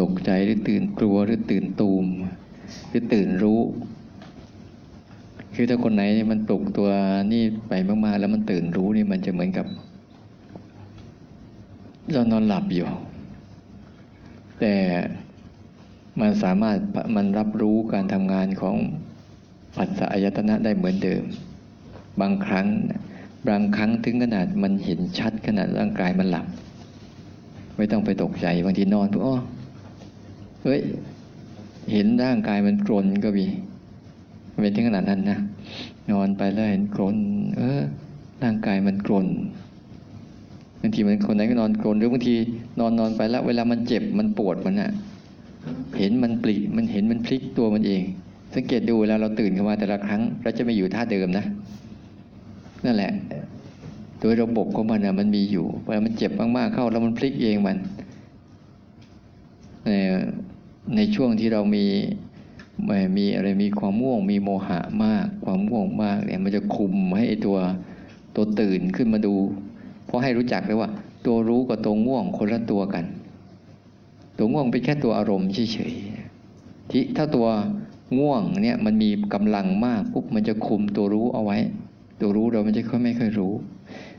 ตกใจหรือตื่นกลัวหรือตื่นตูมหรือตื่นรู้ คือถ้าคนไหนมันปลุกตัวนี่ไปมากๆ แล้วมันตื่นรู้นี่มันจะเหมือนกับเรานอนหลับอยู่ แต่มันสามารถมันรับรู้การทำงานของปัสสะอายตนะได้เหมือนเดิม บางครั้งบางครั้งถึงขนาดมันเห็นชัดขนาดร่างกายมันหลับ ไม่ต้องไปตกใจบางทีนอนปุ๊บอ๋อ เฮ้ยเห็นร่างกายมันกรนก็มีเป็นถึงขนาดนั้นนะนอนไปแล้วเห็นกรนเออ ร่างกายมันกรนบางทีมันคนไหนก็นอนกรนหรือบางทีนอนนอนไปแล้ว เวลามันเจ็บมันปวดมันอะเห็นมันปลีมันเห็นมันพลิกตัวมันเอง สังเกตดูเวลาเราตื่นขึ้นมาแต่ละครั้งเราจะไม่อยู่ท่าเดิมนะนั่นแหละ โดยระบบของมันนะมันมีอยู่เวลามันเจ็บมากๆเข้าแล้วมันพลิกเองมัน ในช่วงที่เรามีมีอะไรมีความม่วง มีโมหะมาก ความม่วงมากเนี่ยมันจะคุมให้ตัวตัวตื่นขึ้นมาดู เพราะให้รู้จักเลยว่า ตัวรู้กับตัวง่วงคนละตัวกัน ตัวง่วงเป็นแค่ตัวอารมณ์เฉยๆที่ถ้าตัวง่วงเนี่ยมันมีกำลังมากปุ๊บมันจะคุมตัวรู้เอาไว้ ตัวรู้เรามันจะค่อยไม่ค่อยรู้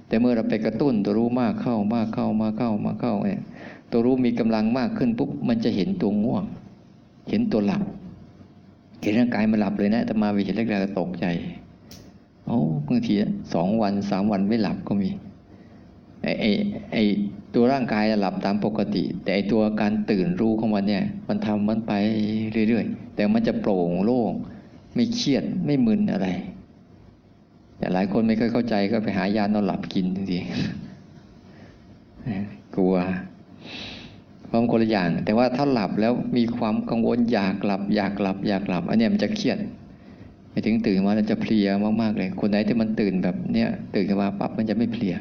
แต่เมื่อเราไปกระตุ้นตัวรู้มากเข้ามากเข้ามากเข้ามากเข้าเนี่ย ตัวรู้มีกำลังมากขึ้นปุ๊บมันจะเห็นตัวง่วง เห็นตัวหลับ เห็นร่างกายมันหลับเลยนะแต่มาวิเห็นแรกๆก็ตกใจโอ้บางทีสองวันสามวันไม่หลับก็มีไอ้ไอ้ไอ้ตัวร่างกายหลับตามปกติ แต่ไอ้ตัวการตื่นรู้ของมันเนี่ย มันทำมันไปเรื่อยๆ แต่มันจะโปร่งโล่งไม่เครียดไม่มึนอะไร แต่หลายคนไม่ค่อยเข้าใจก็ไปหายานอนหลับกินทันทีกลัว ความคนละอย่าง แต่ว่าถ้าหลับแล้วมีความกังวลอยากหลับ อยากหลับ อยากหลับ อันนี้มันจะเครียดไปถึงตื่นมาแล้วจะเพลียมากๆเลย คนไหนที่มันตื่นแบบเนี้ยตื่นขึ้นมาปั๊บมันจะไม่เพลีย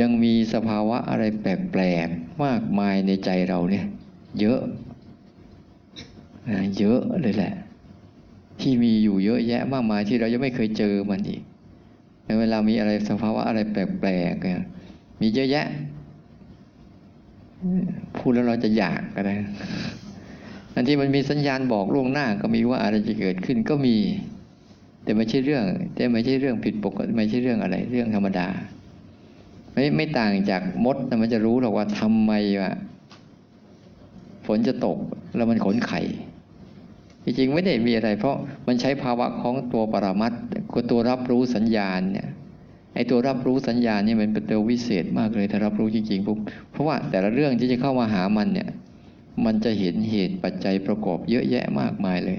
ยังมีสภาวะอะไรแปลกๆมากมายในใจเราเนี่ยเยอะเยอะเลยแหละ ที่มีอยู่เยอะแยะมากมายที่เรายังไม่เคยเจอมันอีกในเวลามีอะไรสภาวะอะไรแปลกๆมีเยอะแยะ พูดแล้วเราจะอยากก็ได้อันที่มันมีสัญญาณบอกล่วงหน้าก็มีว่าอะไรจะเกิดขึ้นก็มี แต่ไม่ใช่เรื่อง แต่ไม่ใช่เรื่องผิดปกติไม่ใช่เรื่องอะไร เรื่องธรรมดา ไม่ไม่ต่างจากมดแต่มันจะรู้หรอกว่าทำไมว่าฝนจะตกแล้วมันขนไข่จริงๆไม่ได้มีอะไร เพราะมันใช้ภาวะของตัวปรามัดก็ตัวรับรู้สัญญาณเนี่ย ไอ้ตัวรับรู้สัญญาณนี่ยมันเป็นตัววิเศษมากเลยถ้ารับรู้จริงๆปุ๊บเพราะว่าแต่ละเรื่องที่จะเข้ามาหามันเนี่ย มันจะเห็นเหตุปัจจัยประกอบเยอะแยะมากมายเลย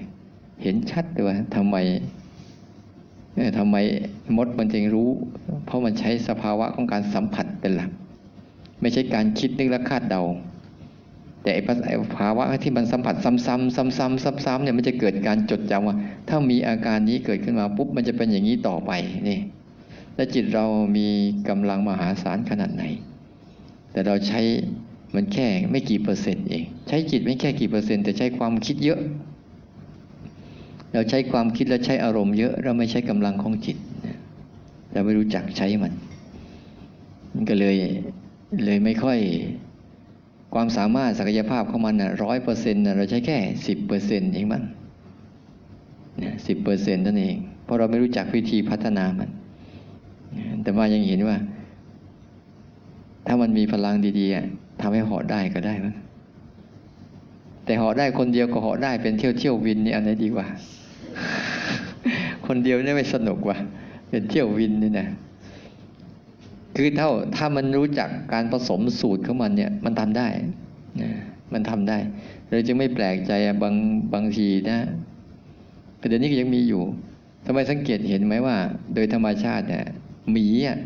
เห็นชัดเลยว่าทำไมเนี่ยทำไมมดมันจึงรู้ เพราะมันใช้สภาวะของการสัมผัสเป็นหลัก ไม่ใช่การคิดนึกและคาดเดา แต่ไอ้ภาวะที่มันสัมผัสซ้ำๆซ้ำๆซ้ำๆเนี่ยมันจะเกิดการจดจำว่า ถ้ามีอาการนี้เกิดขึ้นมาปุ๊บมันจะเป็นอย่างนี้ต่อไปนี่ และจิตเรามีกำลังมหาศาลขนาดไหน แต่เราใช้มันแค่ไม่กี่เปอร์เซ็นต์เอง ใช้จิตไม่แค่กี่เปอร์เซ็นต์แต่ใช้ความคิดเยอะ เราใช้ความคิดและใช้อารมณ์เยอะ เราไม่ใช้กำลังของจิตเราไม่รู้จักใช้มัน มันก็เลยเลยไม่ค่อยความสามารถศักยภาพของมันร้อยเปอร์เซ็นต์เราใช้แค่สิบเปอร์เซ็นต์เองบ้างสิบเปอร์เซ็นต์นั่นเอง เพราะเราไม่รู้จักวิธีพัฒนามัน แต่ว่ายังเห็นว่า ถ้ามันมีพลังดีๆทำให้เหาะได้ก็ได้มั้งแต่เหาะได้คนเดียวก็เหาะได้เป็นเที่ยวเที่ยววินนี่อันไหนดีกว่า คนเดียวนี่ไม่สนุกว่ะเป็นเที่ยววินนี่นะคือเท่าถ้ามันรู้จักการผสมสูตรของมันเนี่ย มันทำได้นะมันทำได้เราจึงไม่แปลกใจบางบางทีนะแต่เดี๋ยวนี้ก็ยังมีอยู่ทำไมสังเกตเห็นไหมว่า โดยธรรมชาติเนี่ย หมีอะ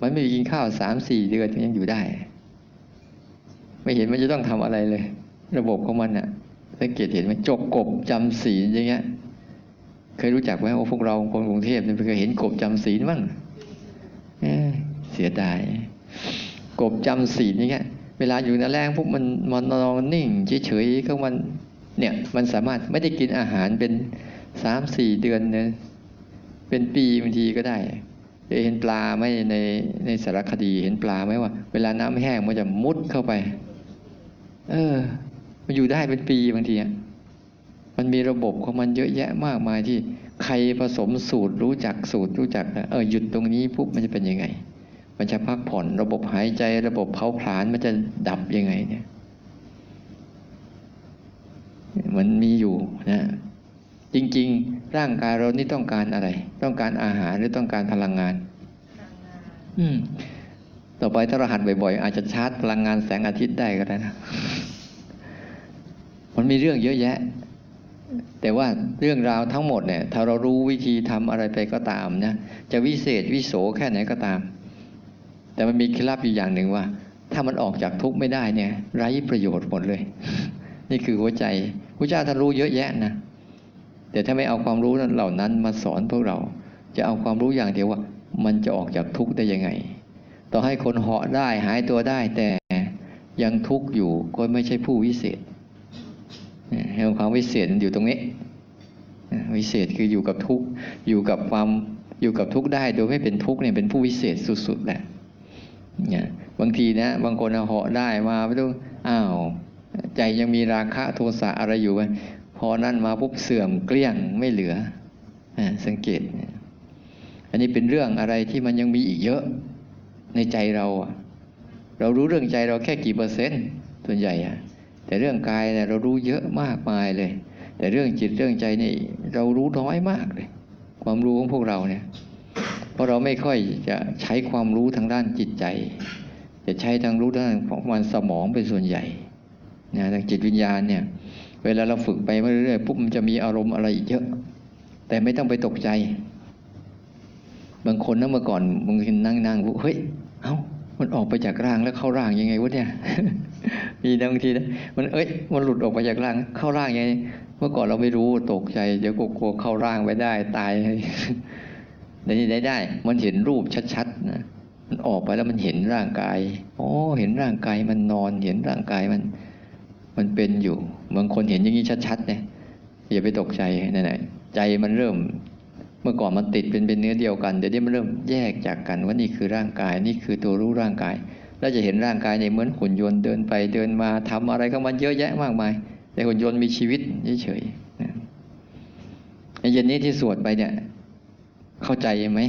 มันไม่กินข้าวสามสี่เดือนยังอยู่ได้ ไม่เห็นมันจะต้องทำอะไรเลย ระบบของมันอะสังเกตเห็นไหมจกกบจำศีลอย่างเงี้ย เคยรู้จักไหมว่าพวกเราคนกรุงเทพเนี่ยเคยเห็นกบจำศีลบ้างเสียดายกบจำศีลอย่างเงี้ยเวลาอยู่ในแรงพวกมันมันนอนนิ่งเฉยๆก็มันเนี่ยมันสามารถไม่ได้กินอาหารเป็นสามสี่เดือนเนี่ยเป็นปีบางทีก็ได้ เห็นปลาไหมในในสารคดีเห็นปลาไหมว่า เวลาน้ำแห้งมันจะมุดเข้าไป เออ มันอยู่ได้เป็นปีบางทีอะมันมีระบบของมันเยอะแยะมากมายที่ใครผสมสูตรรู้จักสูตรรู้จักเออหยุดตรงนี้ปุ๊บมันจะเป็นยังไง มันจะพักผ่อนระบบหายใจระบบเผาผลาญมันจะดับยังไงเนี่ยมันมีอยู่นะ จริงๆ ร่างกายเรานี่ต้องการอะไร ต้องการอาหารหรือต้องการพลังงาน อืม ต่อไปถ้าเราหัดบ่อยๆ อาจจะชาร์จพลังงานแสงอาทิตย์ได้ก็ได้นะ มันมีเรื่องเยอะแยะ แต่ว่าเรื่องราวทั้งหมดเนี่ย ถ้าเรารู้วิธีทำอะไรไปก็ตามนะ จะวิเศษวิโสแค่ไหนก็ตาม แต่มันมีเคล็ดลับอยู่อย่างหนึ่งว่า ถ้ามันออกจากทุกข์ไม่ได้เนี่ย ไร้ประโยชน์หมดเลย นี่คือหัวใจพระเจ้าท่านรู้เยอะแยะนะ แต่ถ้าไม่เอาความรู้นั้นเหล่านั้นมาสอนพวกเรา จะเอาความรู้อย่างเดียวว่า มันจะออกจากทุกข์ได้ยังไง ต่อให้คนเหาะได้หายตัวได้แต่ยังทุกข์อยู่ก็ไม่ใช่ผู้วิเศษให้ความวิเศษอยู่ตรงนี้วิเศษคืออยู่กับทุกข์อยู่กับความอยู่กับทุกข์ได้โดยไม่เป็นทุกข์เนี่ยเป็นผู้วิเศษสุดๆแหละเนี่ยบางทีนะบางคนเหาะได้มาไม่ต้องอ้าวใจยังมีราคะโทสะอะไรอยู่ไหม พอนั่นมาปุ๊บเสื่อมเกลี้ยงไม่เหลือสังเกต อันนี้เป็นเรื่องอะไรที่มันยังมีอีกเยอะในใจเราเรารู้เรื่องใจเราแค่กี่เปอร์เซ็นต์ส่วนใหญ่อะแต่เรื่องกายเนี่ยเรารู้เยอะมากมายเลย แต่เรื่องจิตเรื่องใจนี่เรารู้น้อยมากเลย ความรู้ของพวกเราเนี่ย เพราะเราไม่ค่อยจะใช้ความรู้ทางด้านจิตใจ จะใช้ทางรู้ด้านของมันสมองเป็นส่วนใหญ่นะทางจิตวิญญาณเนี่ย เวลาเราฝึกไปเรื่อยๆปุ๊บมันจะมีอารมณ์อะไรอีกเยอะ แต่ไม่ต้องไปตกใจ บางคนนะเมื่อก่อนบางทีนั่งนั่งเฮ้ยเอ้ามันออกไปจากร่างแล้วเข้าร่างยังไงวะเนี่ยมีบางทีนะมันเอ้ย มันหลุดออกไปจากร่าง เข้าร่างยังไง เมื่อก่อนเราไม่รู้ตกใจเดี๋ยวกลัวเข้าร่างไปได้ตายในนี้ได้ได้ มันเห็นรูปชัดๆนะมันออกไปแล้วมันเห็นร่างกาย อ๋อ เห็นร่างกายมันนอน เห็นร่างกายมัน มันเป็นอยู่บางคนเห็นอย่างนี้ชัดๆเนี่ยอย่าไปตกใจนั่นแหละใจมันเริ่ม เมื่อก่อนมันติดเป็นเป็นเนื้อเดียวกันเดี๋ยวนี้มันเริ่มแยกจากกันว่านี่คือร่างกายนี่คือตัวรู้ร่างกายแล้วจะเห็นร่างกายในเหมือนหุ่นยนต์เดินไปเดินมาทำอะไรก็มันเยอะแยะมากมาย แต่หุ่นยนต์มีชีวิตเฉยๆในเย็นนี้ที่สวดไปเนี่ย เข้าใจไหม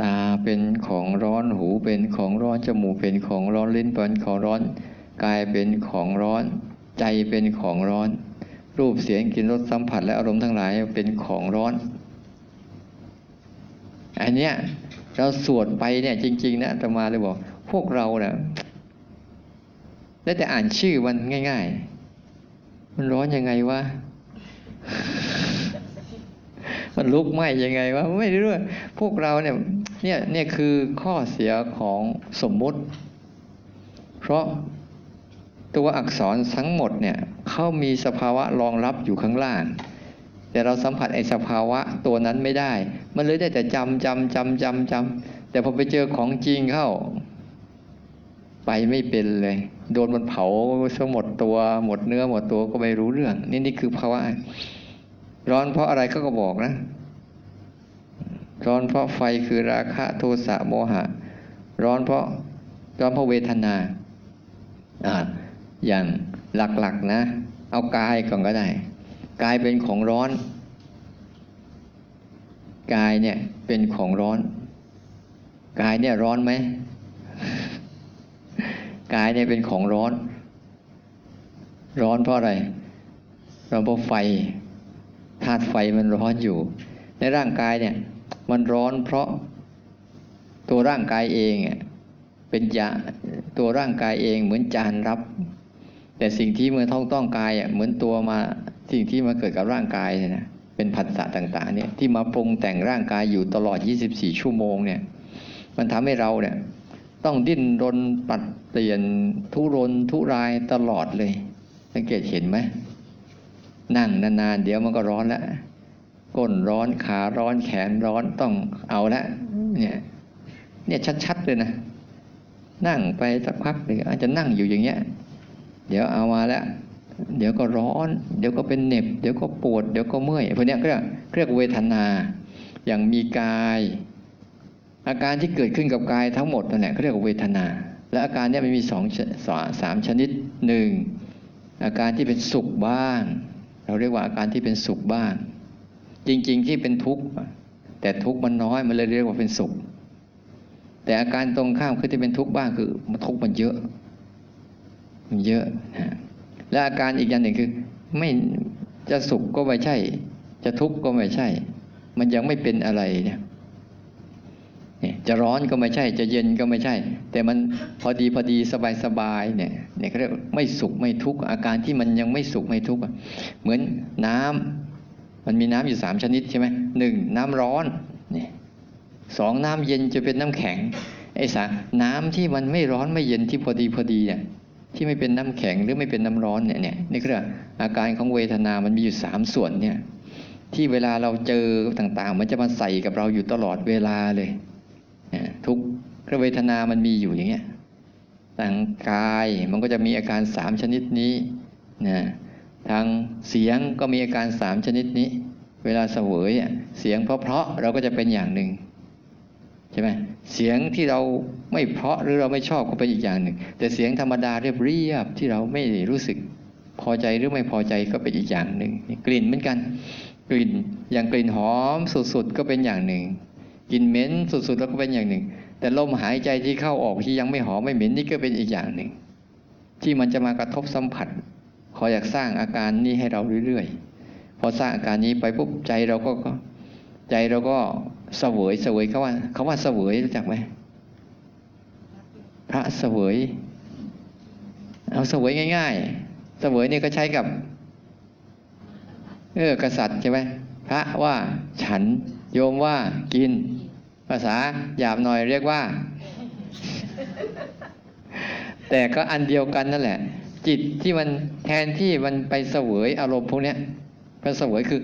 ตาเป็นของร้อนหูเป็นของร้อนจมูกเป็นของร้อนลิ้นเป็นของร้อน กายเป็นของร้อน ใจเป็นของร้อน รูปเสียงกลิ่นรสสัมผัสและอารมณ์ทั้งหลายเป็นของร้อน อันเนี้ยเราสวดไปเนี่ยจริง ๆ นะตมาเลยบอก พวกเราเนะ่ยได้แต่อ่านชื่อมันง่าย ๆ มันร้อนยังไงวะมันลุกไหมยังไงวะไม่รู้พวกเราเนี่ยเนี่ยเนี่ยคือข้อเสียของสมมุติ เพราะ ตัวอักษรทั้งหมดเนี่ยเขามีสภาวะรองรับอยู่ข้างล่าง แต่เราสัมผัสไอ้สภาวะตัวนั้นไม่ได้ มันเลยได้แต่จำจำจำจำจำแต่พอไปเจอของจริงเข้า ไปไม่เป็นเลย โดนมันเผาซะหมดตัวหมดเนื้อหมดตัวก็ไม่รู้เรื่อง นี่นี่คือภาวะร้อนเพราะอะไรก็ก็บอกนะ ร้อนเพราะไฟคือราคะโทสะโมหะ ร้อนเพราะร้อนเพราะเวทนาอ่า อย่างหลักๆนะ เอากายก่อนก็ได้ กายเป็นของร้อน กายเนี่ยเป็นของร้อน กายเนี่ยร้อนไหม กายเนี่ยเป็นของร้อน ร้อนเพราะอะไร เราเพราะไฟธาตุไฟมันร้อนอยู่ ในร่างกายเนี่ยมันร้อนเพราะตัวร่างกายเองเป็นยาตัวร่างกายเองเหมือนจานรับ แต่สิ่งที่เมื่อท้องต้องกายอะเหมือนตัวมาสิ่งที่มาเกิดกับร่างกายเนี่ยนะเป็นผัสสะต่าง ๆ เนี่ยที่มาปรุงแต่งร่างกายอยู่ตลอด 24 ชั่วโมงเนี่ย มันทำให้เราเนี่ย ต้องดิ้นรนปัดเปลี่ยนทุรนทุรายตลอดเลย สังเกตเห็นไหมนั่งนานๆเดี๋ยวมันก็ร้อนแล้วก้นร้อนขาร้อนแขนร้อนต้องเอาละเนี่ยเนี่ยชัดๆเลยนะ นั่งไปสักพักหนึ่งอาจจะนั่งอยู่อย่างเงี้ย เดี๋ยวเอามาแล้ว เดี๋ยวก็ร้อน เดี๋ยวก็เป็นเหน็บ เดี๋ยวก็ปวด เดี๋ยวก็เมื่อยพวกนี้เรียกเรียกเวทนา อย่างมีกาย อาการที่เกิดขึ้นกับกายทั้งหมดนั่นแหละเขาเรียกว่าเวทนา และอาการนี่ยมันมีสองสามชนิดหนึ่งอาการที่เป็นสุขบ้าง เราเรียกว่าอาการที่เป็นสุขบ้าง จริงๆที่เป็นทุกข์แต่ทุกข์มันน้อยมันเลยเรียกว่าเป็นสุข แต่อาการตรงข้ามคือที่เป็นทุกข์บ้างคือมันทุกข์มันเยอะ เยอะนะและอาการอีกอย่างหนึ่งคือ ไม่จะสุขก็ไม่ใช่ จะทุกข์ก็ไม่ใช่ มันยังไม่เป็นอะไรเนี่ยจะร้อนก็ไม่ใช่ จะเย็นก็ไม่ใช่ แต่มันพอดีพอดีสบายสบายเนี่ยเนี่ยเขาเรียกไม่สุขไม่ทุกข์อาการที่มันยังไม่สุขไม่ทุกข์เหมือนน้ำมันมีน้ำอยู่สามชนิดใช่ไหมหนึ่งน้ำร้อนเนี่ยสองน้ำเย็นจะเป็นน้ำแข็งไอ้สาน้ำที่มันไม่ร้อนไม่เย็นที่พอดีพอดีเนี่ย ที่ไม่เป็นน้ำแข็งหรือไม่เป็นน้ำร้อนเนี่ยเนี่ยนี่คืออาการของเวทนามันมีอยู่สามส่วนเนี่ยที่เวลาเราเจอต่างๆ มันจะมาใส่กับเราอยู่ตลอดเวลาเลยทุกเวทนามันมีอยู่อย่างเงี้ยทางกายมันก็จะมีอาการสามชนิดนี้นะทางเสียงก็มีอาการสามชนิดนี้ เวลาเสวยเสียงเพราะๆเราก็จะเป็นอย่างหนึ่ง ใช่ไหมเสียงที่เราไม่เพราะหรือเราไม่ชอบก็เป็นอีกอย่างหนึ่ง แต่เสียงธรรมดาเรียบเรียบที่เราไม่รู้สึกพอใจหรือไม่พอใจก็เป็นอีกอย่างหนึ่งกลิ่นเหมือนกัน กลิ่นอย่างกลิ่นหอมสุดๆก็เป็นอย่างหนึ่งกลิ่นเหม็นสุดๆแล้วก็เป็นอย่างหนึ่ง แต่ลมหายใจที่เข้าออกที่ยังไม่หอมไม่เหม็นนี่ก็เป็นอีกอย่างหนึ่ง ที่มันจะมากระทบสัมผัสขออยากสร้างอาการนี้ให้เราเรื่อยๆพอสร้างอาการนี้ไปปุ๊บใจเราก็ ใจเราก็เสวยเสวยเขาว่าเขาว่าเสวยรู้จักไหมพระเสวย เอาเสวยง่ายๆเสวยนี่ก็ใช้กับ เออกษัตริย์ใช่ไหมพระว่าฉันโยมว่ากิน ภาษาหยาบหน่อยเรียกว่า แต่ก็อันเดียวกันนั่นแหละ จิตที่มันแทนที่มันไปเสวยอารมณ์พวกนี้ไปเสวยคือ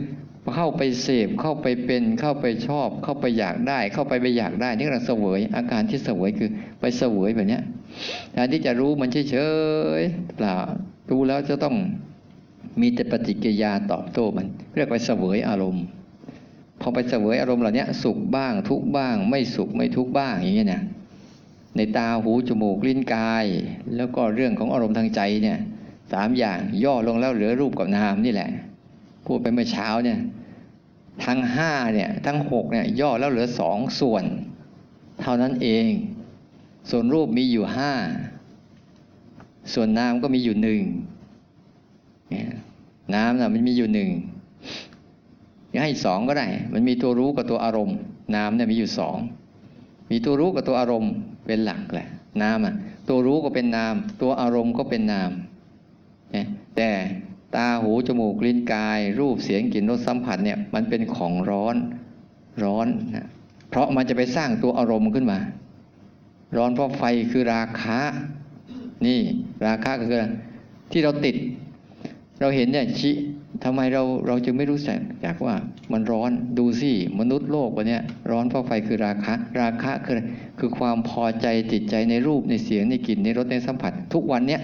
เข้าไปเสพเข้าไปเป็นเข้าไปชอบ เข้าไปอยากได้ เข้าไปไปอยากได้นี่เราเสวย อาการที่เสวยคือไปเสวยแบบนี้แทนที่จะรู้มันเฉยๆเปล่ารู้แล้วจะต้องมีแต่ปฏิกิริยาตอบโต้มัน เรียกไปเสวยอารมณ์ พอไปเสวยอารมณ์เหล่านี้สุขบ้างทุกบ้าง ไม่สุขไม่ทุกบ้างอย่างเงี้ยนะในตาหูจมูกลิ้นกาย แล้วก็เรื่องของอารมณ์ทางใจเนี่ยสามอย่างย่อลงแล้วเหลือรูปกับนามนี่แหละ พูดไปเมื่อเช้าเนี่ยทั้งห้าเนี่ยทั้งหกเนี่ยย่อแล้วเหลือสองส่วน เท่านั้นเอง ส่วนรูปมีอยู่ห้าส่วนนามก็มีอยู่หนึ่งน้ำน่ะมันมีอยู่หนึ่งให้สองก็ได้ มันมีตัวรู้กับตัวอารมณ์ น้ำเนี่ยมีอยู่สองมีตัวรู้กับตัวอารมณ์เป็นหลักแหละน้ำอะตัวรู้ก็เป็นนาม ตัวอารมณ์ก็เป็นนามแต่ ตาหูจมูกลิ้นกาย รูปเสียงกลิ่นรสสัมผัสเนี่ยมันเป็นของร้อนร้อนนะเพราะมันจะไปสร้างตัวอารมณ์ขึ้นมา ร้อนเพราะไฟคือราคะ นี่ราคะก็คือที่เราติด เราเห็นเนี่ยชิทำไมเราเราจึงไม่รู้สึกจากว่ามันร้อนดูสิมนุษย์โลกวันนี้ร้อนเพราะไฟคือราคะ ราคะคือคือความพอใจติดใจในรูปในเสียงในกลิ่นในรสในสัมผัส ทุกวันเนี้ย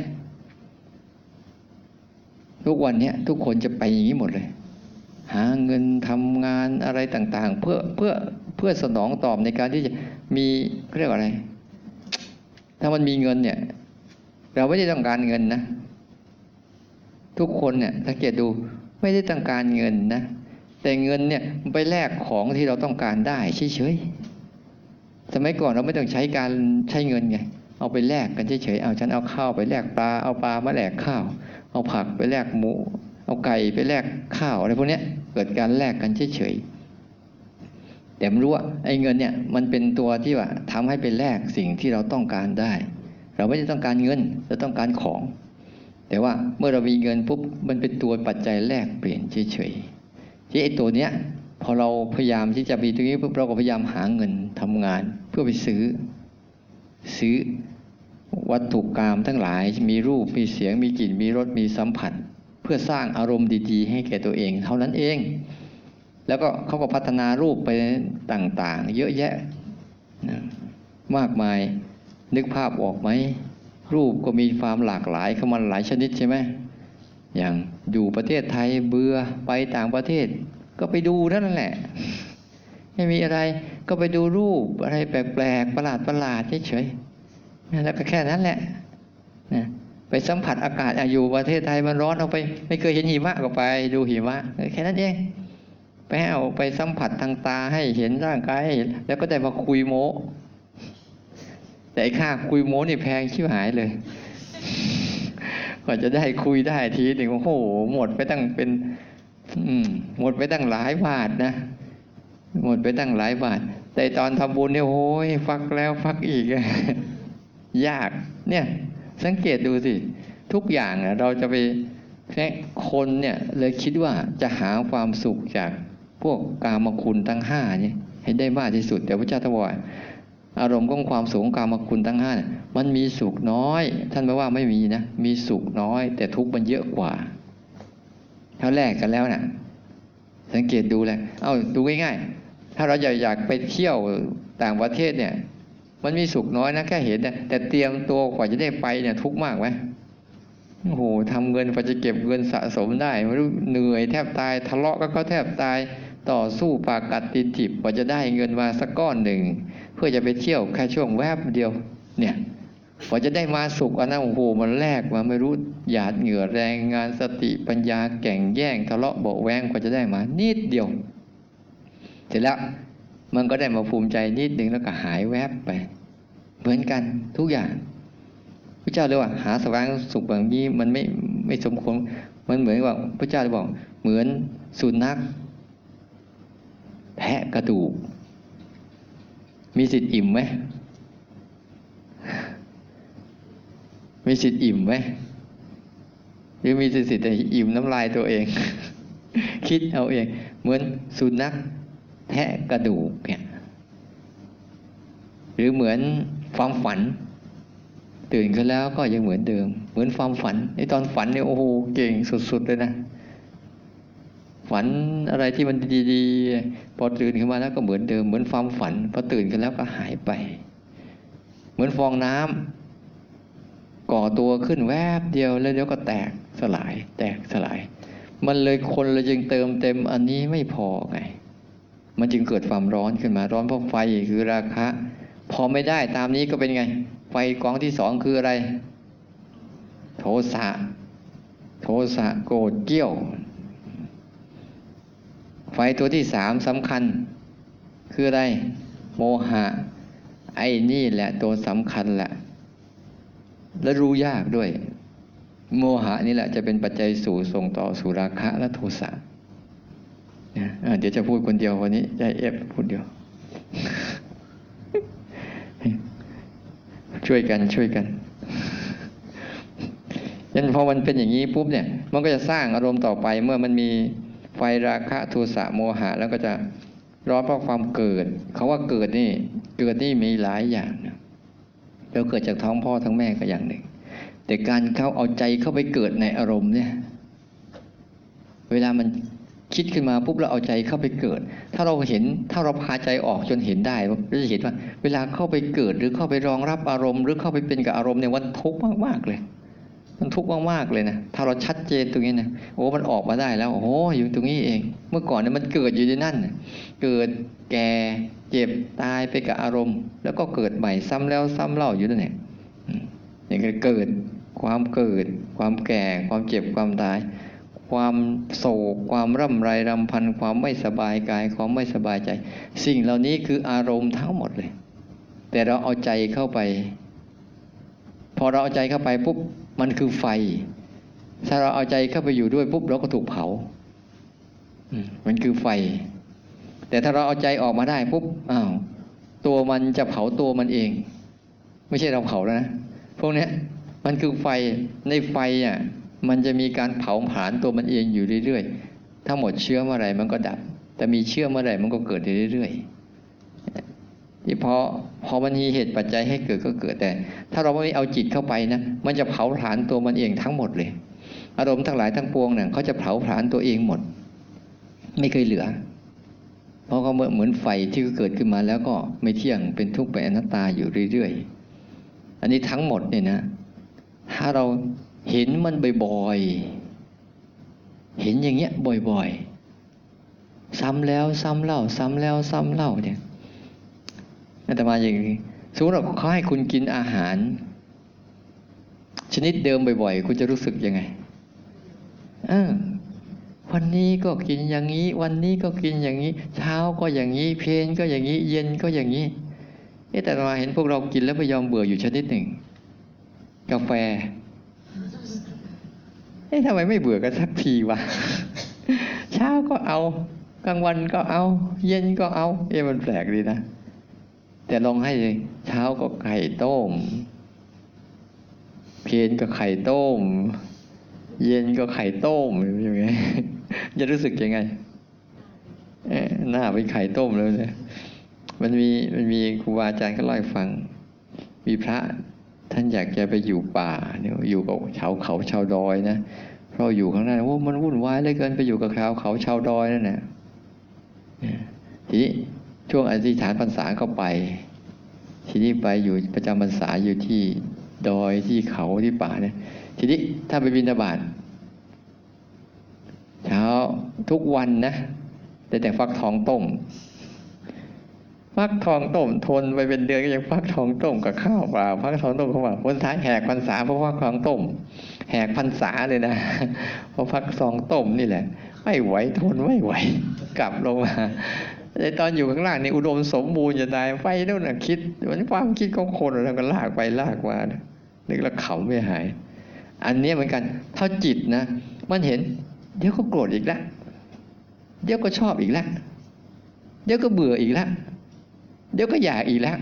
ทุกวันเนี้ยทุกคนจะไปอย่างนี้หมดเลย หาเงินทำงานอะไรต่าง ๆ เพื่อเพื่อเพื่อสนองตอบในการที่จะมีเรียกอะไร ถ้ามันมีเงินเนี่ย เราไม่ได้ต้องการเงินนะ ทุกคนเนี่ยสังเกตดูไม่ได้ต้องการเงินนะ แต่เงินเนี่ยไปแลกของที่เราต้องการได้เฉยๆสมัยก่อนเราไม่ต้องใช้การใช้เงินไงเอาไปแลกกันเฉยๆเอาฉันเอาข้าวไปแลกปลาเอาปลามาแลกข้าว เอาผักไปแลกหมู เอาไก่ไปแลกข้าวอะไรพวกนี้เกิดการแลกกันเฉยๆแต่ไม่รู้ว่าไอ้เงินเนี่ยมันเป็นตัวที่ว่าทำให้ไปแลกสิ่งที่เราต้องการได้ เราไม่ได้ต้องการเงินเราต้องการของ แต่ว่าเมื่อเรามีเงินปุ๊บมันเป็นตัวปัจจัยแรกเปลี่ยนเฉยๆที่ไอ้ตัวเนี้ยพอเราพยายามที่จะมีตรงนี้ปุ๊บเราก็พยายามหาเงินทำงาน เพื่อไปซื้อ ซื้อ วัตถุกรรมทั้งหลาย มีรูปมีเสียงมีกลิ่นมีรสมีสัมผัส เพื่อสร้างอารมณ์ดีๆ ให้แก่ตัวเองเท่านั้นเอง แล้วก็เขาก็พัฒนารูปไปต่างๆ เยอะแยะมากมายนึกภาพออกไหม รูปก็มีความหลากหลายเข้ามาหลายชนิดใช่ไหมอย่างอยู่ประเทศไทยเบื่อไปต่างประเทศ ก็ไปดูนั่นแหละไม่มีอะไรก็ไปดูรูปอะไรแปลกๆประหลาดประหลาดเฉยๆ แล้วก็แค่นั้นแหละนะไปสัมผัสอากาศอยู่ประเทศไทยมันร้อนเอาไป ไม่เคยเห็นหิมะก็ไป ดูหิมะแค่นั้นเองไปเอาไปสัมผัสทางตาให้เห็นร่างกายให้แล้วก็ได้มาคุยโม้แต่ค่าคุยโม้นี่แพงชิบหายเลยกว่าจะได้คุยได้ทีหนึ่งโอ้โหหมดไปตั้งเป็น อืม หมดไปตั้งหลายบาทนะหมดไปตั้งหลายบาท แต่ตอนทำบุญเนี่ยโอ้ยฟักแล้วฟักอีก ยาก เนี่ยสังเกตดูสิ ทุกอย่างอะเราจะไปแค่คนเนี่ยเลยคิดว่าจะหาความสุขจากพวกกามคุณทั้งห้าเนี่ยให้ได้มากที่สุด แต่พระเจ้าตรัสว่าอารมณ์ของความสุขของกามคุณทั้งห้าเนี่ยมันมีสุขน้อย ท่านบอกว่าไม่มีนะมีสุขน้อย แต่ทุกข์มันเยอะกว่าเท่าแรกกันแล้วน่ะ สังเกตดูเลยเอาดูง่ายๆ ถ้าเราอยากอยากไปเที่ยวต่างประเทศเนี่ย มันมีสุขน้อยนะแค่เห็นนี่ยแต่เตรียมตัวกว่าจะได้ไปเนี่ยทุกข์มากไหมโอ้โหทำเงินกว่าจะเก็บเงินสะสมได้ไม่รู้เหนื่อยแทบตาย ทะเลาะก็เขาแทบตายต่อสู้ปากกัดตีนถีบกว่าจะได้เงินมาสักก้อนหนึ่ง เพื่อจะไปเที่ยวแค่ช่วงแวบเดียว เนี่ยกว่าจะได้มาสุขอันนั้นโอ้โหมันแลกมาไม่รู้หยาดเหงื่อแรงงานสติปัญญาแก่งแย่ง ทะเลาะเบาแวงกว่าจะได้มานิดเดียว เสร็จแล้ว มันก็ได้มาภูมิใจนิดหนึ่งแล้วก็หายแวบไป เหมือนกันทุกอย่างพระเจ้าเลยว่า หาสว่างสุขแบบนี้มันไม่ไม่สมควรมันเหมือนว่าพระเจ้าบอกเหมือนสุนัขแทะกระดูก มีสิทธิ์อิ่มไหมมีสิทธิ์อิ่มไหมหรือมีสิทธิ์แต่อิ่มน้ำลายตัวเอง คิดเอาเอง เหมือนสุนัข แทะกระดูกเนี่ยหรือเหมือนความฝัน ตื่นขึ้นแล้วก็ยังเหมือนเดิม เหมือนความฝันในตอนฝันเนี่ยโอ้โหเก่งสุดๆเลยนะ ฝันอะไรที่มันดีๆพอตื่นขึ้นมาแล้วก็เหมือนเดิม เหมือนความฝันพอตื่นขึ้นแล้วก็หายไป เหมือนฟองน้ำก่อตัวขึ้นแวบเดียวแล้วเดี๋ยวก็แตกสลาย แตกสลาย มันเลยคนเลยจึงเติมเต็มอันนี้ไม่พอไง มันจึงเกิดความร้อนขึ้นมา ร้อนเพราะไฟคือราคะ พอไม่ได้ตามนี้ก็เป็นไง ไฟกองที่สองคืออะไร โทสะ โทสะโกรธเกี้ยว ไฟตัวที่สามสำคัญ คืออะไร โมหะ ไอ้นี่แหละตัวสำคัญแหละ และรู้ยากด้วย โมหะนี่แหละจะเป็นปัจจัยสู่ส่งต่อสู่ราคะและโทสะ นะเดี๋ยวจะพูดคนเดียววันนี้จะเอฟพูดเดียว ช่วยกันช่วยกันยันพอมันเป็นอย่างนี้ปุ๊บเนี่ย มันก็จะสร้างอารมณ์ต่อไป เมื่อมันมีไฟราคะโทสะโมหะ แล้วก็จะร้อนเพราะความเกิดเขาว่าเกิดนี่ เกิดนี่มีหลายอย่างแล้วเกิดจากท้องพ่อทั้งแม่ก็อย่างหนึ่ง แต่การเขาเอาใจเข้าไปเกิดในอารมณ์เนี่ย เวลามัน คิดขึ้นมาปุ๊บเราเอาใจเข้าไปเกิด ถ้าเราเห็นถ้าเราพาใจออกจนเห็นได้เราจะเห็นว่า เวลาเข้าไปเกิดหรือเข้าไปรองรับอารมณ์ หรือเข้าไปเป็นกับอารมณ์เนี่ยมันทุกข์มากๆเลย มันทุกข์มากๆเลยนะถ้าเราชัดเจนตรงนี้นะโอ้มันออกมาได้แล้ว โอ้อยู่ตรงนี้เอง เมื่อก่อนเนี่ยมันเกิดอยู่ในนั่นเกิดแก่เจ็บตายไปกับอารมณ์ แล้วก็เกิดใหม่ซ้ำแล้วซ้ำเล่าอยู่นั่นเองอย่างเกิดความเกิด ความแก่ความเจ็บความตาย ความโศก ความร่ำไรรำพัน ความไม่สบายกาย ความไม่สบายใจ สิ่งเหล่านี้คืออารมณ์ทั้งหมดเลย แต่เราเอาใจเข้าไป พอเราเอาใจเข้าไปปุ๊บมันคือไฟ ถ้าเราเอาใจเข้าไปอยู่ด้วยปุ๊บเราก็ถูกเผามันคือไฟ แต่ถ้าเราเอาใจออกมาได้ปุ๊บอ้าวตัวมันจะเผาตัวมันเอง ไม่ใช่เราเผาแล้วนะพวกนี้มันคือไฟในไฟอะ มันจะมีการเผาผลาญตัวมันเองอยู่เรื่อยๆ ถ้าหมดเชื้อเมื่อไรมันก็ดับ แต่มีเชื้อเมื่อไรมันก็เกิดเรื่อยๆที่พอพอมันมีเหตุปัจจัยให้เกิดก็เกิดแต่ ถ้าเราไม่เอาจิตเข้าไปนะ มันจะเผาผลาญตัวมันเองทั้งหมดเลย อารมณ์ทั้งหลายทั้งปวงเนี่ยเขาจะเผาผลาญตัวเองหมด ไม่เคยเหลือ เพราะเขาเหมือนไฟที่เกิดขึ้นมาแล้วก็ไม่เที่ยงเป็นทุกข์เป็นอนัตตาอยู่เรื่อยๆ อันนี้ทั้งหมดเนี่ยนะ ถ้าเรา เห็นมันบ่อยๆ เห็นอย่างเงี้ยบ่อยๆ ซ้ำแล้วซ้ำเล่า ซ้ำแล้วซ้ำเล่าเนี่ยอาตมาอย่างนี้สมมติว่าเขาให้คุณกินอาหาร ชนิดเดิมบ่อยๆ คุณจะรู้สึกยังไงเออวันนี้ก็กินอย่างนี้ วันนี้ก็กินอย่างนี้ เช้าก็อย่างนี้ เพลนก็อย่างนี้ เย็นก็อย่างนี้แต่มาเห็นพวกเรากินแล้วไม่ยอมเบื่ออยู่ชนิดหนึ่ง กาแฟ อ๊ะทำไมไม่เบื่อกันสักทีวะ เช้าก็เอา กลางวันก็เอา เย็นก็เอา เอ๊ะมันแปลกดีนะ แต่ลองให้เช้าก็ไข่ต้ม เพลนก็ไข่ต้ม เย็นก็ไข่ต้มอย่างเงี้ยจะรู้สึกยังไงเอ๊ะหน้าเป็นไข่ต้มเลยเนี่ยมันมีมันมีครูบาอาจารย์ก็เล่าให้ฟัง มีพระ ท่านอยากจะไปอยู่ป่าเนี่ยอยู่กับชาวเขาชาวดอยนะเพราะอยู่ข้างหน้าว่ามันวุ่นวายเหลือเกินไปอยู่กับชาวเขาชาวดอยนั่นแหละทีนี้ช่วงอธิษฐานพรรษาก็ไป ทีนี้ไปอยู่ประจำพรรษาอยู่ที่ดอยที่เขาที่ป่าเนี่ยทีนี้ถ้าไปบินบาตเช้าทุกวันนะแต่แต่ฟักทองต้ม ฟักทองต้มทนไปเป็นเดือนก็ยังฟักทองต้มกับข้าวเปล่าฟักทองต้มข้าวเปล่าวันท้ายแหกพรรษาเพราะฟักทองต้ม แหกพรรษาเลยนะเพราะฟักทองต้มนี่แหละ ไม่ไหวทนไม่ไหว กลับลงมาในตอนอยู่ข้างล่างนี่อุดมสมบูรณ์จะตายไฟนู่นน่ะคิดมันความคิดของคนแล้วก็ลากไปลากมานึกแล้วขำไม่หาย อันนี้เหมือนกันถ้าจิตนะมันเห็น เดี๋ยวก็โกรธอีกแล้วเดี๋ยวก็ชอบอีกแล้วเดี๋ยวก็เบื่ออีกแล้ว เดี๋ยวก็อยากอีกแล้ว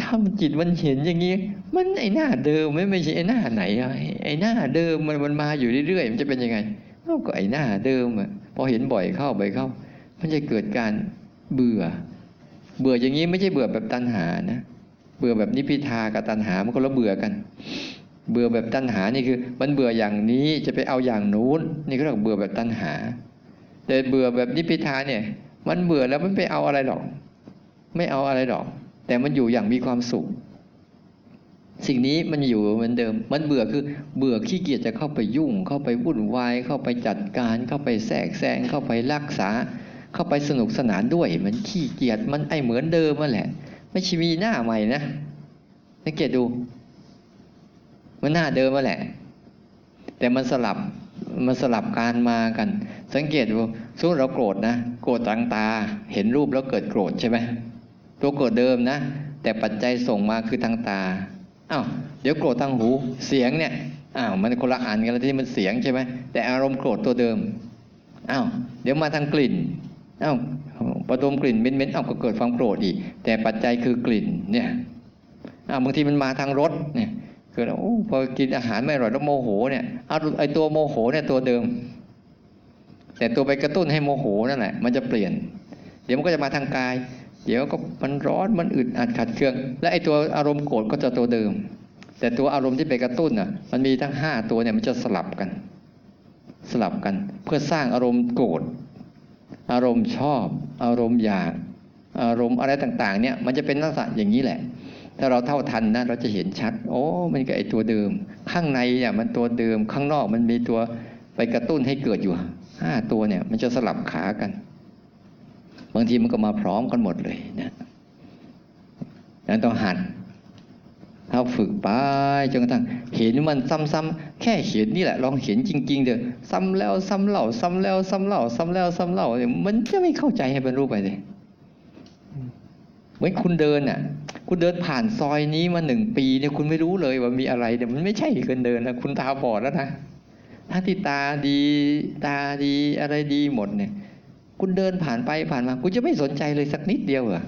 ถ้ามันจิตมันเห็นอย่างนี้ มันไอ้หน้าเดิมไม่ไม่ใช่ไอ้หน้าไหนอะไอ้หน้าเดิมมันมันมาอยู่เรื่อยๆมันจะเป็นยังไงก็ไอ้หน้าเดิมอะพอเห็นบ่อยเข้าบ่อยเข้า มันจะเกิดการเบื่อ เบื่ออย่างนี้ไม่ใช่เบื่อแบบตัณหานะ เบื่อแบบนิพิทากับตัณหามันก็ละเบื่อกัน เบื่อแบบตัณหานี่คือ มันเบื่ออย่างนี้จะไปเอาอย่างนู้น นี่ก็เรียกเบื่อแบบตัณหา แต่เบื่อแบบนิพิทาเนี่ย มันเบื่อแล้วมันไปเอาอะไรหรอก ไม่เอาอะไรหรอก แต่มันอยู่อย่างมีความสุข สิ่งนี้มันอยู่เหมือนเดิม มันเบื่อคือเบื่อขี้เกียจจะเข้าไปยุ่ง เข้าไปวุ่นวาย เข้าไปจัดการ เข้าไปแทรกแซง เข้าไปรักษา เข้าไปสนุกสนานด้วย มันขี้เกียจ มันไอเหมือนเดิมมาแหละ ไม่ช่มีหน้าใหม่นะสังเกตดู มันหน้าเดิมมาแหละ แต่มันสลับ มันสลับการมากัน สังเกตดูสมมติเราโกรธนะ โกรธทางตา เห็นรูปแล้วเกิดโกรธใช่ไหม ตัวโกรธเดิมนะ แต่ปัจจัยส่งมาคือทางตาอ้าวเดี๋ยวโกรธทางหูเสียงเนี่ยอ้าวมันคนละอันกันแล้วที่มันเสียงใช่ไหมแต่อารมณ์โกรธตัวเดิมอ้าวเดี๋ยวมาทางกลิ่นอ้าวประดมกลิ่นเม้นๆอ้าวก็เกิดความโกรธอีก แต่ปัจจัยคือกลิ่นเนี่ยอ้าวบางทีมันมาทางรสเนี่ยเกิดโอ้พอกินอาหารไม่อร่อยแล้วโมโหเนี่ยเอาไอตัวโมโหเนี่ยตัวเดิม แต่ตัวไปกระตุ้นให้โมโหนั่นแหละมันจะเปลี่ยน เดี๋ยวมันก็จะมาทางกาย เดี๋ยวก็มันร้อนมันอึดอัดขัดเคือง และไอตัวอารมณ์โกรธก็จะตัวเดิม แต่ตัวอารมณ์ที่ไปกระตุ้นอะ มันมีทั้งห้าตัวเนี่ยมันจะสลับกัน สลับกัน เพื่อสร้างอารมณ์โกรธอารมณ์ชอบ อารมณ์อยาก อารมณ์อะไรต่างๆ เนี่ย มันจะเป็นลักษณะอย่างนี้แหละ ถ้าเราเท่าทันนะเราจะเห็นชัด โอ้มันก็ไอตัวเดิม ข้างในเนี่ยมันตัวเดิมข้างนอกมันมีตัวไปกระตุ้นให้เกิดอยู่ห้าตัวเนี่ย มันจะสลับขากัน บางทีมันก็มาพร้อมกันหมดเลยนะนั้นต้องหัดเราฝึกไปจนกระทั่งเห็นมันซ้ำๆแค่เห็นนี่แหละ ลองเห็นจริง ๆ เด้อซ้ำแล้วซ้ำเล่าซ้ำแล้วซ้ำเล่าซ้ำแล้วซ้ำเล่าเนี่ยมันจะไม่เข้าใจให้บรรลุไปเลยเหมือนคุณเดินอะ คุณเดินผ่านซอยนี้มาหนึ่งปีเนี่ยคุณไม่รู้เลยว่ามีอะไรเนี่ยมันไม่ใช่เกินเดินนะคุณตาบอดแล้วนะถ้าที่ตาดีตาดีอะไรดีหมดเนี่ย คุณเดินผ่านไปผ่านมาคุณจะไม่สนใจเลยสักนิดเดียวเหรอ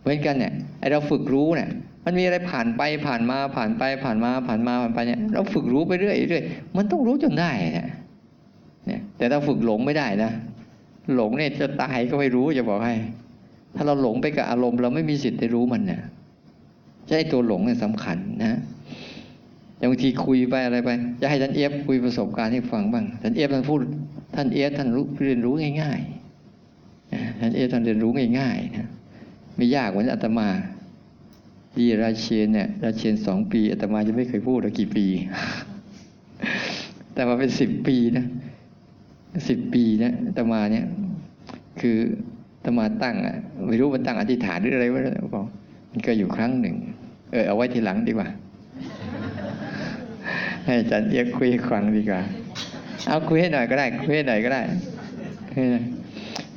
เหมือนกันเนี่ยไอเราฝึกรู้เนี่ยมันมีอะไรผ่านไปผ่านมาผ่านไปผ่านมาผ่านมาผ่านไปเนี่ยเราฝึกรู้ไปเรื่อยเรื่อยมันต้องรู้จนได้เนี่ยเนี่ย แต่ถ้าฝึกหลงไม่ได้นะหลงเนี่ยจะตายก็ไม่รู้จะบอกให้ ถ้าเราหลงไปกับอารมณ์ เราไม่มีสิทธิ์ได้รู้มันเนี่ยใช่ตัวหลงเนี่ยสำคัญนะ อย่างบางทีคุยไปอะไรไป จะให้ท่านเอฟคุยประสบการณ์ให้ฟังบ้างท่านเอฟท่านพูดท่านเอฟท่านรู้เรียนรู้ง่ายๆท่านเอฟท่านเรียนรู้ง่ายๆนะไม่ยากเหมือนอาตมาดีราเชนเนี่ยราเชนสองปีอาตมาจะไม่เคยพูดกกี่ปี แต่มาเป็นสิบปีนะสิบปีนะอาตมาเนี่ย คืออาตมาตั้งอะไม่รู้มันตั้งอธิษฐานหรืออะไรวะบอกมันก็อยู่ครั้งหนึ่ง เออเอาไว้ทีหลังดีกว่า ให้อาจารย์เอียกคุยฟังดีกว่า เอาคุยให้หน่อยก็ได้คุยให้หน่อยก็ได้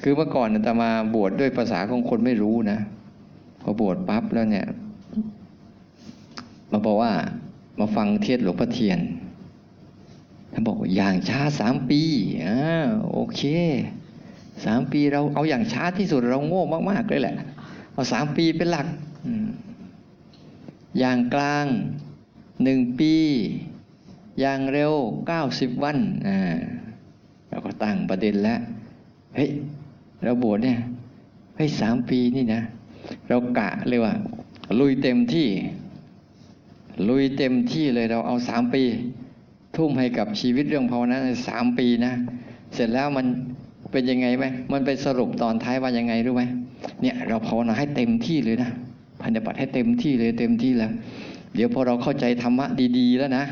คือเมื่อก่อนอาตมาบวชด้วยภาษาของคนไม่รู้นะ พอบวชปั๊บแล้วเนี่ย มาบอกว่า มาฟังเทศหลวงพ่อเทียนท่านบอกว่าอย่างช้าสามปีอ่าโอเคสามปีเราเอาอย่างช้าที่สุดเราโง่มากๆเลยแหละ เอาสามปีเป็นหลัก อย่างกลางหนึ่งปี อย่างเร็วเก้าสิบวันอ่าเราก็ตั้งประเด็นแล้วเฮ้ยเราบวชเนี่ยเฮ้ยสามปีนี่นะ เรากะเลยว่า ลุยเต็มที่ ลุยเต็มที่เลยเราเอาสามปี ทุ่มให้กับชีวิตเรื่องภาวนาสามปีนะ เสร็จแล้วมันเป็นยังไงไหมมันไปสรุปตอนท้ายว่ายังไงรู้ไหมเนี่ยเราภาวนาให้เต็มที่เลยนะพันธบัตรให้เต็มที่เลยเต็มที่แล้ว เดี๋ยวพอเราเข้าใจธรรมะดี ๆ แล้วนะ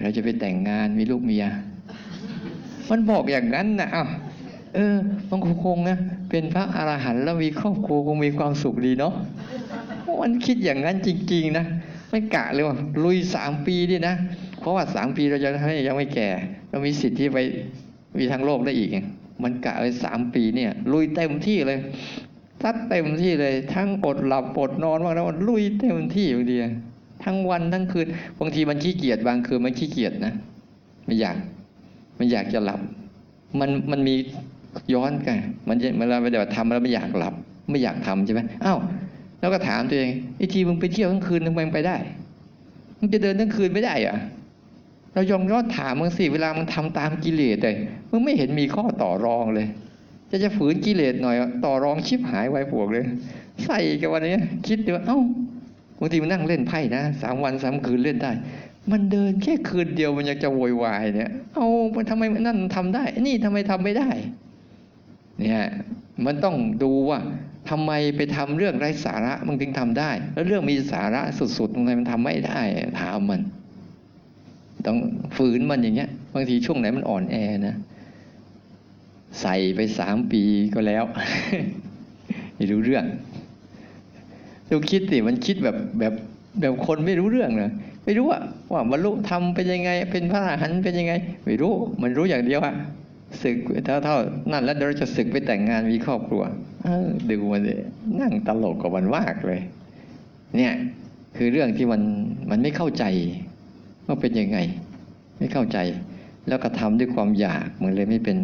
เราจะไปแต่งงานมีลูกเมีย มันบอกอย่างนั้นนะอ้าวเออมันคงนะเป็นพระอรหันต์แล้วมีครอบครัวคงมีความสุขดีเนาะมันคิดอย่างนั้นจริง ๆ นะไม่กะเลยว่าลุยสามปีนี่นะ เพราะว่าสามปีเราจะให้ยังไม่แก่ เรามีสิทธิ์ที่ไปมีทางโลกได้อีก มันกะเลยสามปีเนี่ย ลุยเต็มที่เลยทัดเต็มที่เลย ทั้งอดหลับอดนอนว่างแล้วมันลุยเต็มที่บางที ทั้งวันทั้งคืนบางทีมันขี้เกียจบางคืนมันขี้เกียจนะไม่อยากมันอยากจะหลับ มันมันมีย้อนกันมันเวลาไปเดี๋ยวทำแล้วไม่อยากหลับ ไม่อยากทำใช่ไหมอ้าวแล้วก็ถามตัวเองไอ้ทีมึงไปเที่ยวทั้งคืนทำไมมึงไปได้มึงจะเดินทั้งคืนไม่ได้อะเรายองยอดถามมึงสิเวลามึงทำตามกิเลสเลยมึงไม่เห็นมีข้อต่อรองเลย จะจะฝืนกิเลสหน่อย ต่อรองชิบหายไว้พวกเลย ใส่กันวันนี้ คิดดูเอ้า บางทีมันนั่งเล่นไพ่นะสามวันสามคืนเล่นได้ มันเดินแค่คืนเดียวมันอยังจะโวยวายเนี่ย เอามันทำไมนั่นทำได้ นี่ทำไมทำไม่ได้ เนี่ยมันต้องดูว่าทำไมไปทำเรื่องไร้สาระมันถึงทำได้ แล้วเรื่องมีสาระสุดๆทำไมมันทำไม่ได้ถามมัน ต้องฝืนมันอย่างเงี้ย บางทีช่วงไหนมันอ่อนแอนะใส่ไปสามปีก็แล้วไม่รู้เรื่อง ดูคิดสิมันคิดแบบแบบแบบคนไม่รู้เรื่องเลยไม่รู้ว่าว่าบรรลุธรรมเป็นยังไง เป็นพระอรหันต์เป็นยังไง ไม่รู้มันรู้อย่างเดียวอะศึกเท่าเท่านั่นแล้วเราจะศึกไปแต่งงานมีครอบครัวดูมันเลยนั่งตลกกับมันมากเลย เนี่ยคือเรื่องที่มันมันไม่เข้าใจว่าเป็นยังไง ไม่เข้าใจ แล้วก็ทำด้วยความอยากมันเลยไม่เป็น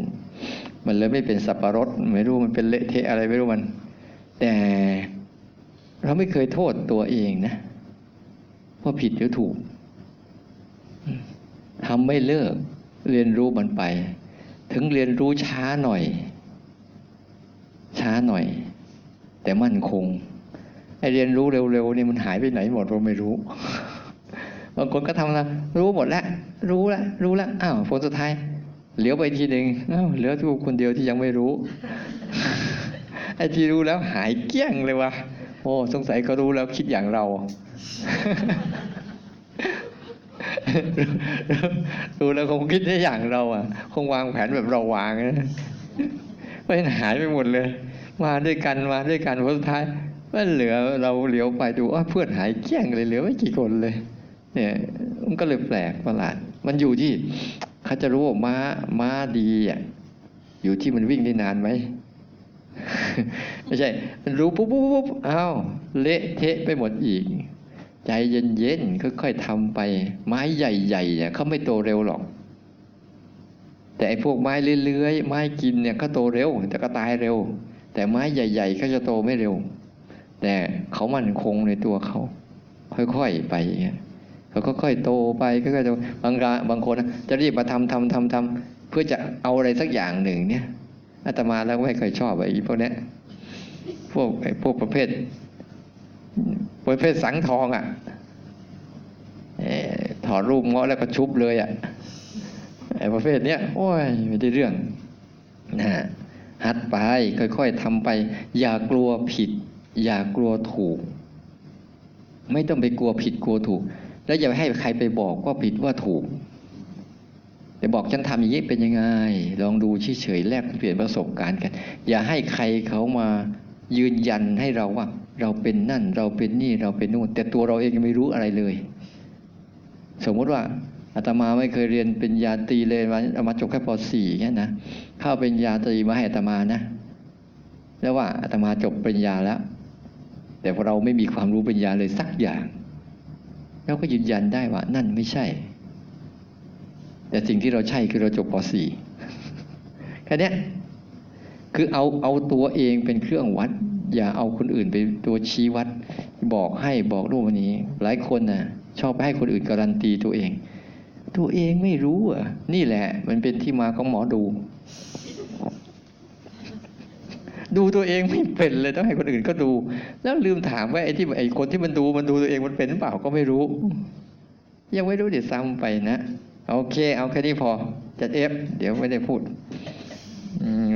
มันเลยไม่เป็นสับปะรดไม่รู้มันเป็นเละเทะอะไรไม่รู้มัน แต่ เราไม่เคยโทษตัวเองนะว่าผิดหรือถูกทำไม่เลิก เรียนรู้มันไป ถึงเรียนรู้ช้าหน่อย ช้าหน่อย แต่มั่นคงไอเรียนรู้เร็วๆนี่มันหายไปไหนหมดเราไม่รู้บางคนก็ทำนะรู้หมดแล้วรู้แล้วรู้แล้วอ้าวผลสุดท้ายเหลียวไปทีหนึ่งอ้าวเหลือทูกคนเดียวที่ยังไม่รู้ไอที่รู้แล้วหายเกี้ยงเลยว่ะ โอ้สงสัยเขารู้แล้วคิดอย่างเรา รู้แล้วคงคิดได้อย่างเรา อะ คงวางแผนแบบเราวางนะไม่หายไปหมดเลย มาด้วยกันมาด้วยกันผลสุดท้ายมันเหลือเราเหลียวไปดูว่าเพื่อนหายเกี้ยงเลยเหลือไม่กี่คนเลย เนี่ยมันก็เลยแปลกประหลาด มันอยู่ที่เขาจะรู้ว่าม้าม้าดีอะอยู่ที่มันวิ่งได้นานไหม ไม่ใช่ มันรู้ปุ๊บปุ๊บปุ๊บอ้าวเละเทะไปหมดอีก ใจเย็นๆค่อยๆทำไป ไม้ใหญ่ๆเนี่ยเขาไม่โตเร็วหรอก แต่ไอ้พวกไม้เลื้อยๆไม้กินเนี่ยเขาโตเร็ว แต่ก็ตายเร็ว แต่ไม้ใหญ่ๆเขาจะโตไม่เร็ว แต่เขามั่นคงในตัวเขาค่อยๆไปอย่างเงี้ยเขาก็ค่อยโตไปก็ค่อยๆโตบางบางคนจะรีบมาทำทำทำทำเพื่อจะเอาอะไรสักอย่างหนึ่งเนี่ย อาตมาแล้วไม่เคยชอบไอ้พวกนี้พวกไอ้พวกประเภท ประเภทสังทองอะถอดรูปเงาะแล้วก็ชุบเลยอะไอ้ประเภทเนี้ยโอ้ยไม่ได้เรื่องนะฮะหัดไปค่อยๆทำไป อย่ากลัวผิด อย่ากลัวถูก ไม่ต้องไปกลัวผิดกลัวถูก แล้วอย่าให้ใครไปบอกว่าผิดว่าถูก แต่บอกฉันทำอย่างนี้เป็นยังไง ลองดูเฉยๆแลกเปลี่ยนประสบการณ์กัน อย่าให้ใครเขามายืนยันให้เราว่า เราเป็นนั่น เราเป็นนี่เราเป็นนู่น แต่ตัวเราเองยังไม่รู้อะไรเลย สมมติว่าอาตมาไม่เคยเรียนเป็นญาตรีเลยมาอามาจบแค่ป .4 เงี้ยนะเข้าเป็นญาตรีมาให้อาตมานะ แล้วว่าอาตมาจบปริญญาแล้ว แต่เราไม่มีความรู้ปริญญาเลยสักอย่างเราก็ยืนยันได้ว่านั่นไม่ใช่ แต่สิ่งที่เราใช่คือเราจบป .4 แค่นี้คือเอาเอาตัวเองเป็นเครื่องวัด อย่าเอาคนอื่นเป็นตัวชี้วัด บอกให้บอกรูปวันนี้ หลายคนน่ะชอบไปให้คนอื่นการันตีตัวเอง ตัวเองไม่รู้อะ นี่แหละ มันเป็นที่มาของหมอดู ดูตัวเองไม่เป็นเลยต้องให้คนอื่นก็ดู แล้วลืมถามว่าไอ้ที่ไอ้คนที่มันดูมันดูตัวเองมันเป็นหรือเปล่าก็ไม่รู้ ยังไม่รู้เดี๋ยวซ้ำไปนะ โอเค เอาแค่นี้พอจารย์เอฟเดี๋ยวไม่ได้พูด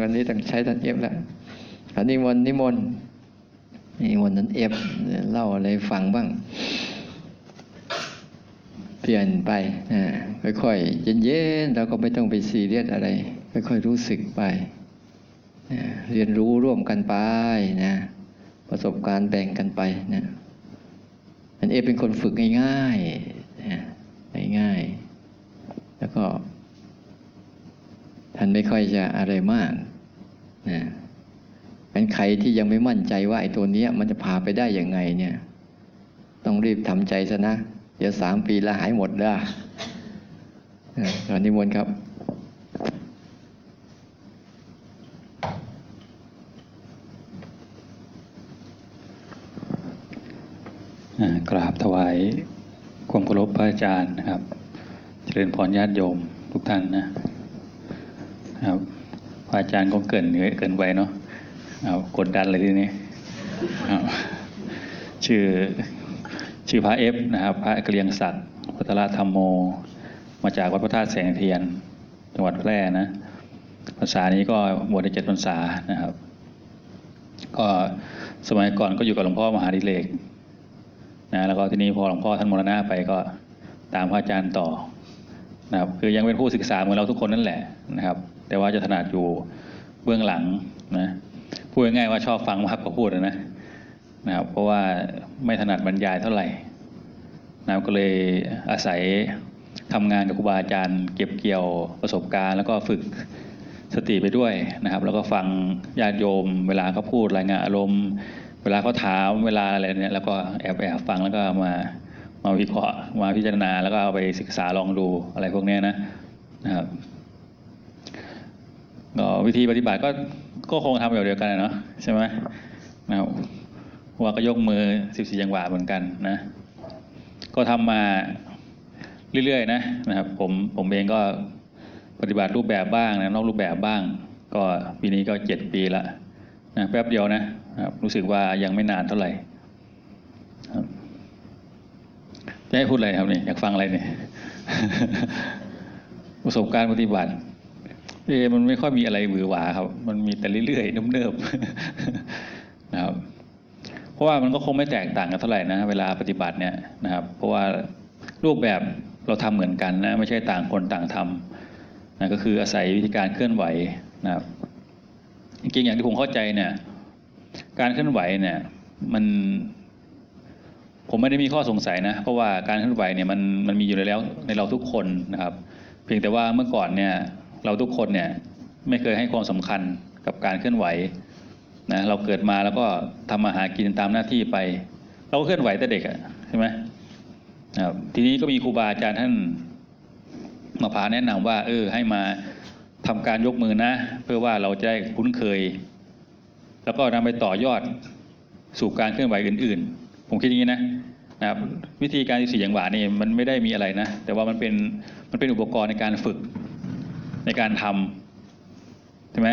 วันนี้ต้องใช้จารย์เอฟแล้วอันนี้มนต์นิมนต์นิมนต์นั้นเอฟเล่าอะไรฟังบ้าง เปลี่ยนไปค่อยๆเย็นๆเราก็ไม่ต้องไปซีเรียสอะไร ค่อยๆรู้สึกไปเรียนรู้ร่วมกันไปนะ ประสบการณ์แบ่งกันไปนะอันเอเป็นคนฝึกง่ายๆนะง่ายๆ แล้วก็ ท่านไม่ค่อยจะอะไรมากนะเป็นใครที่ยังไม่มั่นใจว่าไอ้ตัวเนี้ยมันจะพาไปได้ยังไงเนี่ย ต้องรีบทำใจซะนะ เดี๋ยวสามปีล้วหายหมดละตอนนิมนต์ครับกราบถวายความเคารพพระอาจารย์นะครับ เจริญพรญาติโยมทุกท่านนะครับพระอาจารย์ก็เกินเนื้อเกินไปเนาะเอากดดันเลยทีนี้ชื่อชื่อพระเอฟนะครับพระเกรียงศักดิ์พัทรธรรมโม มาจากวัดพระธาตุแสงเทียน จังหวัดแพร่นะภาษานี้ก็บวชได้เจ็ดพรรษานะครับ ก็สมัยก่อนก็อยู่กับหลวงพ่อมหาดิเลกนะแล้วก็ทีนี้พอหลวงพ่อท่านมรณะไปก็ตามพระอาจารย์ต่อ นะครับคือยังเป็นผู้ศึกษาเหมือนเราทุกคนนั่นแหละนะครับ แต่ว่าจะถนัดอยู่เบื้องหลังนะพูดง่ายๆว่าชอบฟังมากกว่าพูดนะนะครับเพราะว่าไม่ถนัดบรรยายเท่าไหร่นะรก็เลยอาศัยทำงานกับครูบาอาจารย์ เก็บเกี่ยวประสบการณ์ แล้วก็ฝึกสติไปด้วยนะครับ แล้วก็ฟังญาติโยม เวลาเขาพูดรายงานอารมณ์ เวลาเขาถามเวลาอะไรเนี่ยแล้วก็แอบแอบฟังแล้วก็มา มาวิเคราะห์มาพิจารณาแล้วก็เอาไปศึกษาลองดูอะไรพวกนี้นะนะครับก็วิธีปฏิบัติก็ก็คงทำแบบเดียวกันเนาะใช่ไหมนะครับว่าก็ยกมือสิบสี่จังหวะเหมือนกันนะ ก็ทำมาเรื่อยๆนะนะครับ ผมผมเองก็ปฏิบัติรูปแบบบ้างนะนอกรูปแบบบ้าง ก็ปีนี้ก็เจ็ดปีละนะแป๊บเดียวนะครับรู้สึกว่ายังไม่นานเท่าไหร่ครับ จะให้พูดอะไรครับนี่อยากฟังอะไรเนี่ยประสบการณ์ปฏิบัติเอมันไม่ค่อยมีอะไรหวือหวาครับ มันมีแต่เรื่อยๆเนิบๆนะครับ เพราะว่ามันก็คงไม่แตกต่างกันเท่าไหร่นะ เวลาปฏิบัติเนี่ยนะครับ เพราะว่ารูปแบบเราทำเหมือนกันนะ ไม่ใช่ต่างคนต่างทำนะก็คืออาศัยวิธีการเคลื่อนไหวนะครับ จริงๆอย่างที่ผมเข้าใจเนี่ย การเคลื่อนไหวเนี่ย มัน ผมไม่ได้มีข้อสงสัยนะ เพราะว่าการเคลื่อนไหวเนี่ยมันมันมีอยู่แล้วในเราทุกคนนะครับ เพียงแต่ว่าเมื่อก่อนเนี่ยเราทุกคนเนี่ยไม่เคยให้ความสำคัญกับการเคลื่อนไหวนะเราเกิดมาแล้วก็ทำมาหากินตามหน้าที่ไป เราก็เคลื่อนไหวแต่เด็กอะใช่ไหมครับทีนี้ก็มีครูบาอาจารย์ท่านมาพาแนะนำว่า เออ ให้มาทำการยกมือนะ เพื่อว่าเราจะได้คุ้นเคย แล้วก็นำไปต่อยอดสู่การเคลื่อนไหวอื่น ๆ ผมคิดอย่างนี้นะนะครับวิธีการสี่อย่างหวานี่มันไม่ได้มีอะไรนะ แต่ว่ามันเป็นมันเป็นอุปกรณ์ในการฝึกในการทำใช่ไหม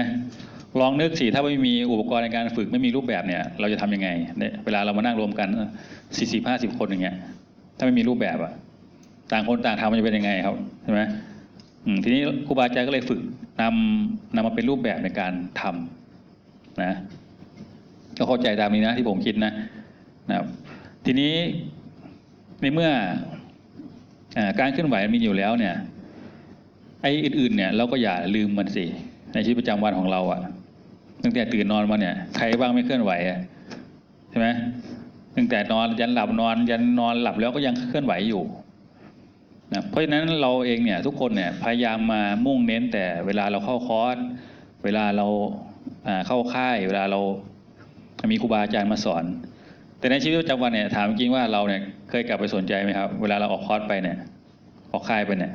ลองนึกสิถ้าไม่มีอุปกรณ์ในการฝึกไม่มีรูปแบบเนี่ย เราจะทำยังไงเนี่ยเวลาเรามานั่งรวมกันสี่สิบห้าสิบคนอย่างเงี้ย ถ้าไม่มีรูปแบบอะต่างคนต่างทำมันจะเป็นยังไงครับใช่ไหมอืมทีนี้ครูบาอาจารย์ก็เลยฝึกนำนำมาเป็นรูปแบบในการทำนะก็เข้าใจตามนี้นะที่ผมคิดนะนะครับ ทีนี้ในเมื่ออการเคลื่อนไหวมีอยู่แล้วเนี่ยไอ้อื่นๆเนี่ยเราก็อย่าลืมมันสิในชีวิตประจำวันของเราอะตั้งแต่ตื่นนอนมาเนี่ยใครบ้างไม่เคลื่อนไหวอะใช่ไหมตั้งแต่นอนยันหลับนอนยันนอนหลับแล้วก็ยังเคลื่อนไหวอยู่นะเพราะฉะนั้นเราเองเนี่ยทุกคนเนี่ยพยายามมามุ่งเน้นแต่เวลาเราเข้าคอร์สเวลาเราเข้าค่าย เวลาเรามีครูบาอาจารย์มาสอน แต่ในชีวิตประจำวันเนี่ยถามจริงว่าเราเนี่ยเคยกลับไปสนใจไหมครับ เวลาเราออกคอร์สไปเนี่ย ออกค่ายไปเนี่ย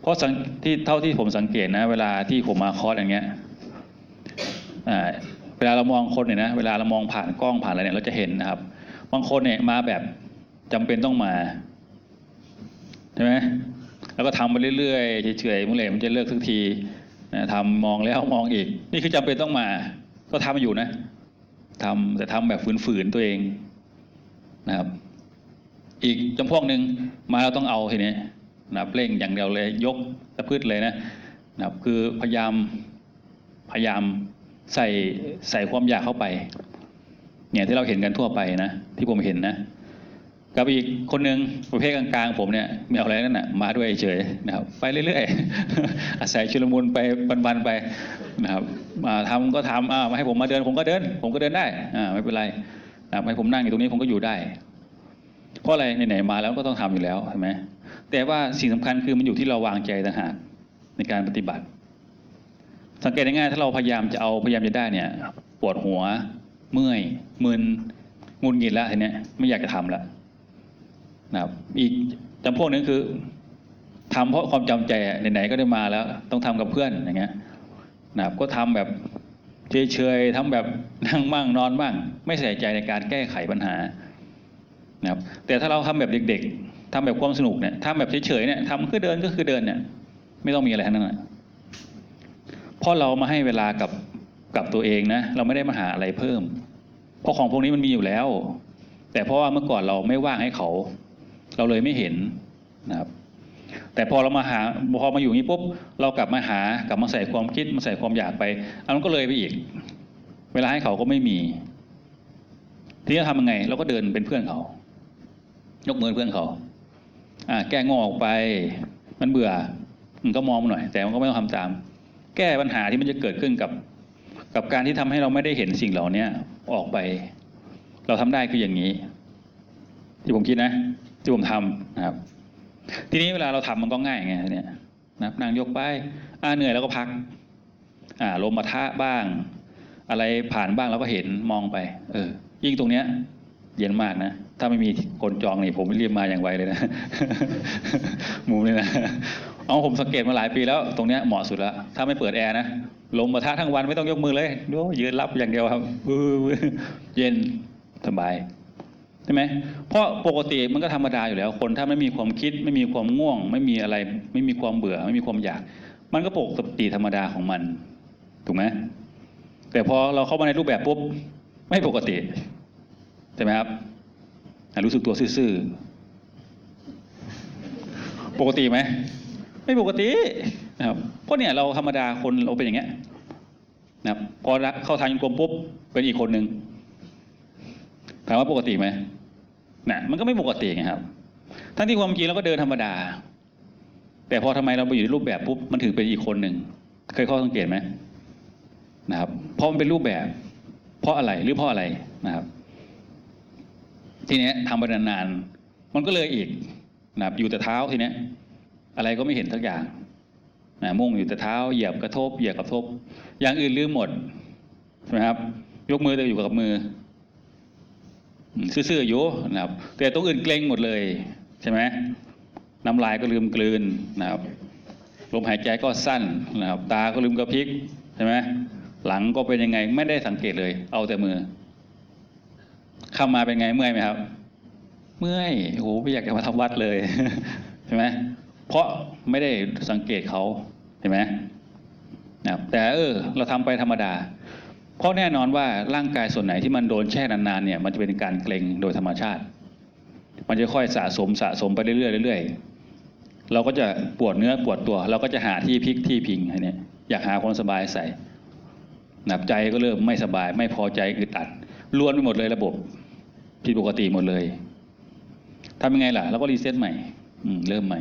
เพราะสังที่เท่าที่ผมสังเกตนะ เวลาที่ผมมาคอร์สอย่างเงี้ยอ่าเวลาเรามองคนเนี่ยนะเวลาเรามองผ่านกล้องผ่านอะไรเนี่ยเราจะเห็นนะครับ บางคนเนี่ยมาแบบจำเป็นต้องมาใช่ไหมแล้วก็ทำไปเรื่อยๆเฉยๆเมื่อไหร่มันจะเลิกสักทีนะทำมองแล้วมองอีก นี่คือจำเป็นต้องมา ก็ทำอยู่นะ ทำแต่ทำแบบฝืนๆตัวเองนะครับ อีกจำพวกหนึ่งมาเราต้องเอาทีนี้นะครับเร่งอย่างเดียวเลยยกตะพืชเลยนะนะครับคือพยายามพยายามใส่ใส่ความอยากเข้าไป เนี่ยที่เราเห็นกันทั่วไปนะ ที่ผมเห็นนะ กับอีกคนหนึ่งประเภทกลางๆ ผมเนี่ยไม่เอาอะไรนั่นน่ะมาด้วยเฉยนะครับ ไปเรื่อยๆ อาศัยชุลมุนไปบันๆไปนะครับมาทำก็ทำอ่ามาให้ผมมาเดินผมก็เดิน ผมก็เดินได้อ่าไม่เป็นไรนะครับให้ผมนั่งอยู่ตรงนี้ผมก็อยู่ได้ เพราะอะไรไหนๆมาแล้วก็ต้องทำอยู่แล้วใช่ไหมแต่ว่าสิ่งสำคัญคือมันอยู่ที่เราวางใจต่างหากในการปฏิบัติ สังเกตง่ายๆถ้าเราพยายามจะเอาพยายามจะได้เนี่ยปวดหัวเมื่อยมึนงุนงิดแล้วทีเนี้ยไม่อยากจะทำแล้ว นะครับอีกจำพวกนึงคือทำเพราะความจำใจไหนๆก็ได้มาแล้ว ต้องทำกับเพื่อนอย่างเงี้ยนะครับก็ทำแบบเฉยๆทำแบบนั่งมั่งนอนบ้าง ไม่ใส่ใจในการแก้ไขปัญหานะครับแต่ถ้าเราทำแบบเด็ก ๆทำแบบความสนุกเนี่ยทำแบบเฉยๆเนี่ยทำคือเดินก็คือเดินเนี่ยไม่ต้องมีอะไรทั้งนั้นนะเพราะเรามาให้เวลากับกับตัวเองนะ เราไม่ได้มาหาอะไรเพิ่ม เพราะของพวกนี้มันมีอยู่แล้ว แต่เพราะว่าเมื่อก่อนเราไม่ว่างให้เขา เราเลยไม่เห็นนะครับ แต่พอเรามาหาพอมาอยู่นี้ปุ๊บเรากลับมาหากลับมาใส่ความคิดมาใส่ความอยากไปอันนั้นก็เลยไปอีก เวลาให้เขาก็ไม่มี ทีนี้ทำยังไง เราก็เดินเป็นเพื่อนเขา ยกมือเพื่อนเขา อ่า แก้งอออกไป มันเบื่อ มันก็มองมันหน่อย แต่มันก็ไม่ต้องทำตาม แก้ปัญหาที่มันจะเกิดขึ้นกับ กับการที่ทำให้เราไม่ได้เห็นสิ่งเหล่านี้ออกไป เราทำได้คืออย่างนี้ ที่ผมคิดนะ ที่ผมทำนะครับ ทีนี้เวลาเราทำมันก็ง่ายไงเนี่ยนะนั่งยกไปอ่าเหนื่อยแล้วก็พัก อ่าลมมาทะบ้าง อะไรผ่านบ้างเราก็เห็นมองไป เออ ยิ่งตรงเนี้ย เย็นมากนะ ถ้าไม่มีคนจองนี่ผมรีบมาอย่างไวเลยนะมุมนี้นะเอาผมสังเกตมาหลายปีแล้ว ตรงเนี้ยเหมาะสุดแล้ว ถ้าไม่เปิดแอร์นะลมมาท่าทั้งวันไม่ต้องยกมือเลยดูยืนรับอย่างเดียวครับเย็นสบาย ใช่ไหมเพราะปกติมันก็ธรรมดาอยู่แล้ว คนถ้าไม่มีความคิด ไม่มีความง่วง ไม่มีอะไร ไม่มีความเบื่อ ไม่มีความอยาก มันก็ปกติธรรมดาของมัน ถูกไหมแต่พอเราเข้ามาในรูปแบบปุ๊บไม่ปกติใช่ไหมครับรู้สึกตัวซื่อๆปกติไหมไม่ปกตินะครับเพราะเนี่ยเราธรรมดาคนเราเป็นอย่างเงี้ยนะครับพอเข้าทางยงกลมปุ๊บเป็นอีกคนหนึ่งามว่าปกติไหมนะมันก็ไม่ปกติไงครับ ทั้งที่ความจริงเราก็เดินธรรมดา แต่พอทำไมเราไปอยู่ในรูปแบบปุ๊บมันถึงเป็นอีกคนหนึ่งเคยข้อสังเกตไหมนะครับเพราะมันเป็นรูปแบบ เพราะอะไรหรือเพราะอะไรนะครับ ทีเนี้ยทำไปนานๆมันก็เลยอีกนะครับอยู่แต่เท้าทีเนี้ย อะไรก็ไม่เห็นสักอย่างนะมุ่งอยู่แต่เท้าเหยียบกระทบเหยียบกระทบ อย่างอื่นลืมหมดใช่ไหมครับ ยกมือแต่อยู่กับมือ ซื่อๆอยู่นะครับ แต่ตรงอื่นเกรงหมดเลยใช่ไหมน้ำลายก็ลืมกลืนนะครับลมหายใจก็สั้นนะครับ ตาก็ลืมกระพริบใช่ไหมหลังก็เป็นยังไงไม่ได้สังเกตเลย เอาแต่มือ เข้ามาเป็นไงเมื่อยไหมครับ เมื่อยโอ้โหไม่อยากจะมาทำวัดเลยใช่ไหมเพราะไม่ได้สังเกตเขาเห็นไหมนะครับแต่เออ เราทำไปธรรมดา เพราะแน่นอนว่าร่างกายส่วนไหนที่มันโดนแช่นานๆเนี่ยมันจะเป็นการเกร็งโดยธรรมชาติ มันจะค่อยสะสมสะสมไปเรื่อยๆเรื่อยๆเราก็จะปวดเนื้อปวดตัว เราก็จะหาที่พลิกที่พิงอันเนี้ยอยากหาความสบายใส่หนับใจก็เริ่มไม่สบาย ไม่พอใจอึดอัดล้วนไปหมดเลยระบบผิดปกติหมดเลยทำยังไงล่ะเราก็รีเซ็ตใหม่อืมเริ่มใหม่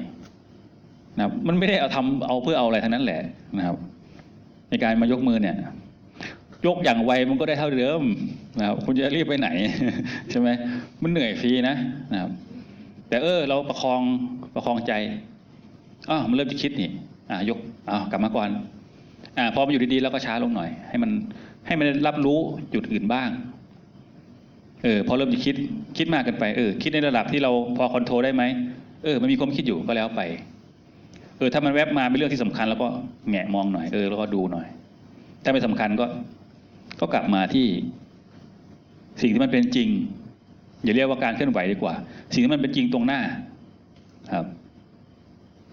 นะครับมันไม่ได้เอาทำเอาเพื่อเอาอะไรทั้งนั้นแหละนะครับ ในการมายกมือเนี่ย ยกอย่างไวมันก็ได้เท่าเดิมนะครับคุณจะรีบไปไหนใช่ไหมมันเหนื่อยฟรีนะนะครับ แต่เออ เราประคองประคองใจอ้าวมันเริ่มจะคิดนี่อ่ายกอ้าวกลับมาก่อนอ่าพอมันอยู่ดีๆแล้วก็ช้าลงหน่อย ให้มันให้มันรับรู้จุดอื่นบ้าง เออพอเริ่มจะคิดคิดมากเกินไปเออคิดในระดับที่เราพอคอนโทรลได้ไหมเออมันมีความคิดอยู่ก็แล้วไป เออถ้ามันแวบมาเป็นเรื่องที่สำคัญ แล้วก็แงะมองหน่อยเออแล้วก็ดูหน่อย ถ้าไม่สำคัญก็ ก็กลับมาที่สิ่งที่มันเป็นจริง อย่าเรียกว่าการเคลื่อนไหวดีกว่า สิ่งที่มันเป็นจริงตรงหน้าครับ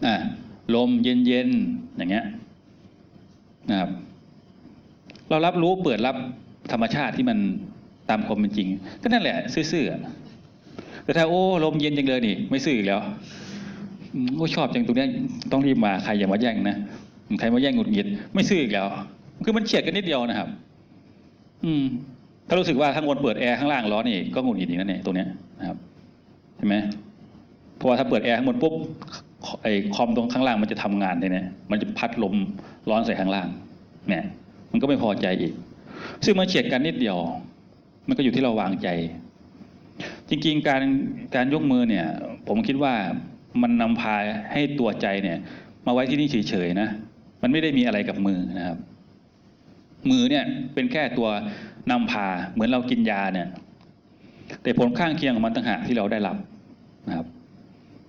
อ่าลมเย็นๆอย่างเงี้ยนะครับ เรารับรู้เปิดรับธรรมชาติที่มันตามความเป็นจริง ก็นั่นแหละ ซื่อๆแต่ถ้าโอ้ลมเย็นจังเลยนี่ ไม่ซื่ออีกแล้วโอ้ชอบจังตรงเนี้ยต้องรีบมาใครอย่ามาแย่งนะใครมาแย่งหงุดหงิดไม่ซื่ออีกแล้ว คือมันเฉียดกันนิดเดียวนะครับ อืม ถ้ารู้สึกว่าข้างบนเปิดแอร์ข้างล่างร้อนนี่ก็หงุดหงิดอีกนั่นเองตรงเนี้ยนะครับเห็นไหมเพราะว่าถ้าเปิดแอร์ข้างบนปุ๊บไอ้คอมตรงข้างล่างมันจะทำงานเนี่ยมันจะพัดลมร้อนใส่ข้างล่าง เนี่ย มันก็ไม่พอใจอีก ซึ่งมันเฉียดกันนิดเดียว มันก็อยู่ที่เราวางใจ จริงๆ การการยกมือเนี่ย ผมคิดว่ามันนำพาให้ตัวใจเนี่ย มาไว้ที่นี่เฉยๆนะ มันไม่ได้มีอะไรกับมือนะครับ มือเนี่ยเป็นแค่ตัวนำพาเหมือนเรากินยาเนี่ย แต่ผลข้างเคียงของมันต่างหากที่เราได้รับนะครับ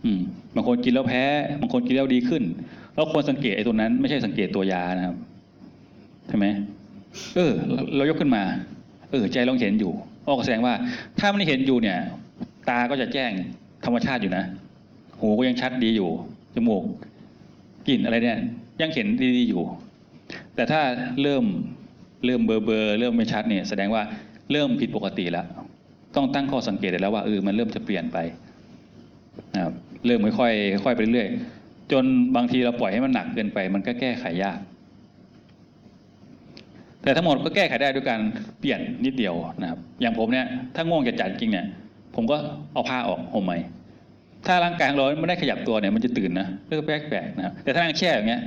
อืมบางคนกินแล้วแพ้บางคนกินแล้วดีขึ้น เราควรสังเกตไอ้ตัวนั้น ไม่ใช่สังเกตตัวยานะครับใช่ไหมเออ เรายกขึ้นมา เออ ใจเราเห็นอยู่ออกแสดงว่า ถ้ามันเห็นอยู่เนี่ย ตาก็จะแจ้งธรรมชาติอยู่นะหูก็ยังชัดดีอยู่จมูกกลิ่นอะไรเนี่ย ยังเห็นดีๆอยู่ แต่ถ้าเริ่ม เริ่มเบอร์เบอร์เริ่มไม่ชัดเนี่ยแสดงว่าเริ่มผิดปกติแล้ว ต้องตั้งข้อสังเกตแล้วว่าเออมันเริ่มจะเปลี่ยนไปนะครับเริ่มค่อยๆค่อยไปเรื่อยจนบางทีเราปล่อยให้มันหนักเกินไป มันก็แก้ไขยาก แต่ทั้งหมดก็แก้ไขได้ด้วยการเปลี่ยนนิดเดียวนะครับ อย่างผมเนี่ยถ้าง่วงจะจัดจริงเนี่ย ผมก็เอาผ้าออกห่มใหม่ถ้าร่างกายของเราไม่ได้ขยับตัวเนี่ยมันจะตื่นนะเรื่องแปลกๆนะครับแต่ถ้านั่งแช่อย่างเงี้ย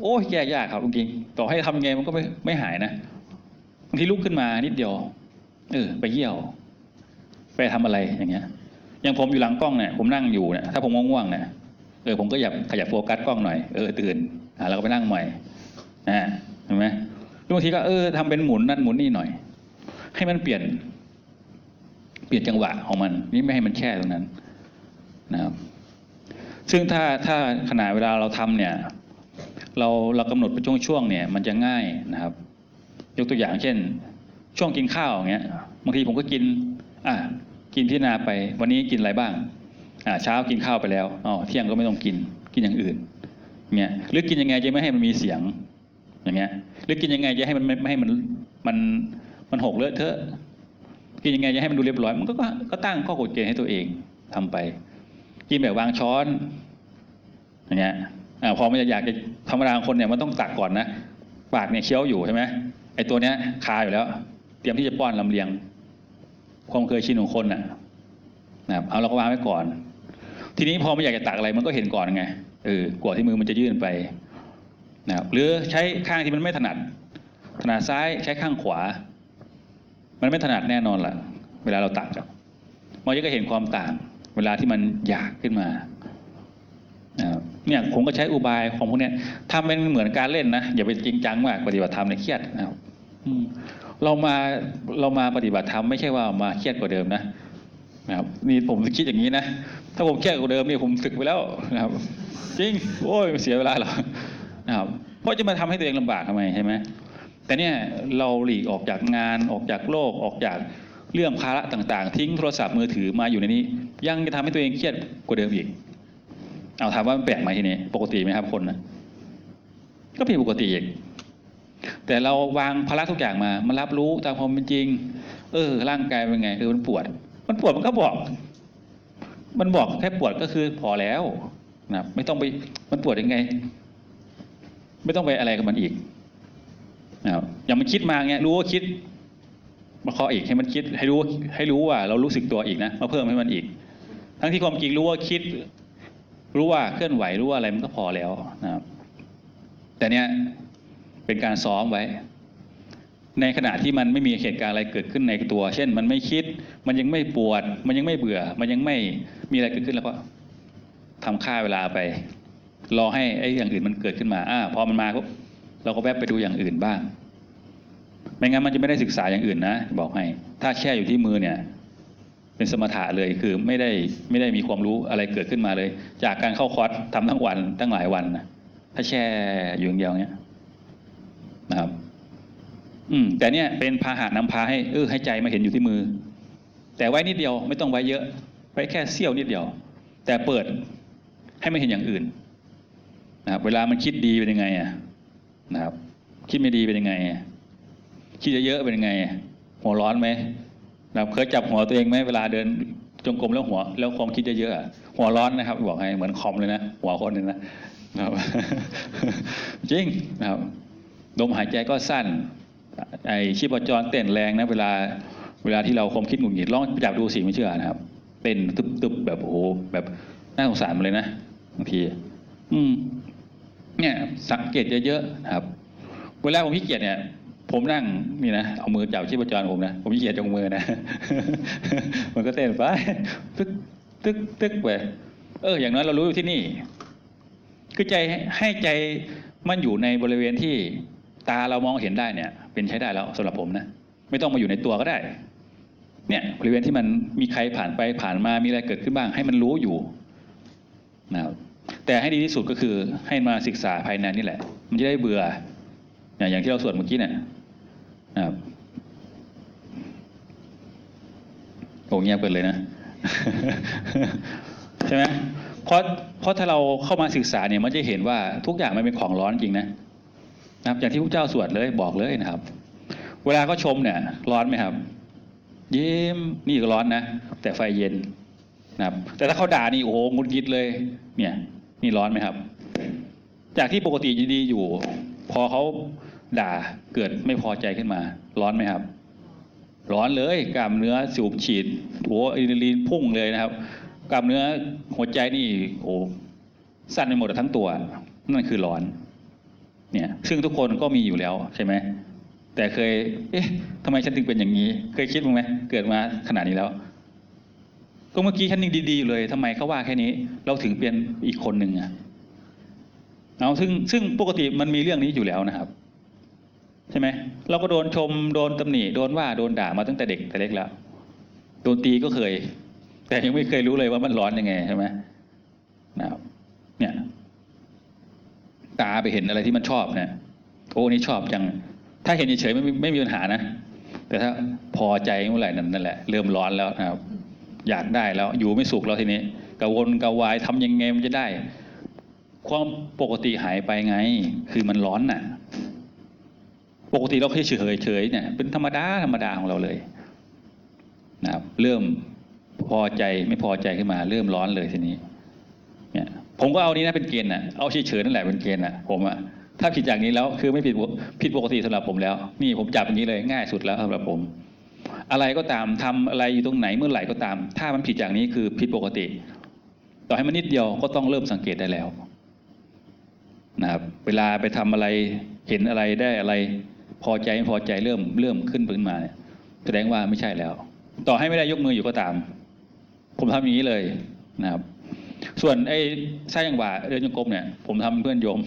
โอ้ยแก้ยากครับจริงๆต่อให้ทำไงมันก็ไม่ไม่หายนะบางทีลุกขึ้นมานิดเดียวเออไปเยี่ยว ไปทำอะไรอย่างเงี้ย อย่างผมอยู่หลังกล้องเนี่ยผมนั่งอยู่เนี่ยถ้าผมง่วงๆเนี่ยเออผมก็อยากขยับโฟกัสกล้องหน่อยเออตื่นอ่าแล้วก็ไปนั่งใหม่อ่าเห็นไหมบางทีก็เออทำเป็นหมุนนั่นหมุนนี่หน่อย ให้มันเปลี่ยน เปลี่ยนจังหวะของมัน นี่ไม่ให้มันแช่ตรงนั้นนะครับ ซึ่งถ้าถ้าขณะเวลาเราทำเนี่ย เราเรากำหนดเป็นช่วงๆเนี่ยมันจะง่ายนะครับ ยกตัวอย่างเช่น ช่วงกินข้าวอย่างเงี้ยบางทีผมก็กินอะกินที่นาไป วันนี้กินอะไรบ้างอ่าเช้ากินข้าวไปแล้วอ๋อเที่ยงก็ไม่ต้องกินกินอย่างอื่นเงี้ยหรือกินยังไงจะไม่ให้มันมีเสียงอย่างเงี้ยหรือกินยังไงจะให้มันไม่ให้มันมันมันหกเลอะเทอะกินยังไงจะให้มันดูเรียบร้อย มันก็ก็ก็ตั้งข้อกฎเกณฑ์ให้ตัวเองทำไป กินแบบวางช้อนอย่างเงี้ย อ่าพอมันจะอยากจะธรรมดาคนเนี่ยมันต้องตักก่อนนะปากเนี่ยเคี้ยวอยู่ใช่ไหมไอ้ตัวเนี้ยคาอยู่แล้ว เตรียมที่จะป้อนลำเลียง ความเคยชินของคนน่ะนะครับเอาเราก็วางไว้ก่อน ทีนี้พอไม่อยากจะตักอะไรมันก็เห็นก่อนไงเออกว่าที่มือมันจะยื่นไปนะครับหรือใช้ข้างที่มันไม่ถนัด ถนัดซ้ายใช้ข้างขวา มันไม่ถนัดแน่นอนล่ะ เวลาเราตักมันจะก็เห็นความต่าง เวลาที่มันอยากขึ้นมานะครับ เนี่ยผมก็ใช้อุบายของพวกเนี้ยทำเป็นเหมือนการเล่นนะอย่าไปจริงจังมากปฏิบัติธรรมเนี่ยเครียดนะครับเรามาเรามาปฏิบัติธรรมไม่ใช่ว่ามาเครียดกว่าเดิมนะนะครับนี่ผมคิดอย่างนี้นะถ้าผมเครียดกว่าเดิมเนี่ยผมสึกไปแล้วนะครับ จริง โอ้ยเสียเวลาหรอนะครับเพราะจะมาทำให้ตัวเองลำบากทำไมใช่ไหมแต่เนี่ยเราหลีกออกจากงานออกจากโลกออกจากเรื่องภาระต่าง ๆ ทิ้งโทรศัพท์มือถือมาอยู่ในนี้ ยังจะทำให้ตัวเองเครียดกว่าเดิมอีก เอาถามว่ามันแปลกไหมทีนี้ปกติไหมครับคนนะก็ผิดปกติอีกแต่เราวางภาระทุกอย่างมามารับรู้ตามความเป็นจริง เออ ร่างกายเป็นไงเออมันปวด มันปวดมันก็บอก มันบอกแค่ปวดก็คือพอแล้วนะไม่ต้องไปมันปวดยังไง ไม่ต้องไปอะไรกับมันอีกนะครับอย่างมันคิดมาเงี้ยรู้ว่าคิดมาเคาะอีกให้มันคิด ให้รู้ให้รู้ว่า เรารู้สึกตัวอีกนะมาเพิ่มให้มันอีก ทั้งที่ความจริงรู้ว่าคิด รู้ว่าเคลื่อนไหวรู้ว่าอะไรมันก็พอแล้วนะครับ แต่เนี้ยเป็นการซ้อมไว้ ในขณะที่มันไม่มีเหตุการณ์อะไรเกิดขึ้นในตัว เช่น มันไม่คิด มันยังไม่ปวด มันยังไม่เบื่อ มันยังไม่มีอะไรเกิดขึ้นแล้วก็ทำค่าเวลาไป รอให้ไอ้อย่างอื่นมันเกิดขึ้นมาอ่าพอมันมาปุ๊บเราก็แวบไปดูอย่างอื่นบ้าง ไม่งั้นมันจะไม่ได้ศึกษาอย่างอื่นนะ บอกให้ ถ้าแค่อยู่ที่มือเนี่ย เป็นสมถะเลยคือไม่ได้ไม่ได้มีความรู้อะไรเกิดขึ้นมาเลย จากการเข้าคอร์สทำทั้งวันตั้งหลายวันนะถ้าแช่อยู่อย่างเดียวเนี้ยนะครับ อืม แต่เนี่ยเป็นพาหะนำพาให้เออให้ใจมาเห็นอยู่ที่มือ แต่ไว้นิดเดียวไม่ต้องไว้เยอะ ไว้แค่เสี้ยวนิดเดียว แต่เปิดให้ไม่เห็นอย่างอื่น นะครับ เวลามันคิดดีเป็นยังไงอะนะครับ คิดไม่ดีเป็นยังไง คิดเยอะๆเป็นยังไงหัวร้อนไหม นะครับเคยจับหัวตัวเองไหมเวลาเดินจงกรมแล้วหัว แล้วความคิดเยอะๆหัวร้อนนะครับ บอกให้เหมือนคอมเลยนะหัวคนนึงนะนะครับ จริงนะครับลมหายใจก็สั้น ไอชีพจรเต้นแรงนะ เวลาเวลาที่เราความคิดหงุดหงิดลองจับดูสิไม่เชื่อนะครับเต้นตึบๆแบบโอ้โหแบบน่าสงสารเลยนะบางที อืม เนี่ย สังเกตเยอะๆนะครับ เวลาผมขี้เกียจเนี่ย ผมนั่งนี่นะเอามือจับชีพจรผมนะผมขี้เกียจจงมือนะ มันก็เต้นไปตึกตึกตึกไปเออ อย่างน้อยเรารู้อยู่ที่นี่ คือใจให้ใจมันอยู่ในบริเวณที่ตาเรามองเห็นได้เนี่ย เป็นใช้ได้แล้วสำหรับผมนะไม่ต้องมาอยู่ในตัวก็ได้ เนี่ย บริเวณที่มันมีใครผ่านไปผ่านมามีอะไรเกิดขึ้นบ้าง ให้มันรู้อยู่นะครับแต่ให้ดีที่สุดก็คือให้มาศึกษาภายในนี่แหละ มันจะได้เบื่ออย่างที่เราสวดเมื่อกี้เนี่ย นะครับโอ้เงียบเกินเลยนะ ใช่ไหมเพราะเพราะถ้าเราเข้ามาศึกษาเนี่ยมันจะเห็นว่าทุกอย่างมันเป็นของร้อนจริงนะนะครับอย่างที่พระเจ้าสวดเลยบอกเลยนะครับ เวลาเขาชมเนี่ย ร้อนไหมครับ ยิ้มนี่ก็ร้อนนะแต่ไฟเย็นนะครับ แต่ถ้าเขาด่านี่โอ้โหงุดหงิดเลย เนี่ย นี่ร้อนไหมครับ จากที่ปกติดีอยู่ พอเขา ด่าเกิดไม่พอใจขึ้นมา ร้อนไหมครับ ร้อนเลยกล้ามเนื้อสูบฉีดโอ้อะดรีนลีนพุ่งเลยนะครับกล้ามเนื้อหัวใจนี่โอ้สั่นไปหมดทั้งตัวนั่นคือร้อน เนี่ยซึ่งทุกคนก็มีอยู่แล้วใช่ไหมแต่เคย เอ๊ะทำไมฉันถึงเป็นอย่างนี้ เคยคิดบ้างไหมเกิดมาขนาดนี้แล้ว ก็เมื่อกี้ฉันยังดีๆอยู่เลยทำไมเขาว่าแค่นี้ เราถึงเป็นอีกคนหนึ่งอะเอาซึ่งซึ่งปกติมันมีเรื่องนี้อยู่แล้วนะครับ ใช่ไหมเราก็โดนชมโดนตำหนิโดนว่าโดนด่ามาตั้งแต่เด็กแต่เล็กแล้วโดนตีก็เคย แต่ยังไม่เคยรู้เลยว่ามันร้อนยังไงใช่ไหมนะเนี่ย ตาไปเห็นอะไรที่มันชอบเนี่ยโอ้นี่ชอบจัง ถ้าเห็นเฉยๆไม่มีไม่มีปัญหานะแต่ถ้าพอใจเมื่อไหร่นั่นแหละ เริ่มร้อนแล้วนะครับ อยากได้แล้ว อยู่ไม่สุขแล้วทีนี้กระวนกระวายทำยังไงมันจะได้ ความปกติหายไปไง คือมันร้อนน่ะ ปกติเราเคยเฉยเฉยเนี่ยเป็นธรรมดาธรรมดาของเราเลยนะครับเริ่มพอใจไม่พอใจขึ้นมา เริ่มร้อนเลยทีนี้เนี่ยผมก็เอานี้นะเป็นเกณฑ์น่ะเอาเฉยๆนั่นแหละเป็นเกณฑ์น่ะผมอะถ้าผิดอย่างนี้แล้วคือไม่ผิดผิดปกติสำหรับผมแล้ว นี่ผมจับอย่างนี้เลยง่ายสุดแล้วสำหรับผม อะไรก็ตามทำอะไรอยู่ตรงไหนเมื่อไหร่ก็ตาม ถ้ามันผิดอย่างนี้คือผิดปกติ ต่อให้มันนิดเดียวก็ต้องเริ่มสังเกตได้แล้วนะครับเวลาไปทำอะไรเห็นอะไรได้อะไร พอใจไม่พอใจเริ่มเริ่มขึ้นขึ้นมา แสดงว่าไม่ใช่แล้ว ต่อให้ไม่ได้ยกมืออยู่ก็ตาม ผมทำอย่างนี้เลยนะครับ ส่วนไอ้ไส้ยังหวาเดินจงกรมเนี่ย ผมทำเพื่อนโยม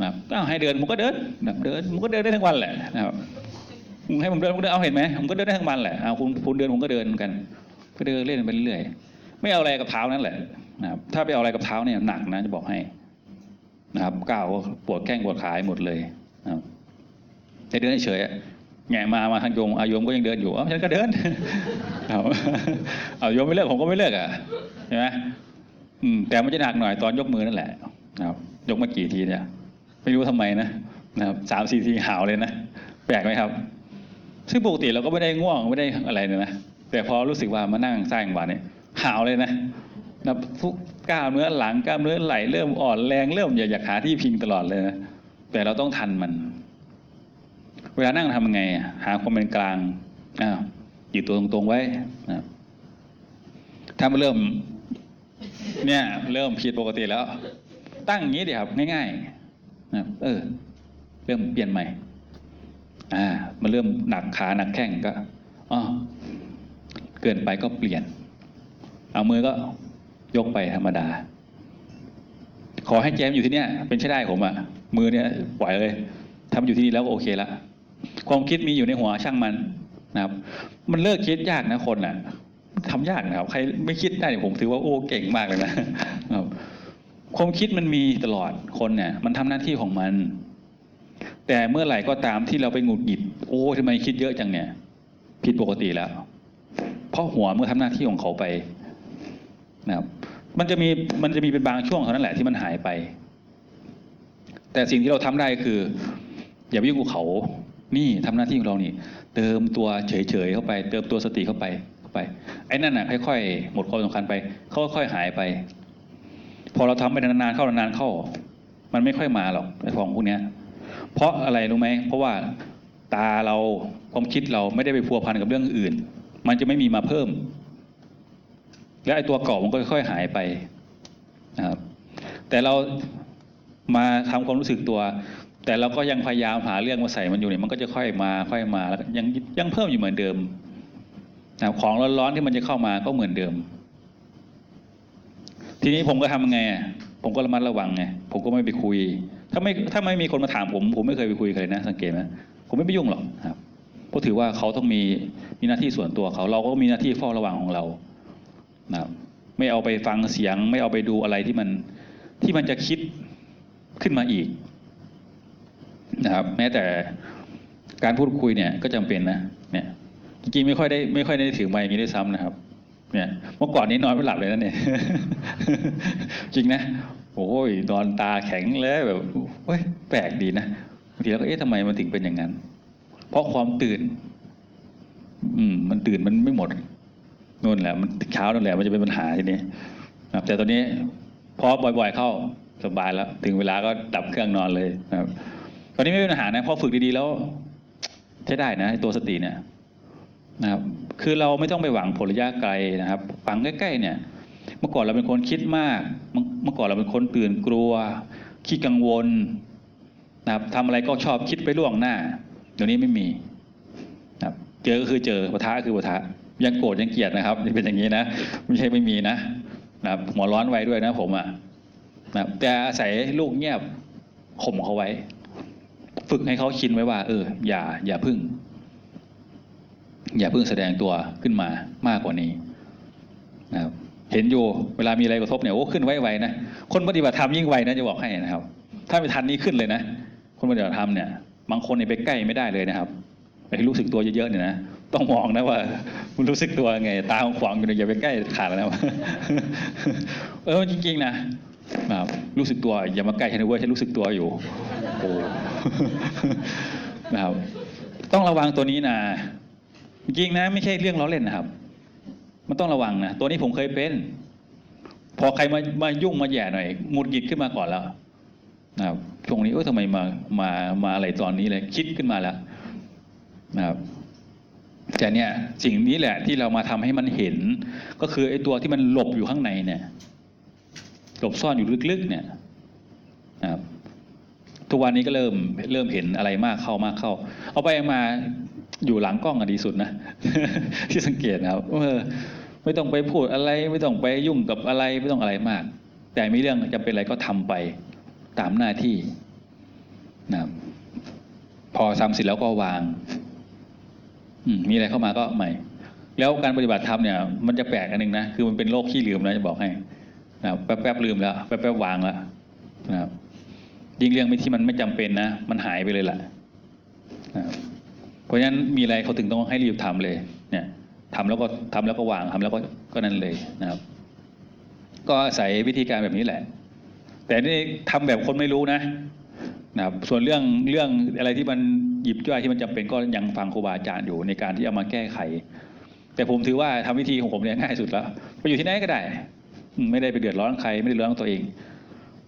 นะครับอ้าวให้เดินผมก็เดินเดินผมก็เดินได้ทั้งวันแหละนะครับให้ผมเดินผมก็เดินเอาเห็นไหมผมก็เดินได้ทั้งวันแหละเอาคุณคุณเดินผมก็เดินกันก็เดินเล่นไปเรื่อยๆไม่เอาอะไรกับเท้านั่นแหละนะครับถ้าไปเอาอะไรกับเท้าเนี่ยหนักนะจะบอกให้ นะครับก้าวปวดแข้งปวดขาหมดเลยนะครับ แต่เดินเฉยแงมามาทางโยมอายมก็ยังเดินอยู่เอ้าฉันก็เดินเอาเอาโยมไม่เลิกผมก็ไม่เลิกอะใช่ไหมอืมแต่มันจะหนักหน่อยตอนยกมือนั่นแหละนะครับ ยกมากี่ทีเนี่ย ไม่รู้ทำไมนะนะครับสามสี่ทีหาวเลยนะแปลกไหมครับ ซึ่งปกติเราก็ไม่ได้ง่วงไม่ได้อะไรเลยนะแต่พอรู้สึกว่ามานั่งสร้างบาเนี่ยหาวเลยนะนะทุกกล้ามเนื้อหลังกล้ามเนื้อไหลเริ่มอ่อนแรงเริ่มอยากอยากหาที่พิงตลอดเลยนะแต่เราต้องทันมัน เวลานั่งทำยังไงอะหาความเป็นกลางอ้าวอยู่ตัวตรงๆไว้นะถ้ามันเริ่ม เนี่ย เริ่มผิดปกติแล้ว ตั้งอย่างนี้ดีครับ ง่ายๆนะเออ เริ่มเปลี่ยนใหม่ อ่า มันเริ่มหนักขาหนักแข้งก็อ๋อเกินไปก็เปลี่ยน เอามือก็ยกไปธรรมดา ขอให้แจมอยู่ที่เนี่ย เป็นใช่ได้ผมอะมือเนี่ยปล่อยเลยทำอยู่ที่นี่แล้วก็โอเคละ ความคิดมีอยู่ในหัวช่างมันนะครับ มันเลิกคิดยากนะคนอะทำยากนะครับ ใครไม่คิดได้ผมถือว่าโอ้เก่งมากเลยนะครับความคิดมันมีตลอดคนเนี่ย มันทำหน้าที่ของมัน แต่เมื่อไหร่ก็ตามที่เราไปหงุดหงิด โอ้ทำไมคิดเยอะจังเนี่ย ผิดปกติแล้ว เพราะหัวเมื่อทำหน้าที่ของเขาไปนะครับ มันจะมีมันจะมีเป็นบางช่วงเท่านั้นแหละที่มันหายไป แต่สิ่งที่เราทำได้คือ อย่าไปยุ่งกับเขา นี่ทำหน้าที่ของเรานี่ เติมตัวเฉยๆเข้าไป เติมตัวสติเข้าไปเข้าไปไอ้นั่นน่ะค่อยๆหมดความสำคัญไปเขาค่อยๆหายไป พอเราทำไปนานๆเข้านานๆเข้า มันไม่ค่อยมาหรอกไอ้ของพวกเนี้ย เพราะอะไรรู้ไหมเพราะว่าตาเราความคิดเราไม่ได้ไปพัวพันกับเรื่องอื่น มันจะไม่มีมาเพิ่ม และไอ้ตัวเก่ามันก็ค่อยๆหายไปนะครับแต่เรามาทำความรู้สึกตัว แต่เราก็ยังพยายามหาเรื่องมาใส่มันอยู่เนี่ยมันก็จะค่อยมาค่อยมาแล้วยังยังเพิ่มอยู่เหมือนเดิมนะของร้อนๆที่มันจะเข้ามาก็เหมือนเดิม ทีนี้ผมก็ทำยังไง ผมก็ระมัดระวังไงผมก็ไม่ไปคุย ถ้าไม่ถ้าไม่มีคนมาถามผม ผมไม่เคยไปคุยใครนะสังเกตไหมผมไม่ไปยุ่งหรอกครับเพราะถือว่าเขาต้องมีมีหน้าที่ส่วนตัวเขา เราก็มีหน้าที่เฝ้าระวังของเรานะไม่เอาไปฟังเสียง ไม่เอาไปดูอะไรที่มันที่มันจะคิดขึ้นมาอีก นะครับ แม้แต่การพูดคุยเนี่ยก็จำเป็นนะเนี่ยจริงๆไม่ค่อยได้ไม่ค่อยได้ถือไมค์อย่างนี้ด้วยซ้ำนะครับ เนี่ยเมื่อก่อนนี้นอนไม่หลับเลยนะเนี่ย จริงนะโอ้ยนอนตาแข็งเลยแบบเฮ้ยแปลกดีนะบางทีเราก็เอ๊ะทำไมมันถึงเป็นอย่างนั้น เพราะความตื่น อืม มันตื่นมันไม่หมดนู่นแหละ มันเช้านั่นแหละมันจะเป็นปัญหาทีนี้ครับ แต่ตอนนี้พอบ่อย ๆ เข้าสบายแล้ว ถึงเวลาก็ดับเครื่องนอนเลยนะครับ ตอนนี้ไม่เป็นปัญหานะพอฝึกดีๆแล้วใช้ได้นะตัวสติเนี่ยนะครับ คือเราไม่ต้องไปหวังผลระยะไกลนะครับฝังใกล้ๆเนี่ย เมื่อก่อนเราเป็นคนคิดมาก เมื่อก่อนเราเป็นคนตื่นกลัวขี้กังวลนะครับทำอะไรก็ชอบคิดไปล่วงหน้า เดี๋ยวนี้ไม่มีนะครับเจอก็คือเจอปะทะก็คือปะทะยังโกรธยังเกลียดนะครับเป็นอย่างนี้นะไม่ใช่ไม่มีนะนะครับหัวร้อนไว้ด้วยนะผมอะนะครับแต่อาศัยลูกเงียบข่มเขาไว้ ฝึกให้เขาชินไว้ว่า เออ อย่า อย่าพึ่ง อย่าพิ่งแสดงตัวขึ้นมามากกว่านี้นะครับเห็นอยู่เวลามีอะไรกระทบเนี่ยโอ้ขึ้นไวๆนะคนปฏิบัติธรรมยิ่งไวนะจะบอกให้นะครับ ถ้าไม่ทันนี้ขึ้นเลยนะคนปฏิบัติธรรมเนี่ยบางคนเนี่ยไปใกล้ไม่ได้เลยนะครับไอ้รู้สึกตัวเยอะๆเนี่ยนะต้องมองนะว่ามันรู้สึกตัวไง ตาของขวางอยู่นะอย่าไปใกล้ขาดแล้วนะเออจริงๆนะนะครับรู้สึกตัวอย่ามาใกล้ฉันนะเว้ยฉันรู้สึกตัวอยู่ โอ้นะครับ ต้องระวังตัวนี้นะจริงนะ ไม่ใช่เรื่องล้อเล่นนะครับ มันต้องระวังนะตัวนี้ผมเคยเป็น พอใครมามายุ่งมาแย่หน่อยหงุดหงิดขึ้นมาก่อนแล้วนะครับช่วงนี้เออทำไมมามามาอะไรตอนนี้เลยคิดขึ้นมาแล้วนะครับแต่เนี่ยสิ่งนี้แหละที่เรามาทำให้มันเห็น ก็คือไอ้ตัวที่มันหลบอยู่ข้างในเนี่ยหลบซ่อนอยู่ลึกๆเนี่ยนะครับ ทุกวันนี้ก็เริ่มเริ่มเห็นอะไรมากเข้ามากเข้า เอาไปมาอยู่หลังกล้องอะดีสุดนะ ที่สังเกตนะครับเออไม่ต้องไปพูดอะไร ไม่ต้องไปยุ่งกับอะไรไม่ต้องอะไรมาก แต่มีเรื่องจำเป็นอะไรก็ทำไปตามหน้าที่นะพอทำเสร็จแล้วก็วางอืมีอะไรเข้ามาก็ใหม่ แล้วการปฏิบัติธรรมเนี่ย มันจะแปลกอันหนึ่งนะ คือมันเป็นโรคขี้ลืมนะจะบอกให้นะครับแป๊บๆลืมแล้ว แป๊บๆวางแล้วนะครับ ยิ่งเรื่องที่มันไม่จำเป็นนะ มันหายไปเลยแหละเพราะฉะนั้นมีอะไรเขาถึงต้องให้รีบทำเลย เนี่ยทำแล้วก็ทำแล้วก็วางทำแล้วก็ก็นั่นเลยนะครับ ก็อาศัยวิธีการแบบนี้แหละ แต่นี่ทำแบบคนไม่รู้นะนะครับส่วนเรื่องเรื่องอะไรที่มันหยิบย่อยที่มันจำเป็นก็ยังฟังครูบาอาจารย์อยู่ในการที่เอามาแก้ไข แต่ผมถือว่าทำวิธีของผมเนี่ยง่ายสุดแล้วไปอยู่ที่ไหนก็ได้ ไม่ได้ไปเดือดร้อนใครไม่ได้เดือดร้อนตัวเอง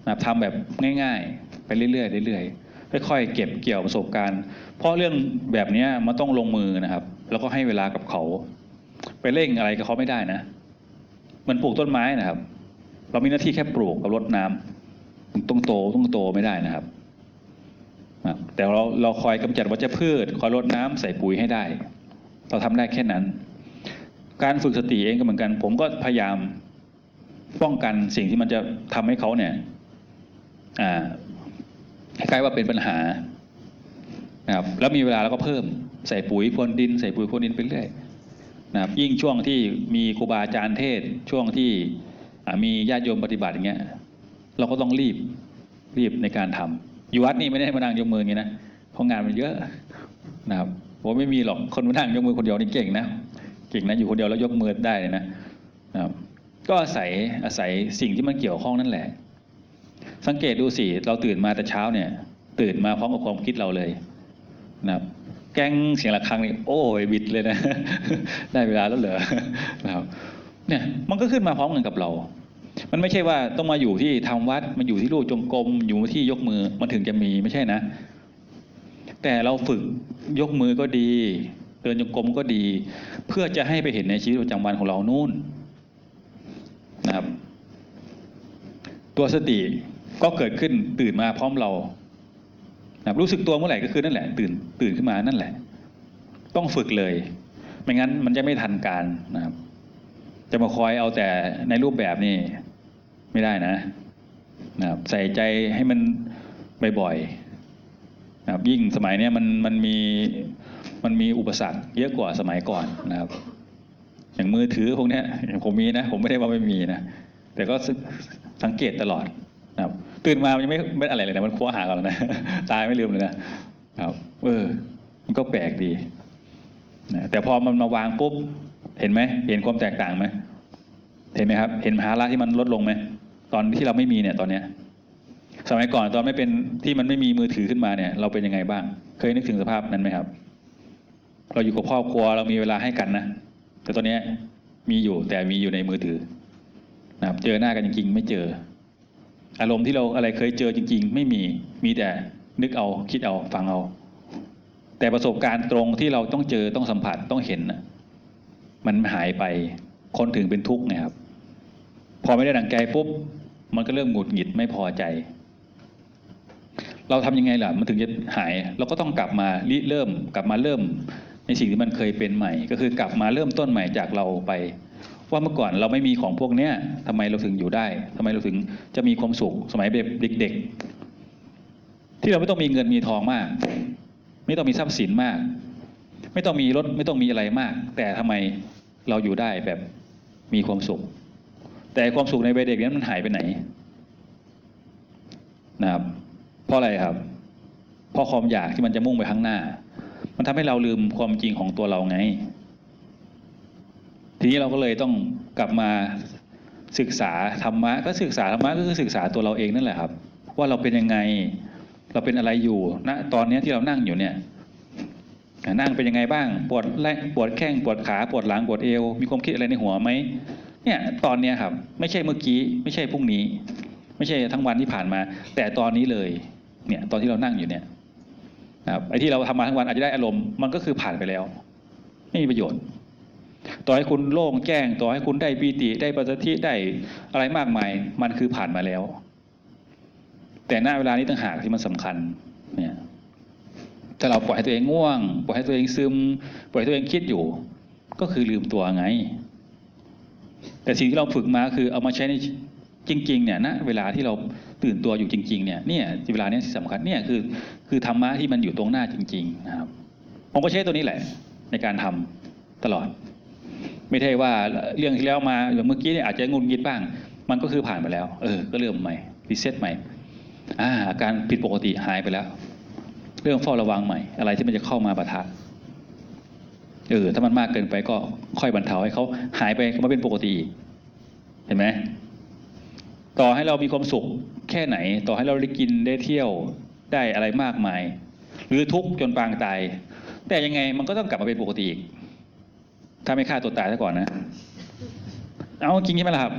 นะครับทำแบบง่าย ๆ ไปเรื่อยๆเรื่อยๆค่อยๆเก็บเกี่ยวประสบการณ์ เพราะเรื่องแบบนี้มันต้องลงมือนะครับ แล้วก็ให้เวลากับเขา ไปเร่งอะไรกับเขาไม่ได้นะมันปลูกต้นไม้นะครับ เรามีหน้าที่แค่ปลูกกับรดน้ำต้องโตต้องโตไม่ได้นะครับแต่เราเราคอยกำจัดวัชพืช คอยรดน้ำใส่ปุ๋ยให้ได้ เราทำได้แค่นั้น การฝึกสติเองก็เหมือนกัน ผมก็พยายามป้องกันสิ่งที่มันจะทำให้เขาเนี่ยอ่า คล้ายๆว่าเป็นปัญหานะครับแล้วมีเวลาเราก็เพิ่มใส่ปุ๋ยพรวนดิน ใส่ปุ๋ยพรวนดินไปเรื่อยนะครับยิ่งช่วงที่มีครูบาอาจารย์เทศช่วงที่มีญาติโยมปฏิบัติอย่างเงี้ยเราก็ต้องรีบรีบในการทำอยู่วัดนี่ไม่ได้มานั่งยกมืออย่างนี้นะเพราะงานมันเยอะนะครับผมไม่มีหรอกคนมานั่งยกมือคนเดียวนี่เก่งนะเก่งนะอยู่คนเดียวแล้วยกมือได้เลยนะนะครับก็อาศัยอาศัยสิ่งที่มันเกี่ยวข้องนั่นแหละ สังเกตดูสิเราตื่นมาแต่เช้าเนี่ย ตื่นมาพร้อมกับความคิดเราเลยนะครับ แกล้งเสียงะระฆังนี่โอ้ยบิดเลยนะ ได้เวลาแล้วเหรอนะครับ เนี่ยมันก็ขึ้นมาพร้อมกันกับเรา มันไม่ใช่ว่าต้องมาอยู่ที่ทำวัดมาอยู่ที่รูปจงกรมอยู่ที่ยกมือมันถึงจะมีไม่ใช่นะ แต่เราฝึกยกมือก็ดี เดินจงกรมก็ดี เพื่อจะให้ไปเห็นในชีวิตประจำวันของเรานู่นนะครับ ตัวสติ ก็เกิดขึ้นตื่นมาพร้อมเรานะรู้สึกตัวเมื่อไหร่ก็คือนั่นแหละ ตื่นตื่นขึ้นมานั่นแหละ ต้องฝึกเลย ไม่งั้นมันจะไม่ทันการนะครับ จะมาคอยเอาแต่ในรูปแบบนี่ไม่ได้นะนะครับใส่ใจให้มันบ่อยๆนะครับ ยิ่งสมัยเนี้ยมันมันมีมันมีอุปสรรคเยอะกว่าสมัยก่อนนะครับ อย่างมือถือพวกเนี้ยผมมีนะ ผมไม่ได้ว่าไม่มีนะ แต่ก็สังเกตตลอดนะครับ ตื่นมามันยังไม่ไม่อะไรเลยนะมันคว้าหากันแล้วนะตายไม่ลืมเลยนะครับเออ มันก็แปลกดีนะแต่พอมันมาวางปุ๊บเห็นไหมเห็นความแตกต่างไหมเห็นไหมครับ เห็นภาระที่มันลดลงไหมตอนที่เราไม่มีเนี่ยตอนเนี้ย สมัยก่อนตอนไม่เป็นที่มันไม่มีมือถือขึ้นมาเนี่ย เราเป็นยังไงบ้าง เคยนึกถึงสภาพนั้นไหมครับ เราอยู่กับครอบครัวเรามีเวลาให้กันนะแต่ตอนเนี้ยมีอยู่แต่มีอยู่ในมือถือนะครับ เจอหน้ากันจริงๆไม่เจอ อารมณ์ที่เราอะไรเคยเจอจริง ๆ ไม่มีมีแต่นึกเอาคิดเอาฟังเอา แต่ประสบการณ์ตรงที่เราต้องเจอต้องสัมผัสต้องเห็นน่ะมันหายไปคนถึงเป็นทุกข์ไงครับ พอไม่ได้ดังใจปุ๊บมันก็เริ่มหงุดหงิดไม่พอใจ เราทำยังไงล่ะ มันถึงจะหาย เราก็ต้องกลับมาริเริ่ม กลับมาเริ่ม ในสิ่งที่มันเคยเป็นใหม่ ก็คือกลับมาเริ่มต้นใหม่จากเราไป ว่าเมื่อก่อนเราไม่มีของพวกเนี้ยทำไมเราถึงอยู่ได้ทำไมเราถึงจะมีความสุขสมัยเด็กๆ ที่เราไม่ต้องมีเงินมีทองมาก ไม่ต้องมีทรัพย์สินมาก ไม่ต้องมีรถไม่ต้องมีอะไรมาก แต่ทำไมเราอยู่ได้แบบมีความสุข แต่ความสุขในวัยเด็กนั้นมันหายไปไหนนะครับ เพราะอะไรครับ เพราะความอยากที่มันจะมุ่งไปข้างหน้า มันทำให้เราลืมความจริงของตัวเราไง ทีนี้เราก็เลยต้องกลับมาศึกษาธรรมะก็ศึกษาธรรมะก็คือศึกษาตัวเราเองนั่นแหละครับ ว่าเราเป็นยังไงเราเป็นอะไรอยู่ณตอนนี้ที่เรานั่งอยู่เนี่ยนั่งเป็นยังไงบ้าง ปวดแรปวดแข้งปวดขาปวดหลังปวดเอว มีความคิดอะไรในหัวไหมเนี่ยตอนเนี้ครับ ไม่ใช่เมื่อกี้ ไม่ใช่พรุ่งนี้ ไม่ใช่ทั้งวันที่ผ่านมา แต่ตอนนี้เลย เนี่ยตอนที่เรานั่งอยู่เนี่ยครับไอ้ที่เราทำมาทั้งวันอาจจะได้อารมณ์มันก็คือผ่านไปแล้ว ไม่มีประโยชน์ ต่อให้คุณโล่งแจ้ง ต่อให้คุณได้ปีติได้ปัสสธิได้อะไรมากมาย มันคือผ่านมาแล้ว แต่หน้าเวลานี้ต่างหากที่มันสำคัญเนี่ยถ้าเราปล่อยให้ตัวเองง่วง ปล่อยให้ตัวเองซึม ปล่อยให้ตัวเองคิดอยู่ ก็คือลืมตัวไง แต่สิ่งที่เราฝึกมาคือเอามาใช้ในจริง ๆ เนี่ยณเวลาที่เราตื่นตัวอยู่จริง ๆ เนี่ยเนี่ยเวลาเนี้ยที่สำคัญเนี่ยคือ คือธรรมะที่มันอยู่ตรงหน้าจริง ๆ นะครับผมก็ใช้ตัวนี้แหละ ในการทำตลอด ไม่ใช่ว่าเรื่องที่แล้วมาอย่างเมื่อกี้เนี่ยอาจจะงุนงิดบ้าง มันก็คือผ่านไปแล้ว เออ ก็เริ่มใหม่รีเซ็ตใหม่อ่าอาการผิดปกติหายไปแล้ว เรื่องเฝ้าระวังใหม่ อะไรที่มันจะเข้ามาปะทะเออถ้ามันมากเกินไปก็ค่อยบรรเทาให้เขาหายไปมาเป็นปกติ เห็นไหมต่อให้เรามีความสุขแค่ไหน ต่อให้เราได้กินได้เที่ยวได้อะไรมากมาย หรือทุกข์จนปางตาย แต่ยังไงมันก็ต้องกลับมาเป็นปกติอีก ถ้าไม่ฆ่าตัวตายซะก่อนนะ เอาจริงใช่ไหมล่ะครับ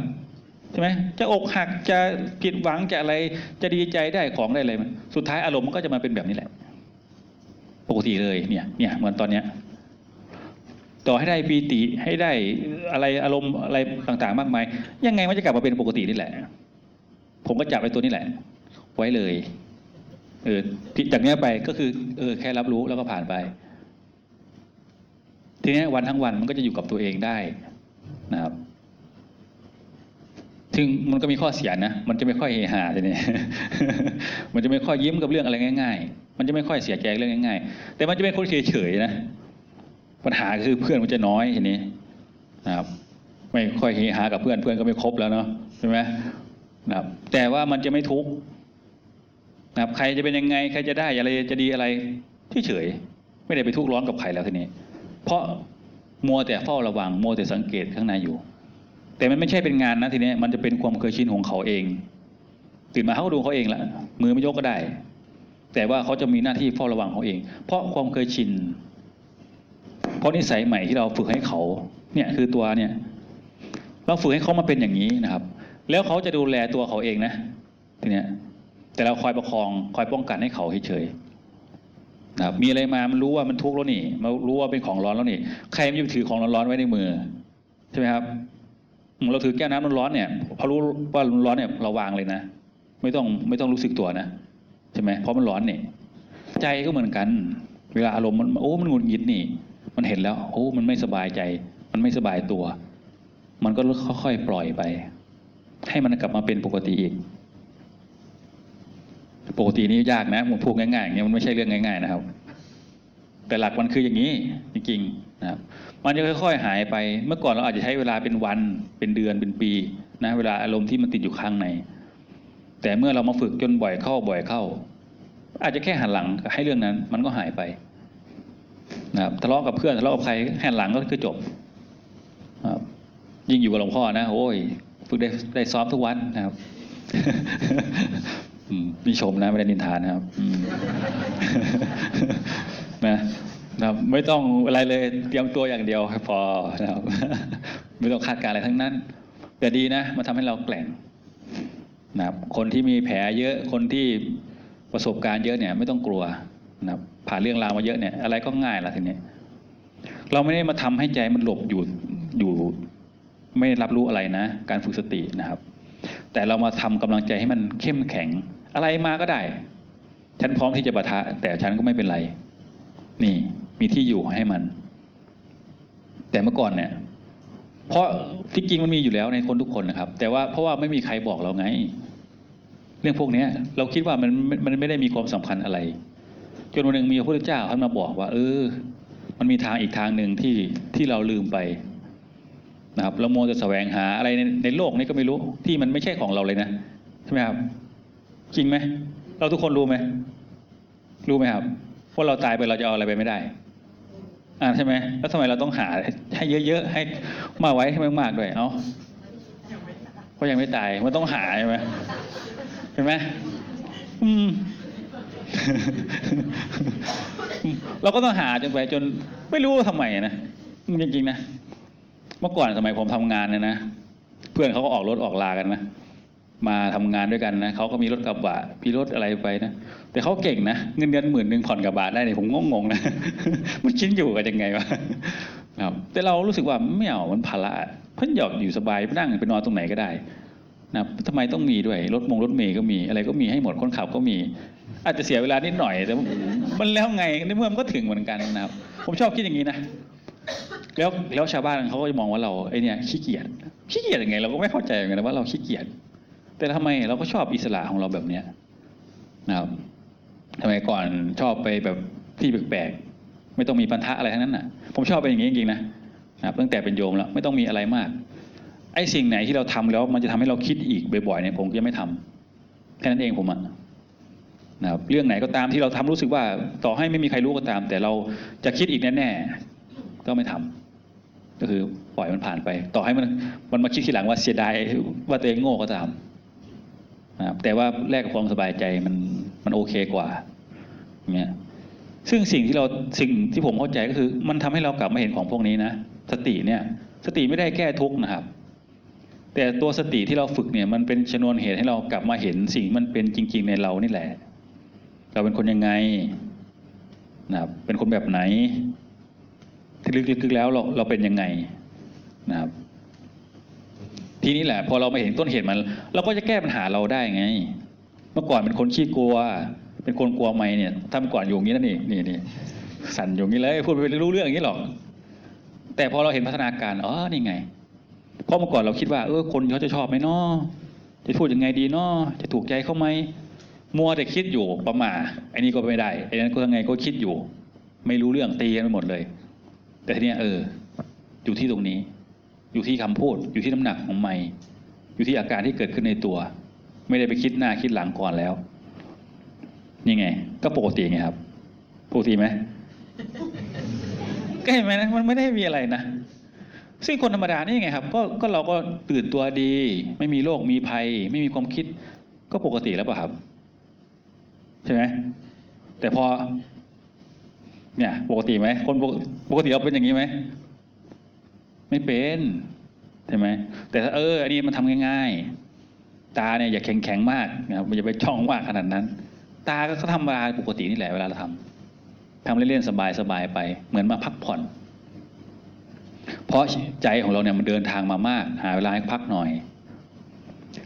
ใช่ไหมจะอกหักจะผิดหวังจะอะไร จะดีใจได้ของได้อะไรสุดท้ายอารมณ์มันก็จะมาเป็นแบบนี้แหละ ปกติเลยเนี่ย เนี่ยเหมือนตอนเนี้ย ต่อให้ได้ปีติให้ได้อะไรอารมณ์อะไรต่างๆ มากมาย ยังไงมันจะกลับมาเป็นปกตินี่แหละ ผมก็จับไอ้ตัวนี้แหละ ไว้เลยเออจากเนี้ยไปก็คือ เออ แค่รับรู้แล้วก็ผ่านไป ทีนี้วันทั้งวันมันก็จะอยู่กับตัวเองได้นะครับซึ่งมันก็มีข้อเสียนะ มันจะไม่ค่อยเฮฮาทีนี้มันจะไม่ค่อยยิ้มกับเรื่องอะไรง่าย ๆ มันจะไม่ค่อยเสียใจเรื่องง่าย ๆ แต่มันจะเป็นคนเฉยๆนะ ปัญหาคือเพื่อนมันจะน้อยทีนี้นะครับ ไม่ค่อยเฮฮากับเพื่อนเพื่อนก็ไม่ครบแล้วเนาะใช่ไหมนะครับ แต่ว่ามันจะไม่ทุกข์นะครับ ใครจะเป็นยังไง ใครจะได้อะไรจะดีอะไรเฉยๆไม่ได้ไปทุกข์ร้อนกับใครแล้วทีนี้ เพราะมัวแต่เฝ้าระวังมัวแต่สังเกตข้างในอยู่ แต่มันไม่ใช่เป็นงานนะทีนี้มันจะเป็นความเคยชินของเขาเอง ตื่นมาเขาก็ดูเขาเองละมือไม่ยกก็ได้ แต่ว่าเขาจะมีหน้าที่เฝ้าระวังเขาเอง เพราะความเคยชินเพราะนิสัยใหม่ที่เราฝึกให้เขาเนี่ยคือตัวเนี่ยเราฝึกให้เขามาเป็นอย่างนี้นะครับ แล้วเขาจะดูแลตัวเขาเองนะทีเนี้ยแต่เราคอยประคองคอยป้องกันให้เขาเฉยๆ นะครับมีอะไรมามันรู้ว่ามันทุกข์แล้วนี่มันรู้ว่าเป็นของร้อนแล้วนี่ ใครมันจะถือของร้อนๆไว้ในมือใช่ไหมครับเราถือแก้วน้ำร้อนๆเนี่ยพอรู้ว่าร้อนเนี่ยเราวางเลยนะ ไม่ต้องไม่ต้องรู้สึกตัวนะใช่ไหมเพราะมันร้อนเนี่ยใจก็เหมือนกัน เวลาอารมณ์มันโอ้มันหงุดหงิดนี่ มันเห็นแล้วโอ้มันไม่สบายใจ มันไม่สบายตัว มันก็ค่อยๆปล่อยไป ให้มันกลับมาเป็นปกติอีก ปกตินี่ยากนะผมพูดง่ายๆอย่างเงี้ยมันไม่ใช่เรื่องง่าย ๆ นะครับ แต่หลักมันคืออย่างนี้จริงๆนะครับมันจะค่อย ๆ หายไป เมื่อก่อนเราอาจจะใช้เวลาเป็นวันเป็นเดือนเป็นปีนะเวลาอารมณ์ที่มันติดอยู่ข้างใน แต่เมื่อเรามาฝึกจนบ่อยเข้าบ่อยเข้า อาจจะแค่หันหลังให้เรื่องนั้น มันก็หายไปนะครับทะเลาะกับเพื่อนทะเลาะกับใครหันหลังก็คือจบครับยิ่งอยู่กับหลวงพ่อนะโอ้ยฝึกได้ได้ซ้อมทุกวันนะครับ อืมมีชมนะไม่ได้นินทานนะครับนะครับ ไม่ต้องอะไรเลยเตรียมตัวอย่างเดียวพอนะครับ ไม่ต้องคาดการณ์อะไรทั้งนั้น แต่ดีนะมาทำให้เราแกล่งนะครับ คนที่มีแผลเยอะคนที่ประสบการณ์เยอะเนี่ย ไม่ต้องกลัวนะครับผ่านเรื่องราวมาเยอะเนี่ย อะไรก็ง่ายละทีนี้เราไม่ได้มาทำให้ใจมันหลบอยู่อยู่ไม่รับรู้อะไรนะ การฝึกสตินะครับ แต่เรามาทำกำลังใจให้มันเข้มแข็ง อะไรมาก็ได้ ฉันพร้อมที่จะปะทะ แต่ฉันก็ไม่เป็นไร นี่ มีที่อยู่ให้มัน แต่เมื่อก่อนเนี่ย เพราะที่จริงมันมีอยู่แล้วในคนทุกคนนะครับ แต่ว่าเพราะว่าไม่มีใครบอกเราไง เรื่องพวกนี้เราคิดว่ามันมันไม่ได้มีความสำคัญอะไร จนวันหนึ่งมีพระพุทธเจ้าท่านมาบอกว่า เออ มันมีทางอีกทางหนึ่งที่ที่เราลืมไปนะครับเราโมจะแสวงหาอะไรในในโลกนี้ก็ไม่รู้ที่มันไม่ใช่ของเราเลยนะใช่ไหมครับ จริงไหมเราทุกคนรู้ไหมรู้ไหมครับว่าเราตายไปเราจะเอาอะไรไปไม่ได้ อ่าใช่ไหมแล้วทำไมเราต้องหาให้เยอะๆให้มาไว้ให้มากๆด้วยเอ้าเพราะยังไม่ตายมันต้องหาใช่ไหมเห็นไหมอืมเราก็ต้องหาจนไปจนไม่รู้ว่าทำไมนะจริงๆนะเมื่อก่อนสมัยผมทำงานเนี่ยนะเพื่อนเขาก็ออกรถออกลากันนะ มาทำงานด้วยกันนะเขาก็มีรถกระบะมีรถอะไรไปนะแต่เขาเก่งนะเงินเดือนหมื่นหนึ่งผ่อนกระบะได้เนี่ยผมงงๆนะมันชิ้นอยู่กันยังไงวะครับแต่เรารู้สึกว่าไม่เอามันภาระเพิ่นหยอกอยู่สบายไปนั่งไปนอนตรงไหนก็ได้นะทำไมต้องมีด้วยรถมงรถเมย์ก็มี อะไรก็มีให้หมดคนขับก็มี อาจจะเสียเวลานิดหน่อยแต่มันแล้วไงในเมื่อมันก็ถึงเหมือนกันนะครับผมชอบคิดอย่างนี้นะแล้วแล้วชาวบ้านเขาก็จะมองว่าเราไอเนี่ยขี้เกียจขี้เกียจยังไง เราก็ไม่เข้าใจเหมือนกันว่าเราขี้เกียจ แต่ทำไมเราก็ชอบอิสระของเราแบบเนี้ยนะครับทำไมก่อนชอบไปแบบที่แปลกๆไม่ต้องมีปัญหาอะไรทั้งนั้นน่ะ ผมชอบเป็นอย่างนี้จริงๆนะนะครับตั้งแต่เป็นโยมแล้วไม่ต้องมีอะไรมากไอ้สิ่งไหนที่เราทำแล้วมันจะทำให้เราคิดอีกบ่อยๆเนี่ยผมก็จะไม่ทำแค่นั้นเองผมอะนะครับเรื่องไหนก็ตามที่เราทำรู้สึกว่า ต่อให้ไม่มีใครรู้ก็ตาม แต่เราจะคิดอีกแน่ๆก็ไม่ทำก็คือปล่อยมันผ่านไป ต่อให้มันมันมาคิดทีหลังว่าเสียดายว่าตัวเองโง่ก็ตาม นะครับแต่ว่าแลกกับความสบายใจมันมันโอเคกว่าเงี้ยซึ่งสิ่งที่เราสิ่งที่ผมเข้าใจก็คือ มันทำให้เรากลับมาเห็นของพวกนี้นะสติเนี่ยสติไม่ได้แก้ทุกข์นะครับ แต่ตัวสติที่เราฝึกเนี่ยมันเป็นชนวนเหตุให้เรากลับมาเห็นสิ่งมันเป็นจริง ๆ ในเรานี่แหละ เราเป็นคนยังไงนะครับเป็นคนแบบไหนที่ลึกๆแล้วเราเราเป็นยังไงนะครับ ทีนี้แหละ พอเรามาเห็นต้นเหตุมัน เราก็จะแก้ปัญหาเราได้ไง เมื่อก่อนเป็นคนขี้กลัว เป็นคนกลัวไม่เนี่ยถ้าก่อนอยู่อย่างนี้นั่นเองนี่นี่สั่นอยู่อย่างนี้เลยพูดไปรู้เรื่องอย่างนี้หรอก แต่พอเราเห็นพัฒนาการอ๋อนี่ไงเพราะเมื่อก่อนเราคิดว่าเออคนเขาจะชอบไหมเนาะจะพูดยังไงดีเนาะจะถูกใจเขาไหมมัวแต่คิดอยู่ประมาอ้นี่ก็ไม่ได้ไอ้นั้นก็ยังไงก็คิดอยู่ ไม่รู้เรื่องตีกันไปหมดเลย แต่ทีเนี้ยเออ อยู่ที่ตรงนี้ อยู่ที่คำพูด อยู่ที่น้ำหนักของไม่อยู่ที่อาการที่เกิดขึ้นในตัว ไม่ได้ไปคิดหน้าคิดหลังก่อนแล้วนี่ไง ก็ปกติไงครับปกติไหมก็เห็นไหมนะมันไม่ได้มีอะไรนะซึ่งคนธรรมดานี่ไงครับ ก็ก็เราก็ตื่นตัวดี ไม่มีโรคมีภัย ไม่มีความคิด ก็ปกติแล้วป่ะครับ ใช่ไหมแต่พอ เนี่ย ปกติไหมคนปกติเราเป็นอย่างนี้ไหม ไม่เป็นใช่ไหมแต่ถ้าเอออันนี้มันทำง่าย ๆ ตาเนี่ยอย่าแข็งแข็งมากนะครับมันจะไปช่องมากขนาดนั้น ตาก็ทำเวลาปกตินี่แหละเวลาเราทำทำเล่นๆสบายๆไป เหมือนมาพักผ่อน เพราะใจของเราเนี่ยมันเดินทางมามาก หาเวลาให้พักหน่อย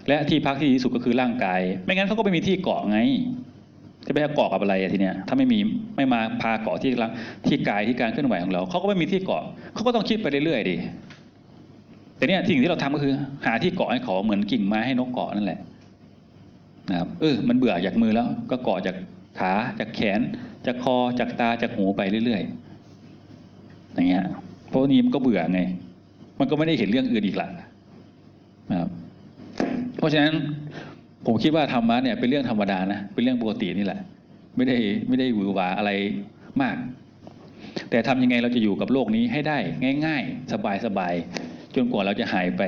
และที่พักที่ดีที่สุดก็คือร่างกาย ไม่งั้นเขาก็ไม่มีที่เกาะไง จะไปเกาะกับอะไรทีเนี้ยถ้าไม่มีไม่มาพาเกาะที่ร่างที่กายที่การเคลื่อนไหวของเราเขาก็ไม่มีที่เกาะเขาก็ต้องคิดไปเรื่อยๆดิแต่เนี้ยสิ่งที่เราทำก็คือ หาที่เกาะให้เขาเหมือนกิ่งไม้ให้นกเกาะนั่นแหละนะครับเออมันเบื่อจากมือแล้ว ก็เกาะจากขาจากแขน จากคอจากตาจากหูไปเรื่อยๆอย่างเงี้ยเพราะนี้มันก็เบื่อไง มันก็ไม่ได้เห็นเรื่องอื่นอีกละนะครับเพราะฉะนั้น ผมคิดว่าธรรมะเนี่ยเป็นเรื่องธรรมดานะเป็นเรื่องปกตินี่แหละ ไม่ได้ไม่ได้หวือหวาอะไรมาก แต่ทำยังไงเราจะอยู่กับโลกนี้ให้ได้ ง่าย ๆ สบายๆจนกว่าเราจะหายไป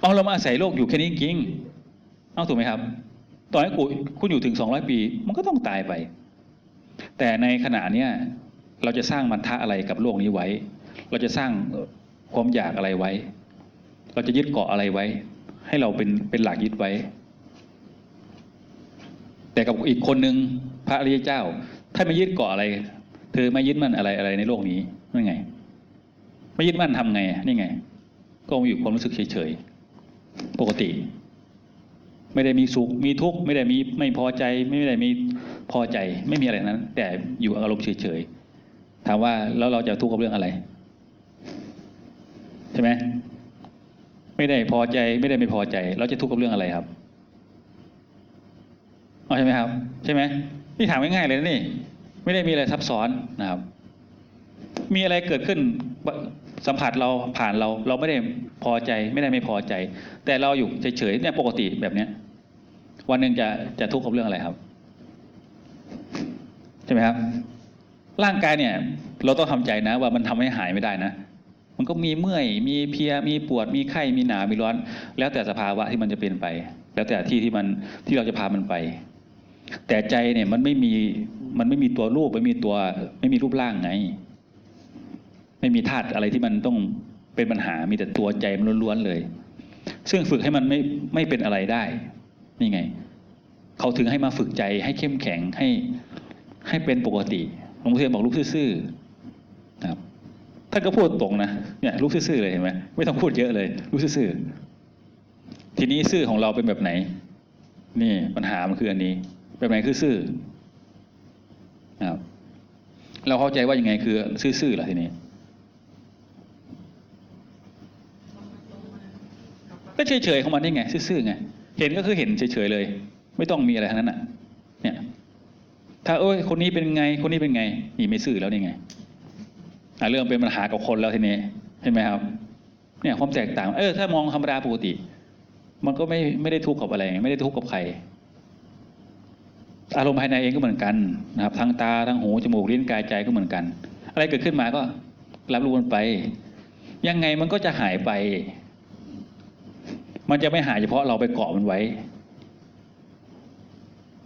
เอาเรามาอาศัยโลกอยู่แค่นี้จริงเอาถูกไหมครับต่อให้คุณคุณอยู่ถึงสองร้อยปี มันก็ต้องตายไป แต่ในขณะเนี้ยเราจะสร้างมันทะอะไรกับโลกนี้ไว้ เราจะสร้างความอยากอะไรไว้ เราจะยึดเกาะอะไรไว้ ให้เราเป็นเป็นหลักยึดไว้ แต่กับอีกคนหนึ่งพระอริยเจ้าถ้าไม่ยึดเกาะอะไร เธอไม่ยึดมั่นอะไรอะไรในโลกนี้นั่นไง ไม่ยึดมั่นทำไงนี่ไง ก็อยู่ความรู้สึกเฉยๆปกติ ไม่ได้มีสุขมีทุกข์ไม่ได้มีไม่พอใจ ไม่ได้มีพอใจ ไม่มีอะไรนั้น แต่อยู่อารมณ์เฉยๆถามว่าแล้วเราจะทุกข์กับเรื่องอะไร ใช่ไหม ไม่ได้พอใจ ไม่ได้ไม่พอใจ เราจะทุกข์กับเรื่องอะไรครับเอาใช่ไหมครับ ใช่ไหมนี่ถามง่ายๆเลยนะนี่ ไม่ได้มีอะไรซับซ้อนนะครับ มีอะไรเกิดขึ้นสัมผัสเราผ่านเรา เราไม่ได้พอใจไม่ได้ไม่พอใจ แต่เราอยู่เฉยๆเนี่ยปกติแบบเนี้ย วันหนึ่งจะจะทุกข์กับเรื่องอะไรครับ ใช่ไหมครับ ร่างกายเนี่ย เราต้องทำใจนะ ว่ามันทำให้หายไม่ได้นะ มันก็มีเมื่อย มีเพีย มีปวด มีไข้ มีหนาว มีร้อน แล้วแต่สภาวะที่มันจะเป็นไป แล้วแต่ที่ที่มันที่เราจะพามันไป แต่ใจเนี่ยมันไม่มี มันไม่มีตัวรูป ไม่มีตัว ไม่มีรูปร่างไง ไม่มีธาตุอะไรที่มันต้องเป็นปัญหา มีแต่ตัวใจมันล้วนๆเลย ซึ่งฝึกให้มันไม่ไม่เป็นอะไรได้ นี่ไง เขาถึงให้มาฝึกใจให้เข้มแข็งให้ให้เป็นปกติหลวงพ่อเทียนบอกลูกซื่อ ท่านก็พูดตรงนะเนี่ยลูกซื่อๆเลยเห็นไหมไม่ต้องพูดเยอะเลยลูกซื่อๆทีนี้ซื่อของเราเป็นแบบไหน นี่ปัญหามันคืออันนี้ แบบไหนคือซื่อครับเราเข้าใจว่ายังไงคือซื่อๆล่ะทีนี้ก็เฉยๆของมันนี่ไงซื่อๆไงเห็นก็คือเห็นเฉยๆเลย ไม่ต้องมีอะไรทั้งนั้นอะ เนี่ย ถ้าเอ้ยคนนี้เป็นไง คนนี้เป็นไง นี่ไม่ซื่อแล้วนี่ไง เรื่องเป็นปัญหากับคนแล้วทีนี้เห็นไหมครับ เนี่ยความแตกต่าง เออ ถ้ามองธรรมดาปกติ มันก็ไม่ไม่ได้ทุกข์กับอะไร ไม่ได้ทุกข์กับใคร อารมณ์ภายในเองก็เหมือนกันนะครับทั้งตาทั้งหูจมูกลิ้นกายใจก็เหมือนกัน อะไรเกิดขึ้นมาก็รับรู้มันไป ยังไงมันก็จะหายไป มันจะไม่หายเฉพาะเราไปเกาะมันไว้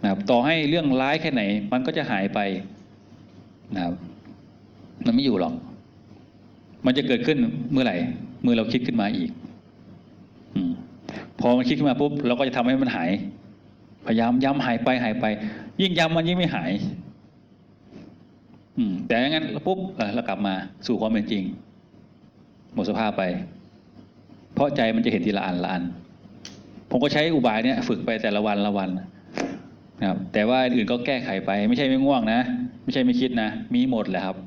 นะครับต่อให้เรื่องร้ายแค่ไหน มันก็จะหายไปนะครับมันไม่อยู่หรอก มันจะเกิดขึ้นเมื่อไหร่ เมื่อเราคิดขึ้นมาอีกอพอมันคิดขึ้นมาปุ๊บเราก็จะทำให้มันหาย พยายามย้ำหายไปหายไป ยิ่งย้ำมันยิ่งไม่หาย อืม แต่อย่างนั้นปุ๊บเรากลับมาสู่ความเป็นจริง หมดสภาพไป เพราะใจมันจะเห็นทีละอันละอัน ผมก็ใช้อุบายเนี่ยฝึกไปแต่ละวันละวันนะครับแต่ว่าอื่นก็แก้ไขไป ไม่ใช่ไม่ง่วงนะ ไม่ใช่ไม่คิดนะ มีหมดแหละครับ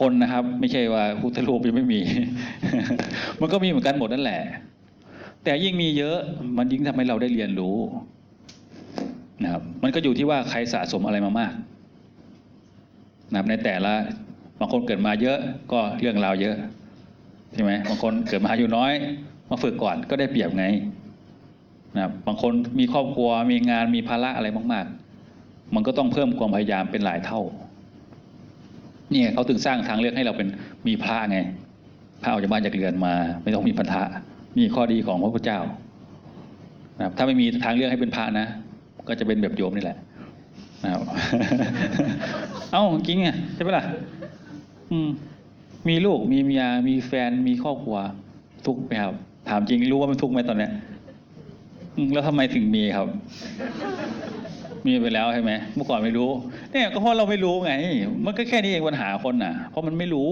คนนะครับ ไม่ใช่ว่าพุทธรูปยังไม่มี มันก็มีเหมือนกันหมดนั่นแหละ แต่ยิ่งมีเยอะมันยิ่งทำให้เราได้เรียนรู้นะครับมันก็อยู่ที่ว่าใครสะสมอะไรมามากนะครับในแต่ละบางคนเกิดมาเยอะก็เรื่องราวเยอะใช่ไหมบางคนเกิดมาอยู่น้อย มาฝึกก่อนก็ได้เปรียบไงนะครับบางคนมีครอบครัวมีงานมีภาระอะไรมาก ๆ มันก็ต้องเพิ่มความพยายามเป็นหลายเท่า เนี่ยเขาถึงสร้างทางเลือกให้เราเป็นมีพระไง พระออกจากบ้านจากเรือนมา ไม่ต้องมีพันธะนี่ข้อดีของพระพุทธเจ้านะครับถ้าไม่มีทางเลือกให้เป็นพระนะ ก็จะเป็นแบบโยมนี่แหละนะครับ เอ้าจริงไงใช่ไหมล่ะอืมมีลูกมีเมียมีแฟนมีครอบครัว ทุกข์ไหมครับ ถามจริงรู้ว่ามันทุกข์ไหมตอนเนี้ยอืมแล้วทำไมถึงมีครับ มีไปแล้วใช่ไหมเมื่อก่อนไม่รู้ เนี่ยก็เพราะเราไม่รู้ไง มันก็แค่นี้เองปัญหาคนน่ะ เพราะมันไม่รู้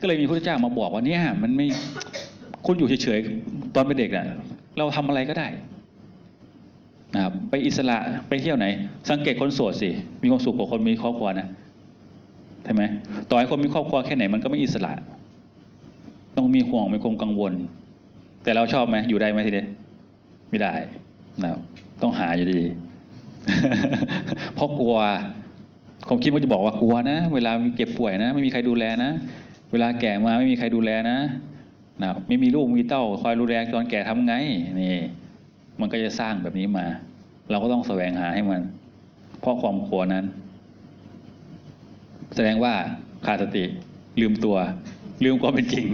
ก็เลยมีพระเจ้ามาบอกว่าเนี่ย มันไม่คุณอยู่เฉยๆตอนเป็นเด็กน่ะ เราทำอะไรก็ได้นะครับไปอิสระไปเที่ยวไหน สังเกตคนโสดสิมีความสุขกว่าคนมีครอบครัวนะใช่ไหมต่อให้คนมีครอบครัวแค่ไหนมันก็ไม่อิสระ ต้องมีห่วงมีความกังวล แต่เราชอบไหมอยู่ได้ไหมทีเดียวไม่ได้นะครับต้องหาอยู่ดี เพราะกลัวความคิดมันจะบอกว่ากลัวนะ เวลาเก็บป่วยนะ ไม่มีใครดูแลนะ เวลาแก่มาไม่มีใครดูแลนะนะไม่มีลูกมีเต้า คอยดูแลตอนแก่ทำไงนี่ มันก็จะสร้างแบบนี้มา เราก็ต้องแสวงหาให้มัน เพราะความกลัวนั้น แสดงว่าขาดสติ ลืมตัว ลืมความเป็นจริง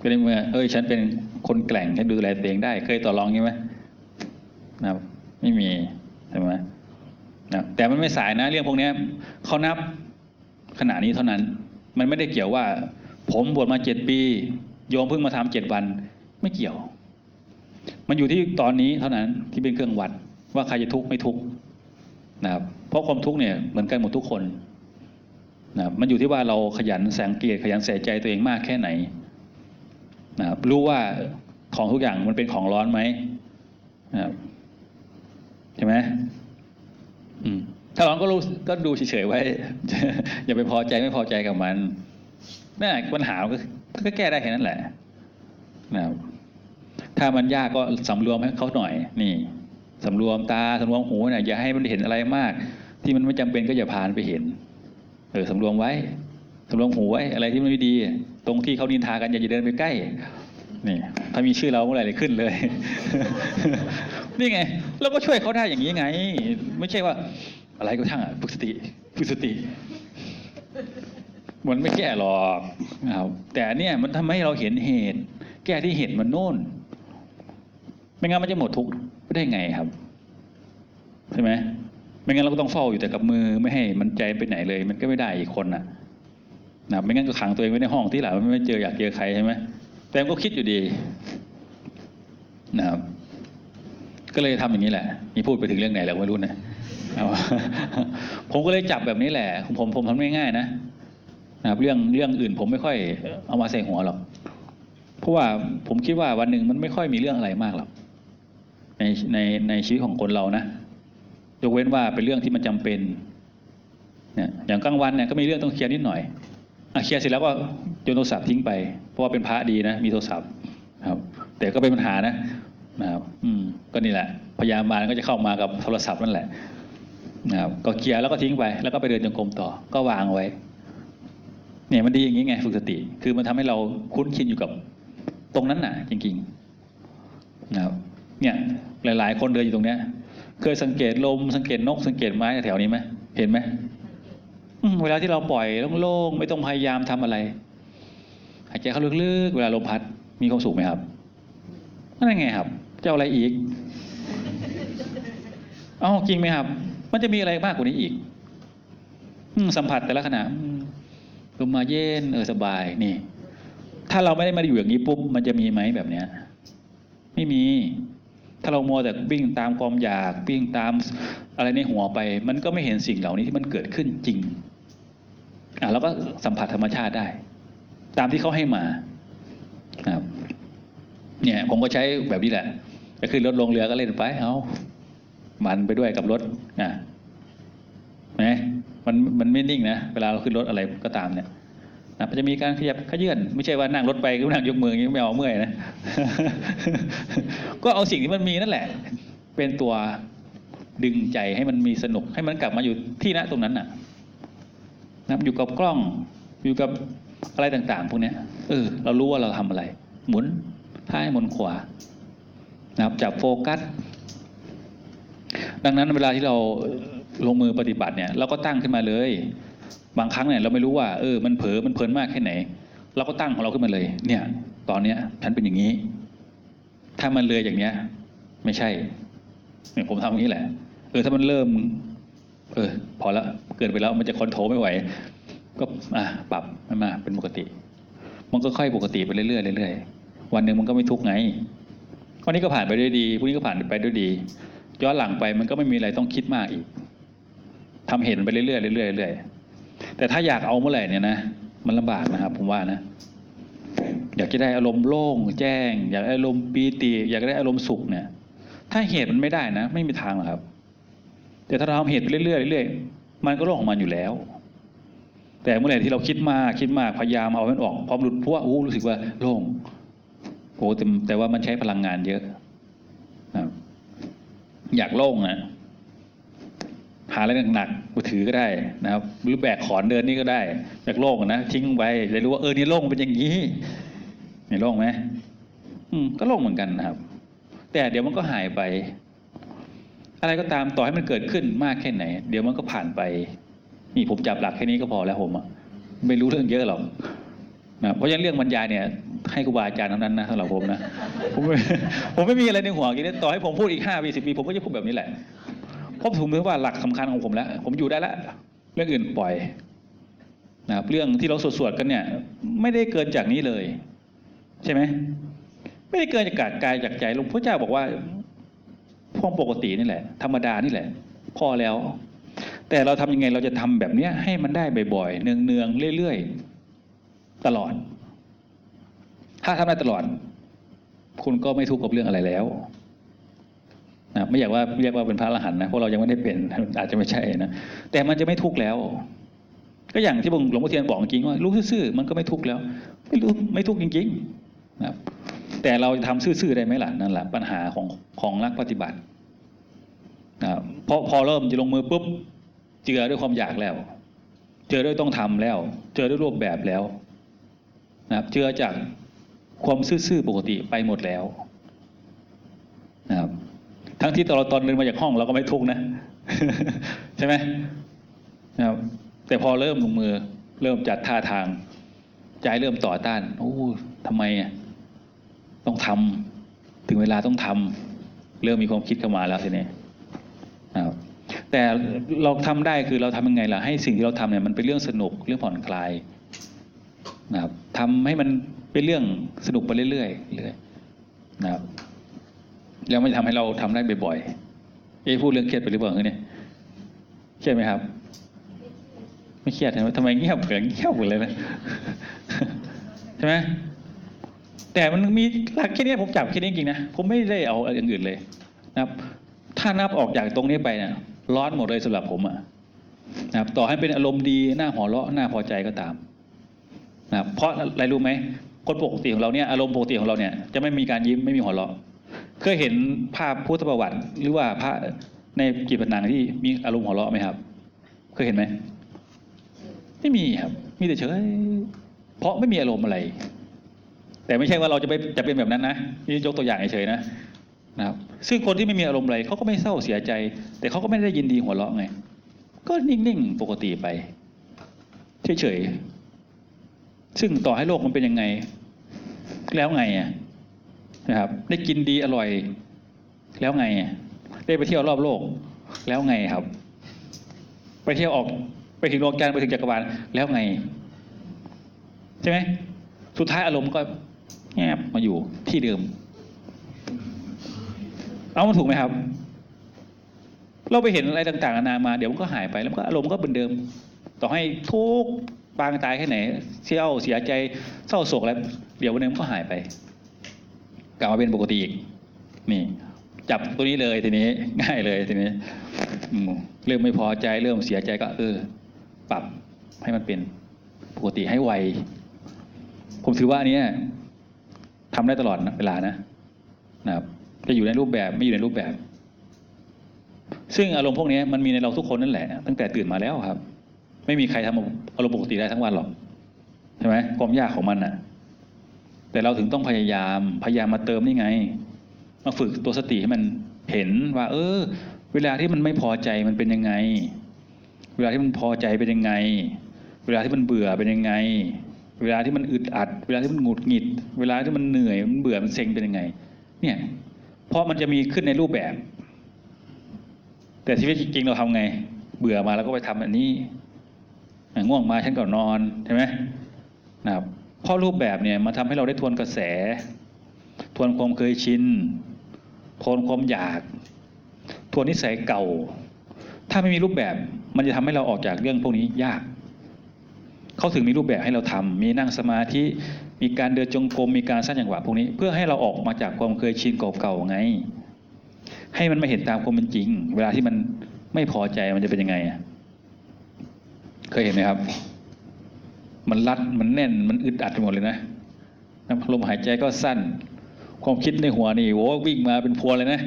ก็ในเมื่อเอ้ย ฉันเป็นคนแกร่งฉันดูแลตัวเองได้ เคยต่อรองใช่ไหมนะครับ ไม่มี ใช่ไหมนะแต่มันไม่สายนะ เรื่องพวกนี้เขานับขณะนี้เท่านั้น มันไม่ได้เกี่ยวว่า ผมบวชมาเจ็ดปี โยมเพิ่งมาทำเจ็ดวัน ไม่เกี่ยว มันอยู่ที่ตอนนี้เท่านั้นที่เป็นเครื่องวัด ว่าใครจะทุกข์ไม่ทุกข์นะครับเพราะความทุกข์เนี่ยเหมือนกันหมดทุกคนนะครับมันอยู่ที่ว่าเราขยันสังเกตขยันใส่ใจตัวเองมากแค่ไหนนะครับรู้ว่าของทุกอย่างมันเป็นของร้อนไหมนะครับ ใช่ไหมถ้าร้อนก็รู้ก็ดูเฉยๆไว้ อย่าไปพอใจไม่พอใจกับมันนั่นแหละปัญหาก็ก็แก้ได้แค่นั้นแหละนะครับถ้ามันยากก็สำรวมให้เขาหน่อย นี่สำรวมตาสำรวมหูเนี่ยอย่าให้มันเห็นอะไรมาก ที่มันไม่จำเป็นก็อย่าพานไปเห็น เออสำรวมไว้สำรวมหูไว้อะไรที่มันไม่ดี ตรงที่เขานินทากันอย่าเดินไปใกล้ นี่ ถ้ามีชื่อเราเมื่อไหร่เลยขึ้นเลย นี่ไงเราก็ช่วยเขาได้อย่างนี้ไง ไม่ใช่ว่าอะไรก็ช่างอะฝึกสติฝึกสติ มันไม่แก้หรอกนะครับแต่เนี่ยมันทำให้เราเห็นเหตุ แก้ที่เหตุมันโน่น ไม่งั้นมันจะหมดทุกข์ได้ไงครับใช่ไหมไม่งั้นเราก็ต้องเฝ้าอยู่แต่กับมือไม่ให้มันใจไปไหนเลย มันก็ไม่ได้อีกคนน่ะนะไม่งั้นก็ขังตัวเองไว้ในห้องที่หลังไม่เจออยากเจอใครใช่ไหมแต่ก็คิดอยู่ดีนะครับ ก็เลยทำอย่างนี้แหละนี่พูดไปถึงเรื่องไหนแล้วไม่รู้นะผมก็เลยจับแบบนี้แหละผมผมทำง่ายๆนะนะครับเรื่องเรื่องอื่นผมไม่ค่อยเอามาใส่หัวหรอกเพราะว่าผมคิดว่าวันหนึ่งมันไม่ค่อยมีเรื่องอะไรมากหรอกในในในชีวิตของคนเรานะยกเว้นว่าเป็นเรื่องที่มันจำเป็นเนี่ยอย่างกลางวันเนี่ยก็มีเรื่องต้องเคลียร์นิดหน่อยอเคลียร์เสร็จแล้วก็โยนโทรศัพท์ทิ้งไป เพราะว่าเป็นพระดีนะ มีโทรศัพท์ครับ แต่ก็เป็นปัญหานะ นะครับอืมก็นี่แหละ พยามาก็จะเข้ามากับโทรศัพท์นั่นแหละนะครับก็เคลียร์แล้วก็ทิ้งไป แล้วก็ไปเดินจงกรมต่อ ก็วางไว้ เนี่ยมันดีอย่างนี้ไงฝึกสติ คือมันทำให้เราคุ้นชินอยู่กับตรงนั้นน่ะ จริงๆนะครับเนี่ยหลาย ๆ คนเดินอยู่ตรงเนี้ย เคยสังเกตลมสังเกตนกสังเกตไม้แถวนี้ไหมเห็นไหมเวลาที่เราปล่อยโล่งๆไม่ต้องพยายามทำอะไรหายใจเข้าลึกๆเวลาลมพัดมีความสุขไหมครับนั่นไงครับ จะเอาอะไรอีก เอาจริงไหมครับ มันจะมีอะไรมากกว่านี้อีกสัมผัสแต่ละขณะลมมาเย็นเออสบายนี่ ถ้าเราไม่ได้มาอยู่อย่างนี้ปุ๊บมันจะมีไหมแบบเนี้ย ไม่มี ถ้าเรามัวแต่วิ่งตามความอยากวิ่งตามอะไรในหัวไป มันก็ไม่เห็นสิ่งเหล่านี้ที่มันเกิดขึ้นจริง อะเราก็สัมผัสธรรมชาติได้ ตามที่เขาให้มาครับเนี่ยผมก็ใช้แบบนี้แหละ จะขึ้นรถลงเรือก็เล่นไปเอามันไปด้วยกับรถอะนะมันมันไม่นิ่งนะเวลาเราขึ้นรถอะไรก็ตามเนี่ยนะมันจะมีการขยับขยื่นไม่ใช่ว่านั่งรถไปก็นั่งยกมืออย่างนี้ไม่เอาเมื่อยนะก็เอาสิ่งที่มันมีนั่นแหละ เป็นตัวดึงใจให้มันมีสนุกให้มันกลับมาอยู่ที่ณตรงนั้นน่ะนะอยู่กับกล้องอยู่กับอะไรต่าง ๆ พวกเนี้ยเออเรารู้ว่าเราทำอะไร หมุนท้ายหมุนขวา นะครับจับโฟกัส ดังนั้นเวลาที่เราลงมือปฏิบัติเนี่ย เราก็ตั้งขึ้นมาเลย บางครั้งเนี่ยเราไม่รู้ว่าเออมันเผลอมันเพลินมากแค่ไหน เราก็ตั้งของเราขึ้นมาเลย เนี่ย ตอนเนี้ยฉันเป็นอย่างนี้ ถ้ามันเลยอย่างเนี้ย ไม่ใช่เนี่ยผมทำอย่างนี้แหละ เออถ้ามันเริ่ม เออ พอละเกินไปแล้วมันจะคอนโทรลไม่ไหว ก็อะปรับมันมาเป็นปกติ มันก็ค่อยปกติไปเรื่อยๆเรื่อยๆวันหนึ่งมันก็ไม่ทุกข์ไง วันนี้ก็ผ่านไปด้วยดีพรุ่งนี้ก็ผ่านไปด้วยดี ย้อนหลังไปมันก็ไม่มีอะไรต้องคิดมากอีกทำเห็นไปเรื่อยๆเรื่อยๆเรื่อยๆแต่ถ้าอยากเอาเมื่อไหร่เนี่ยนะมันลำบากนะครับ ผมว่านะ อยากจะได้อารมณ์โล่งแจ้ง อยากได้อารมณ์ปีติอยากได้อารมณ์สุขเนี่ย ถ้าเหตุมันไม่ได้นะ ไม่มีทางหรอกครับ แต่ถ้าเราทำเหตุไปเรื่อยๆเรื่อยๆมันก็โล่งของมันอยู่แล้ว แต่เมื่อไหร่ที่เราคิดมากคิดมากพยายามเอามันออกพร้อมหลุดพวกอู้รู้สึกว่าโล่ง อ้แต่แต่ว่ามันใช้พลังงานเยอะนะอยากโล่งนะหาอะไรหนักๆมือถือก็ได้นะครับ หรือแบกขอนเดินนี่ก็ได้อยากโล่งนะทิ้งไว้จะรู้ว่าเออนี่โล่งเป็นอย่างนี้นี่โล่งไหมอืมก็โล่งเหมือนกันนะครับ แต่เดี๋ยวมันก็หายไป อะไรก็ตามต่อให้มันเกิดขึ้นมากแค่ไหน เดี๋ยวมันก็ผ่านไป นี่ผมจับหลักแค่นี้ก็พอแล้วผมอะไม่รู้เรื่องเยอะหรอก นะเพราะฉะนั้นเรื่องบรรยายเนี่ยให้ครูบาอาจารย์เท่านั้นนะสำหรับผมนะผมไม่ผมไม่มีอะไรในหัวกินต่อให้ผมพูดอีกห้าปีสิบปีผมก็จะพูดแบบนี้แหละเพราะผมถือว่าหลักสำคัญของผมแล้ว ผมอยู่ได้แล้วเรื่องอื่นปล่อยนะครับเรื่องที่เราสวดๆกันเนี่ย ไม่ได้เกินจากนี้เลย ใช่ไหมไม่ได้เกินจากกายจากใจหลวงพ่อเจ้าบอกว่าพวกปกตินี่แหละ ธรรมดานี่แหละ พอแล้ว แต่เราทำยังไงเราจะทำแบบเนี้ยให้มันได้บ่อยๆเนืองๆเรื่อยๆ ตลอด ถ้าทำได้ตลอด คุณก็ไม่ทุกข์กับเรื่องอะไรแล้วนะไม่อยากว่าเรียกว่าเป็นพระอรหันต์นะเพราะเรายังไม่ได้เป็นอาจจะไม่ใช่นะแต่มันจะไม่ทุกข์แล้ว ก็อย่างที่หลวงพ่อเทียนบอกจริงว่ารู้ซื่อๆมันก็ไม่ทุกข์แล้ว ไม่รู้ไม่ทุกข์จริงๆนะแต่เราจะทำซื่อๆได้ไหมล่ะนั่นแหละปัญหาของของนักปฏิบัตินะเพราะพอเริ่มจะลงมือปุ๊บเจอด้วยความอยากแล้ว เจอด้วยต้องทำแล้ว เจอด้วยรูปแบบแล้ว นะครับเจอจากความซื่อๆปกติไปหมดแล้วนะครับทั้งที่ตอนเราตอนเดินมาจากห้องเราก็ไม่ทุกนะ ใช่ไหมนะครับแต่พอเริ่มลงมือ เริ่มจัดท่าทาง ใจเริ่มต่อต้านโอ้ทำไมต้องทำถึงเวลาต้องทำเริ่มมีความคิดเข้ามาแล้วทีนี้นะครับแต่เราทำได้คือเราทำยังไงล่ะให้สิ่งที่เราทำเนี่ยมันเป็นเรื่องสนุกเรื่องผ่อนคลาย นะครับทำให้มันเป็นเรื่องสนุกไปเรื่อยๆเรื่อยนะครับแล้วไม่ทำให้เราทำได้บ่อยๆเอ้พูดเรื่องเครียดไปหรือเปล่าเนี่ยเครียดไหมครับ ไม่เครียดใช่ไหมทำไมเงียบเกินเงียบหมดเลยนะใช่ไหมแต่มันมีหลักแค่นี้ผมจับแค่นี้จริงนะผมไม่ได้เอาอย่างอื่นเลยนะครับ ถ้านับออกจากตรงนี้ไปเนี่ยร้อนหมดเลยสำหรับผมอะนะครับ ต่อให้เป็นอารมณ์ดีหน้าหัวเราะหน้าพอใจก็ตาม นะเพราะอะไรรู้ไหมคนปกติของเราเนี่ยอารมณ์ปกติของเราเนี่ยจะไม่มีการยิ้มไม่มีหัวเราะเคยเห็นภาพพุทธประวัติ หรือว่าพระในกีบหนังที่มีอารมณ์หัวเราะไหมครับ เคยเห็นไหมไม่มีครับ มีแต่เฉย เพราะไม่มีอารมณ์อะไร แต่ไม่ใช่ว่าเราจะไปจะเป็นแบบนั้นนะนี่ยกตัวอย่างเฉยๆนะนะครับ ซึ่งคนที่ไม่มีอารมณ์อะไรเขาก็ไม่เศร้าเสียใจ แต่เขาก็ไม่ได้ยินดีหัวเราะไง ก็นิ่งๆปกติไป เฉยๆ ซึ่งต่อให้โลกมันเป็นยังไง แล้วไงอะนะครับ ได้กินดีอร่อย แล้วไง ได้ไปเที่ยวรอบโลก แล้วไงครับ ไปเที่ยวออกไปถึงดวงจันทร์ไปถึงจักรวาลแล้วไง ใช่ไหมสุดท้ายอารมณ์ก็แงบมาอยู่ที่เดิม เอามันถูกไหมครับ เราไปเห็นอะไรต่างๆนานามา เดี๋ยวมันก็หายไปแล้วก็อารมณ์ก็เหมือนเดิม ต่อให้ทุกข์ ปางตายแค่ไหนเสียวเสียใจเศร้าโศกแล้วเดี๋ยววันนึงก็หายไปกลับมาเป็นปกติอีกนี่จับตัวนี้เลยทีนี้ ง่ายเลยทีนี้เริ่มไม่พอใจเริ่มเสียใจก็ เออ ปรับให้มันเป็นปกติให้ไว ผมถือว่าอันนี้ทำได้ตลอดเวลานะนะครับจะอยู่ในรูปแบบไม่อยู่ในรูปแบบ ซึ่งอารมณ์พวกนี้มันมีในเราทุกคนนั่นแหละ ตั้งแต่ตื่นมาแล้วครับ ไม่มีใครทำอารมณ์ปกติได้ทั้งวันหรอกใช่ไหมความยากของมันน่ะ แต่เราถึงต้องพยายามพยายามมาเติมนี่ไง มาฝึกตัวสติให้มันเห็นว่า เออ เวลาที่มันไม่พอใจมันเป็นยังไง เวลาที่มันพอใจเป็นยังไง เวลาที่มันเบื่อเป็นยังไง เวลาที่มันอึดอัด เวลาที่มันหงุดหงิด เวลาที่มันเหนื่อยมันเบื่อมันเซ็งเป็นยังไง เนี่ยเพราะมันจะมีขึ้นในรูปแบบ แต่ชีวิตจริงๆเราทำไง เบื่อมาแล้วก็ไปทำอันนี้ ง่วงมาฉันก็นอนใช่ไหมนะครับเพราะรูปแบบเนี่ยมาทำให้เราได้ทวนกระแส ทวนความเคยชินทวนความอยาก ทวนนิสัยเก่า ถ้าไม่มีรูปแบบมันจะทำให้เราออกจากเรื่องพวกนี้ยาก เขาถึงมีรูปแบบให้เราทำมีนั่งสมาธิ มีการเดินจงกรม มีการสร้างจังหวะพวกนี้ เพื่อให้เราออกมาจากความเคยชินเก่าๆไง ให้มันมาเห็นตามความเป็นจริง เวลาที่มันไม่พอใจมันจะเป็นยังไงอะ เคยเห็นไหมครับ มันรัดมันแน่นมันอึดอัดไปหมดเลยนะลมหายใจก็สั้น ความคิดในหัวนี่โอ้วิ่งมาเป็นพวเลยนะ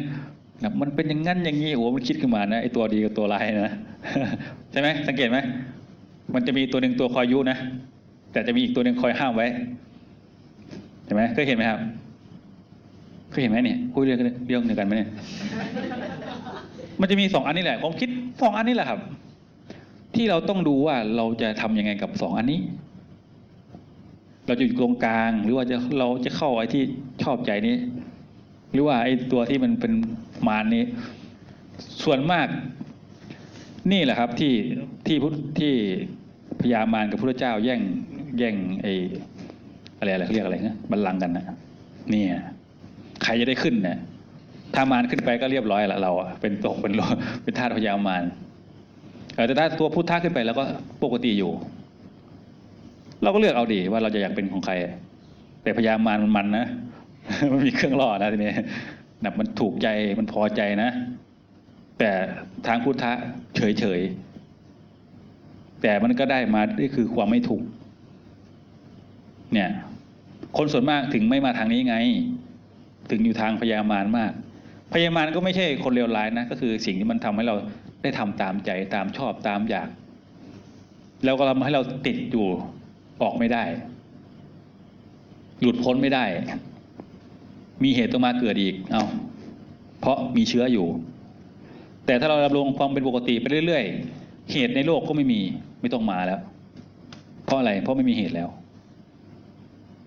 นะมันเป็นอย่างนั้นอย่างนี้โอ้มันคิดขึ้นมานะไอตัวดีกับตัวร้ายนะใช่ไหมสังเกตไหมมันจะมีตัวหนึ่งตัวคอยยุนะแต่จะมีอีกตัวหนึ่งคอยห้ามไว้เห็นไหมเคยเห็นไหมครับเคยเห็นไหมเนี่ยคุยเรื่องเรื่องเดียวกันไหมเนี่ยมันจะมีสองอันนี้แหละความคิดสองอันนี้แหละครับ ที่เราต้องดูว่าเราจะทำยังไงกับสองอันนี้ เราจะอยู่ตรงกลาง หรือว่าจะเราจะเข้าไอ้ที่ชอบใจนี้ หรือว่าไอ้ตัวที่มันเป็นมารนี้ ส่วนมาก นี่แหละครับที่ที่พุทธที่พญามารกับพระเจ้าแย่งแย่งไอ้อะไรอะไรเขาเรียกอะไรนะบัลลังก์กันนะนี่ใครจะได้ขึ้นเนี่ยถ้ามารขึ้นไปก็เรียบร้อยละเราเป็นตกเป็นโลเป็นทาสพญามาร แต่ถ้าตัวพุทธะขึ้นไปแล้วก็ปกติอยู่ เราก็เลือกเอาดีว่าเราจะอยากเป็นของใคร แต่พยามารมันมันนะมันมีเครื่องล่อนะทีนี้นะมันถูกใจมันพอใจนะ แต่ทางพุทธะเฉยเฉยๆแต่มันก็ได้มานี่คือความไม่ถูก เนี่ย คนส่วนมากถึงไม่มาทางนี้ไง ถึงอยู่ทางพยามารมาก พยามารก็ไม่ใช่คนเลวร้ายนะ ก็คือสิ่งที่มันทำให้เรา ได้ทำตามใจตามชอบตามอยาก แล้วก็ทำให้เราติดอยู่ออกไม่ได้ หลุดพ้นไม่ได้ มีเหตุต้องมาเกิดอีก เอาเพราะมีเชื้ออยู่ แต่ถ้าเราดำรงความเป็นปกติไปเรื่อยๆ เหตุในโลกก็ไม่มีไม่ต้องมาแล้ว เพราะอะไร เพราะไม่มีเหตุแล้ว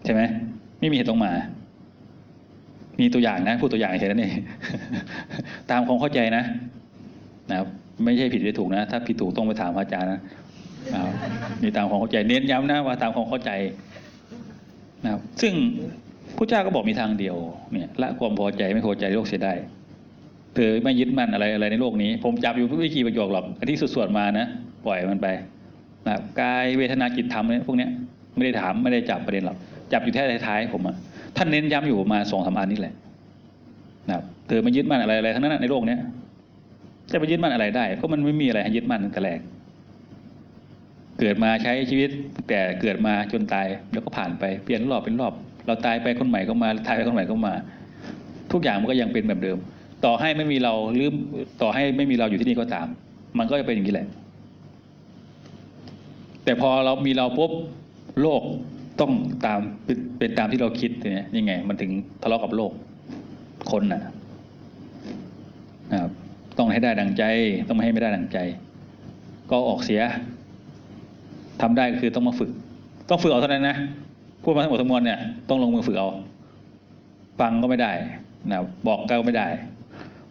ใช่ไหมไม่มีเหตุต้องมา มีตัวอย่างนะ พูดตัวอย่างเฉยๆนั่ตามความเข้าใจนะนะครับ ไม่ใช่ผิดหรือถูกนะ ถ้าผิดถูกต้องไปถามพระอาจารย์นะนะครับมีตามความเข้าใจเน้นย้ำนะว่าตามความเข้าใจนะครับซึ่งพระเจ้าก็บอกมีทางเดียวเนี่ยละความพอใจไม่พอใจโลกเสียได้เธอไม่ยึดมั่นอะไรอะไรในโลกนี้ ผมจับอยู่ไม่กี่ประโยคหรอกอันที่สวดๆมานะปล่อยมันไปนะครับกายเวทนาจิตธรรมเนี่ยพวกเนี้ยไม่ได้ถามไม่ได้จับประเด็นหรอกจับอยู่แค่ท้ายๆผมอะท่านเน้นย้ำอยู่มาสองสามอันนี่แหละนะครับเธอไม่ยึดมั่นอะไรอะไรทั้งนั้นในโลกเนี้ย จะไปยึดมั่นอะไรได้ก็มันไม่มีอะไรให้ยึดมั่นตั้งแต่แรกเกิดมาใช้ชีวิต แต่เกิดมาจนตายแล้วก็ผ่านไปเปลี่ยนรอบเป็นรอบ เราตายไปคนใหม่ก็มาตายไปคนใหม่ก็มา ทุกอย่างมันก็ยังเป็นแบบเดิม ต่อให้ไม่มีเราหรือต่อให้ไม่มีเราอยู่ที่นี่ก็ตาม มันก็จะเป็นอย่างนี้แหละ แต่พอเรามีเราปุ๊บโลกต้องตามเป็นเป็นตามที่เราคิดเนี่ยยังไง มันถึงทะเลาะกับโลกคนน่ะนะครับ ต้องให้ได้ดังใจ ต้องไม่ให้ไม่ได้ดังใจ ก็ออกเสียทำได้คือต้องมาฝึก ต้องฝึกเอาเท่านั้นนะพูดมาทั้งหมดทั้งมวลเนี่ยต้องลงมือฝึกเอาฟังก็ไม่ได้นะบอกก็ไม่ได้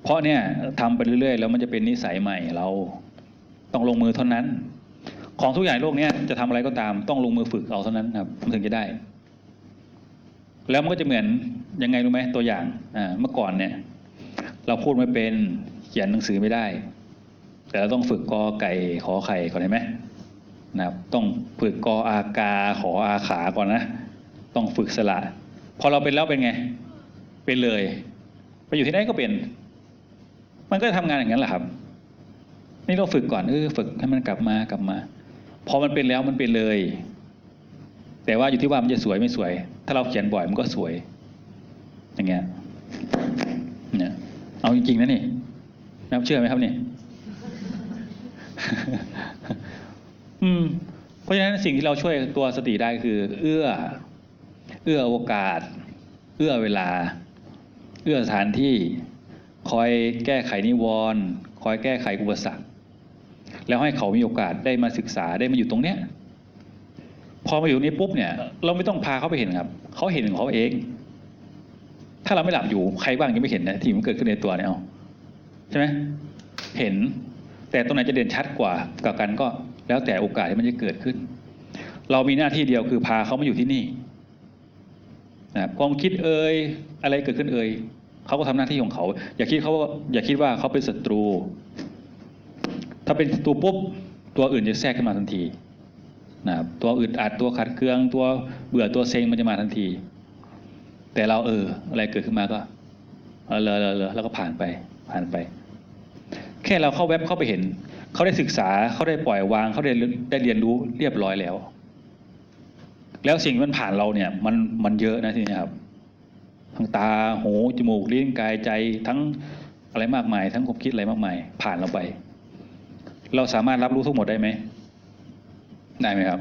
เพราะเนี่ยทำไปเรื่อยๆ แล้วมันจะเป็นนิสัยใหม่เราต้องลงมือเท่านั้น ของทุกอย่างโลกเนี้ยจะทำอะไรก็ตาม ต้องลงมือฝึกเอาเท่านั้นครับถึงจะได้ แล้วมันก็จะเหมือนยังไงรู้ไหมตัวอย่างอ่าเมื่อก่อนเนี่ย เราพูดไม่เป็น ขียนหนังสือไม่ได้ แต่เราต้องฝึกกอไก่ขอไข่ก่อนเห็นไหมนะครับต้องฝึกกออากาขออาขาก่อนนะ ต้องฝึกสละพอเราเป็นแล้วเป็นไง เป็นเลย ไปอยู่ที่ไหนก็เป็น มันก็จะทำงานอย่างนั้นแหละครับ นี่เราฝึกก่อนเออฝึกให้มันกลับมากลับมาพอมันเป็นแล้วมันเป็นเลย แต่ว่าอยู่ที่ว่ามันจะสวยไม่สวย ถ้าเราเขียนบ่อยมันก็สวย อย่างเงี้ยเนี่ยเอาจริงๆนะนี่ นับเชื่อไหมครับนี่อืม เพราะฉะนั้นสิ่งที่เราช่วยตัวสติได้คือ เอื้อ เอื้อโอกาส เอื้อเวลา เอื้อสถานที่ คอยแก้ไขนิวรณ์คอยแก้ไขอุปสรรค แล้วให้เขามีโอกาสได้มาศึกษาได้มาอยู่ตรงเนี้ย พอมาอยู่นี้ปุ๊บเนี่ย เราไม่ต้องพาเขาไปเห็นครับ เขาเห็นของเขาเอง ถ้าเราไม่หลับอยู่ใครบ้างยังไม่เห็นนะที่มันเกิดขึ้นในตัวเนี่ยเอา ใช่ไหมเห็นแต่ตรงไหนจะเด่นชัดกว่ากับกันก็แล้วแต่โอกาสที่มันจะเกิดขึ้น เรามีหน้าที่เดียวคือพาเขามาอยู่ที่นี่นะความคิดเอ่ยอะไรเกิดขึ้นเอ่ยเขาก็ทำหน้าที่ของเขา อย่าคิดเขาอย่าคิดว่าเขาเป็นศัตรู ถ้าเป็นศัตรูปุ๊บตัวอื่นจะแทรกขึ้นมาทันทีนะตัวอึดอัดตัวขัดเคืองตัวเบื่อตัวเซ็งมันจะมาทันที แต่เราเอออะไรเกิดขึ้นมาก็เออเลยเลยเลยแล้วก็ผ่านไปผ่านไป แค่เราเข้าเว็บเข้าไปเห็น เขาได้ศึกษาเขาได้ปล่อยวางเขาได้ได้เรียนรู้เรียบร้อยแล้ว แล้วสิ่งที่มันผ่านเราเนี่ยมันมันเยอะนะทีนี้ครับ ทั้งตาหูจมูกลิ้นกายใจทั้งอะไรมากมาย ทั้งความคิดอะไรมากมาย ผ่านเราไป เราสามารถรับรู้ทั้งหมดได้ไหมได้ไหมครับ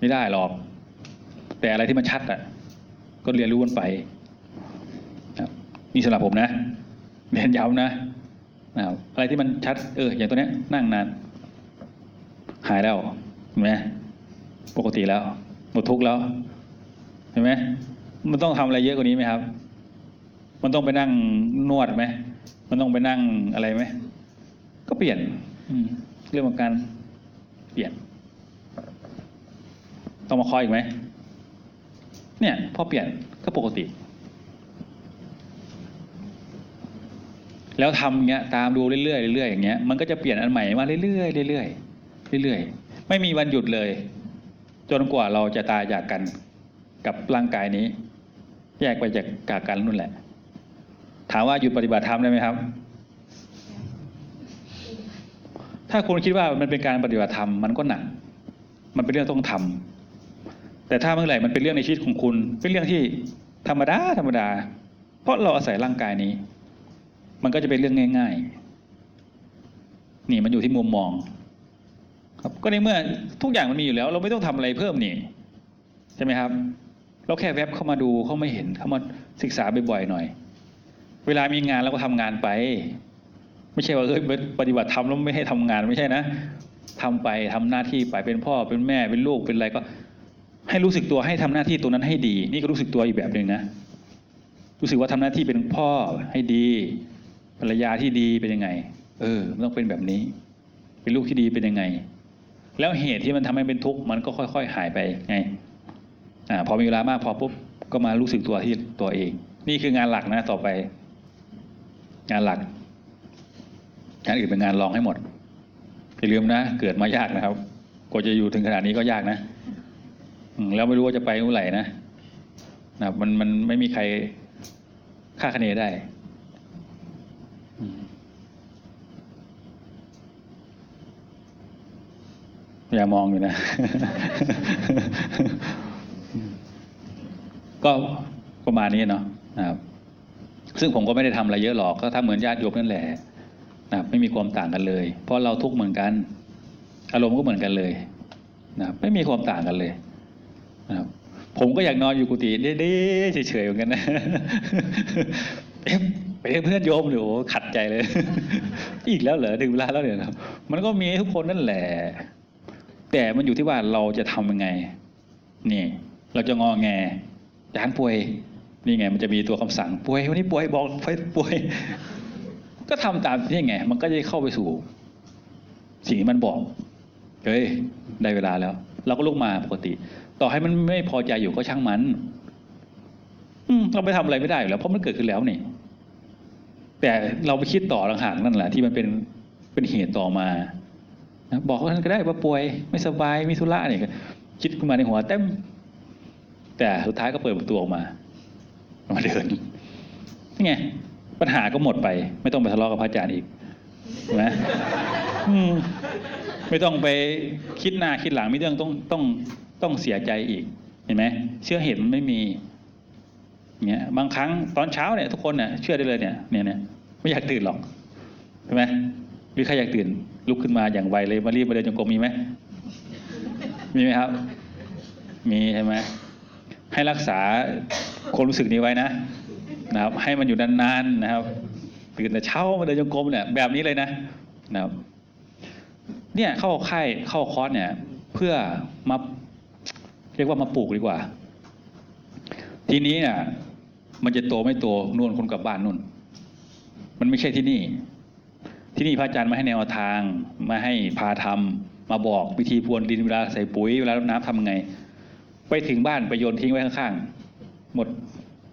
ไม่ได้หรอก แต่อะไรที่มันชัดอะ ก็เรียนรู้มันไปนี่สำหรับผมนะเรียนย้ำนะ อะไรที่มันชัดเอออย่างตัวเนี้ยนั่งนาน หายแล้วเห็นไหมปกติแล้ว หมดทุกข์แล้วเห็นไหมมันต้องทำอะไรเยอะกว่านี้ไหมครับ มันต้องไปนั่งนวดไหมมันต้องไปนั่งอะไรไหมก็เปลี่ยนเรื่องของการเปลี่ยน ต้องมาคอยอีกไหมเนี่ย พอเปลี่ยนก็ปกติ แล้วทำเงี้ยตามดูเรื่อยๆเรื่อยๆอย่างเงี้ยมันก็จะเปลี่ยนอันใหม่มาเรื่อยๆเรื่อยๆเรื่อยๆไม่มีวันหยุดเลย จนกว่าเราจะตายจากกันกับร่างกายนี้ แยกไปจากกากันนู่นแหละ ถามว่าหยุดปฏิบัติธรรมได้ไหมครับ ถ้าคุณคิดว่ามันเป็นการปฏิบัติธรรมมันก็หนัก มันเป็นเรื่องต้องทำแต่ถ้าเมื่อไหร่มันเป็นเรื่องในชีวิตของคุณ เป็นเรื่องที่ธรรมดาธรรมดา เพราะเราอาศัยร่างกายนี้ มันก็จะเป็นเรื่องง่าย ๆ นี่มันอยู่ที่มุมมอง ครับ ก็ในเมื่อทุกอย่างมันมีอยู่แล้ว เราไม่ต้องทำอะไรเพิ่มนี่ใช่ไหมครับ เราแค่แวบเข้ามาดูเข้าม่เห็นเข้ามาศึกษาบ่อยๆหน่อย เวลามีงานเราก็ทำงานไป ไม่ใช่ว่าเอ้ยปฏิบัติธรรมแล้วไม่ให้ทำงานไม่ใช่นะทำไปทำหน้าที่ไปเป็นพ่อเป็นแม่เป็นลูกเป็นอะไรก็ ให้รู้สึกตัวให้ทำหน้าที่ตรงนั้นให้ดี นี่ก็รู้สึกตัวอีกแบบหนึ่งนะรู้สึกว่าทำหน้าที่เป็นพ่อให้ดี ภรรยาที่ดีเป็นยังไง เออมันต้องเป็นแบบนี้ เป็นลูกที่ดีเป็นยังไง แล้วเหตุที่มันทำให้เป็นทุกข์มันก็ค่อย ๆ หายไปไงอ่าพอมีเวลามากพอปุ๊บก็มารู้สึกตัวที่ตัวเอง นี่คืองานหลักนะต่อไป งานหลักงานอื่นเป็นงานรองให้หมดอย่าลืมนะเกิดมายากนะครับกว่าจะอยู่ถึงขนาดนี้ก็ยากนะแล้วไม่รู้ว่าจะไปเมื่อไหร่นะนะมันมันไม่มีใครคาคะเนได้อืม อย่ามองอยู่นะ ก็ประมาณนี้เนาะนะครับ ซึ่งผมก็ไม่ได้ทำอะไรเยอะหรอก ก็ทำเหมือนญาติโยมนั่นแหละนะไม่มีความต่างกันเลย เพราะเราทุกข์เหมือนกัน อารมณ์ก็เหมือนกันเลยนะไม่มีความต่างกันเลยนะครับผมก็อยากนอนอยู่กุฏิเด้ๆเฉยๆเหมือนกันนะเอ๊ะไปเพื่อนโยมหนูขัดใจเลย อีกแล้วเหรอถึงเวลาแล้วเนี่ยมันก็มีทุกคนนั่นแหละ แต่มันอยู่ที่ว่าเราจะทำยังไง นี่ เราจะงอแงจานป่วย นี่ไง มันจะมีตัวคำสั่งป่วยวันนี้ป่วยบอกไปป่วย ก็ทำตามนี่ไง มันก็จะเข้าไปสู่ สิ่งที่มันบอกเฮ้ยได้เวลาแล้ว เราก็ลุกมาปกติ ต่อให้มันไม่พอใจอยู่ก็ช่างมัน อืมเราไปทำอะไรไม่ได้อยู่แล้วเพราะมันเกิดขึ้นแล้วนี่แต่เราไปคิดต่อต่างหากนั่นแหละ ที่มันเป็นเป็นเหตุต่อมา นะบอกว่าท่านก็ได้ว่าป่วยไม่สบายมีธุระเนี่ยคิดขึ้นมาในหัวเต็มแต่สุดท้ายก็เปิดประตูออกมามาเดินนี่ไงปัญหาก็หมดไป ไม่ต้องไปทะเลาะกับพระอาจารย์อีกนไหมอืมไม่ต้องไปคิดหน้าคิดหลังไม่เรื่องต้องต้องต้องเสียใจอีก เห็นไหมเชื่อเหตุมันไม่มีเนี่ยบางครั้งตอนเช้าเนี่ยทุกคนเนี่ยเชื่อได้เลยเนี่ยเนี่ยเนี่ยไม่อยากตื่นหรอกใช่ไหมหรือใครอยากตื่น ลุกขึ้นมาอย่างไวเลยมารีบมาเดินจงกรมมีไหมมีไหมครับ มีใช่ไหมให้รักษาความรู้สึกนี้ไว้นะนะครับ ให้มันอยู่นานๆนะครับตื่นแต่เช้ามาเดินจงกรมเนี่ยแบบนี้เลยนะนะครับ เนี่ยเข้าค่ายเข้าคอร์สเนี่ย เพื่อมาเรียกว่ามาปลูกดีกว่า ทีนี้เนี่ยมันจะโตไม่โตนู่นคนกลับบ้านนู่น มันไม่ใช่ที่นี่ ที่นี่พระอาจารย์มาให้แนวทางมาให้พาทำมาบอกวิธีพรวนดินเวลาใส่ปุ๋ยเวลารดน้ำทำยังไง ไปถึงบ้านไปโยนทิ้งไว้ข้างๆหมด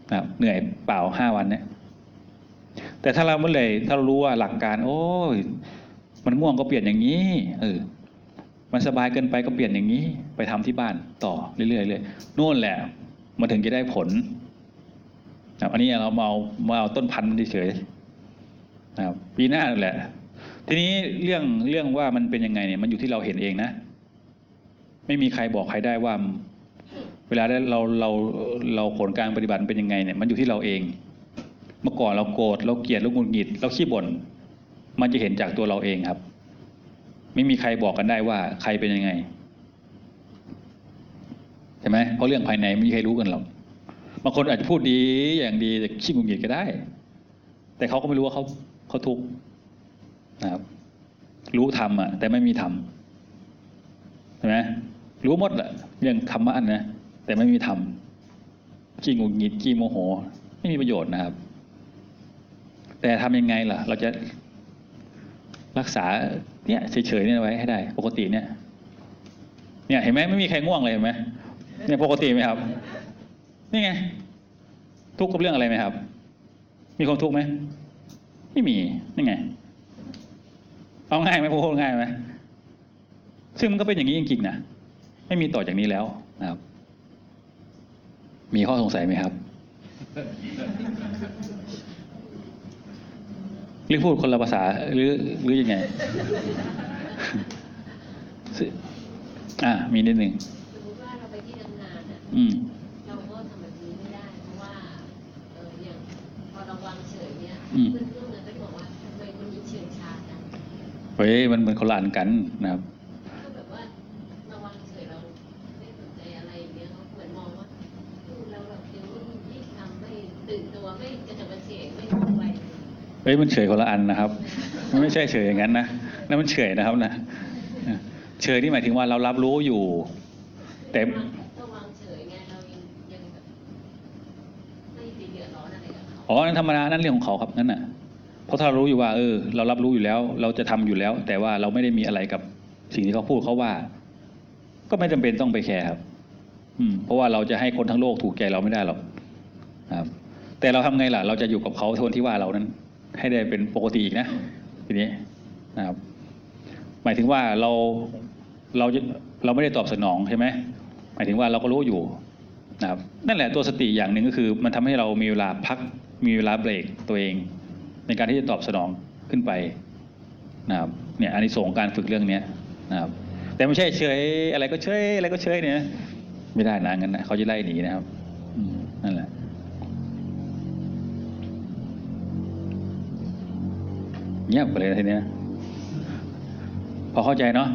นะครับเหนื่อยเปล่าห้าวันเนี่ยแต่ถ้าเราเมื่อไหร่ถ้าเรารู้ว่าหลักการ โอ้ยมันง่วงก็เปลี่ยนอย่างนี้เออมันสบายเกินไปก็เปลี่ยนอย่างนี้ ไปทำที่บ้านต่อเรื่อยๆเลยนู่นแหละมันถึงจะได้ผลอันนี้เรามาเอามาเอาต้นพันธุ์เฉยๆ นะครับปีหน้านั่นแหละ ทีนี้เรื่องเรื่องว่ามันเป็นยังไงเนี่ยมันอยู่ที่เราเห็นเองนะ ไม่มีใครบอกใครได้ว่า เวลาเราเราเราผลการปฏิบัติเป็นยังไงเนี่ย มันอยู่ที่เราเอง เมื่อก่อนเราโกรธเราเกลียดเราหงุดหงิด เราขี้บ่นมันจะเห็นจากตัวเราเองครับ ไม่มีใครบอกกันได้ว่า ใครเป็นยังไงใช่ไหมเพราะเรื่องภายในไม่มีใครรู้กันหรอกบางคนอาจจะพูดดีอย่างดีแต่ขี้หงุดหงิดก็ได้ แต่เขาก็ไม่รู้ว่าเขา เขาทุกข์นะครับ รู้ทำอะ แต่ไม่มีทำใช่ไหมรู้หมดแหละเรื่องธรรมะนะแต่ไม่มีทำขี้งุดหงิดขี้โมโห ไม่มีประโยชน์นะครับ แต่ทำยังไงล่ะ เราจะรักษาเนี่ยเฉยๆเนี่ยไว้ให้ได้ ปกติเนี่ย เนี่ยเห็นไหมไม่มีใครง่วงเลยเห็นไหมเนี่ยปกติไหมครับ นี่ไง ทุกข์กับเรื่องอะไรไหมครับ มีความทุกข์ไหม ไม่มีนี่ไง เอาง่ายไหมพูดง่ายไหมซึ่งมันก็เป็นอย่างนี้จริงๆนะไม่มีต่อจากนี้แล้วนะครับ มีข้อสงสัยไหมครับ หรือพูดคนละภาษาหรือหรือยังไงซึ่งอ่ามีนิดหนึ่งสมมติว่าเราไปที่ทำงานอะอืมเราก็ทำแบบนี้ไม่ได้ เพราะว่า เอออย่างพอเราวางเฉยเนี่ยอืมเพื่อน เฮ้ยมันเหมือนคนละอันกันนะครับก็แบบว่าเราวางเฉยเราไม่สนใจอะไรอย่างเงี้ยเขาเหมือนมองว่าดูเราแบบยังไม่ไม่ทำไม่ตื่นตัวไม่กระฉับกระเฉงไม่ทำอะไรเฮ้ยมันเฉยคนละอันนะครับ มันไม่ใช่เฉยอย่างนั้นนะนั่นมันเฉยนะครับนะเฉยนี่หมายถึงว่าเรารับรู้อยู่ แต่ก็วางเฉยไงเรายังยังแบบไม่ไปเดือดร้อนอะไรกับเขาอ๋อนั่นธรรมดานั่นเรื่องของเขาครับนั่นน่ะ เพราะถ้ารู้อยู่ว่า เออ เรารับรู้อยู่แล้ว เราจะทำอยู่แล้ว แต่ว่าเราไม่ได้มีอะไรกับสิ่งที่เขาพูดเขาว่า ก็ไม่จำเป็นต้องไปแคร์ครับ อืม เพราะว่าเราจะให้คนทั้งโลกถูกใจเราไม่ได้หรอกครับ แต่เราทำไงล่ะ เราจะอยู่กับเขาทนที่ว่าเรานั้น ให้ได้เป็นปกติอีกนะทีนี้นะครับ หมายถึงว่าเราเราเราไม่ได้ตอบสนองใช่ไหมหมายถึงว่าเราก็รู้อยู่นะครับนั่นแหละตัวสติอย่างหนึ่งก็คือ มันทำให้เรามีเวลาพักมีเวลาเบรกตัวเอง ในการที่จะตอบสนองขึ้นไปนะครับเนี่ยอันนี้ส่งการฝึกเรื่องเนี้ยนะครับ แต่ไม่ใช่เฉยอะไรก็เฉยอะไรก็เฉยเนี่ยไม่ได้นะงั้นนะเขาจะไล่หนีนะครับนั่นแหละเงียบไปเลยทีเนี้ยพอเข้าใจเนาะ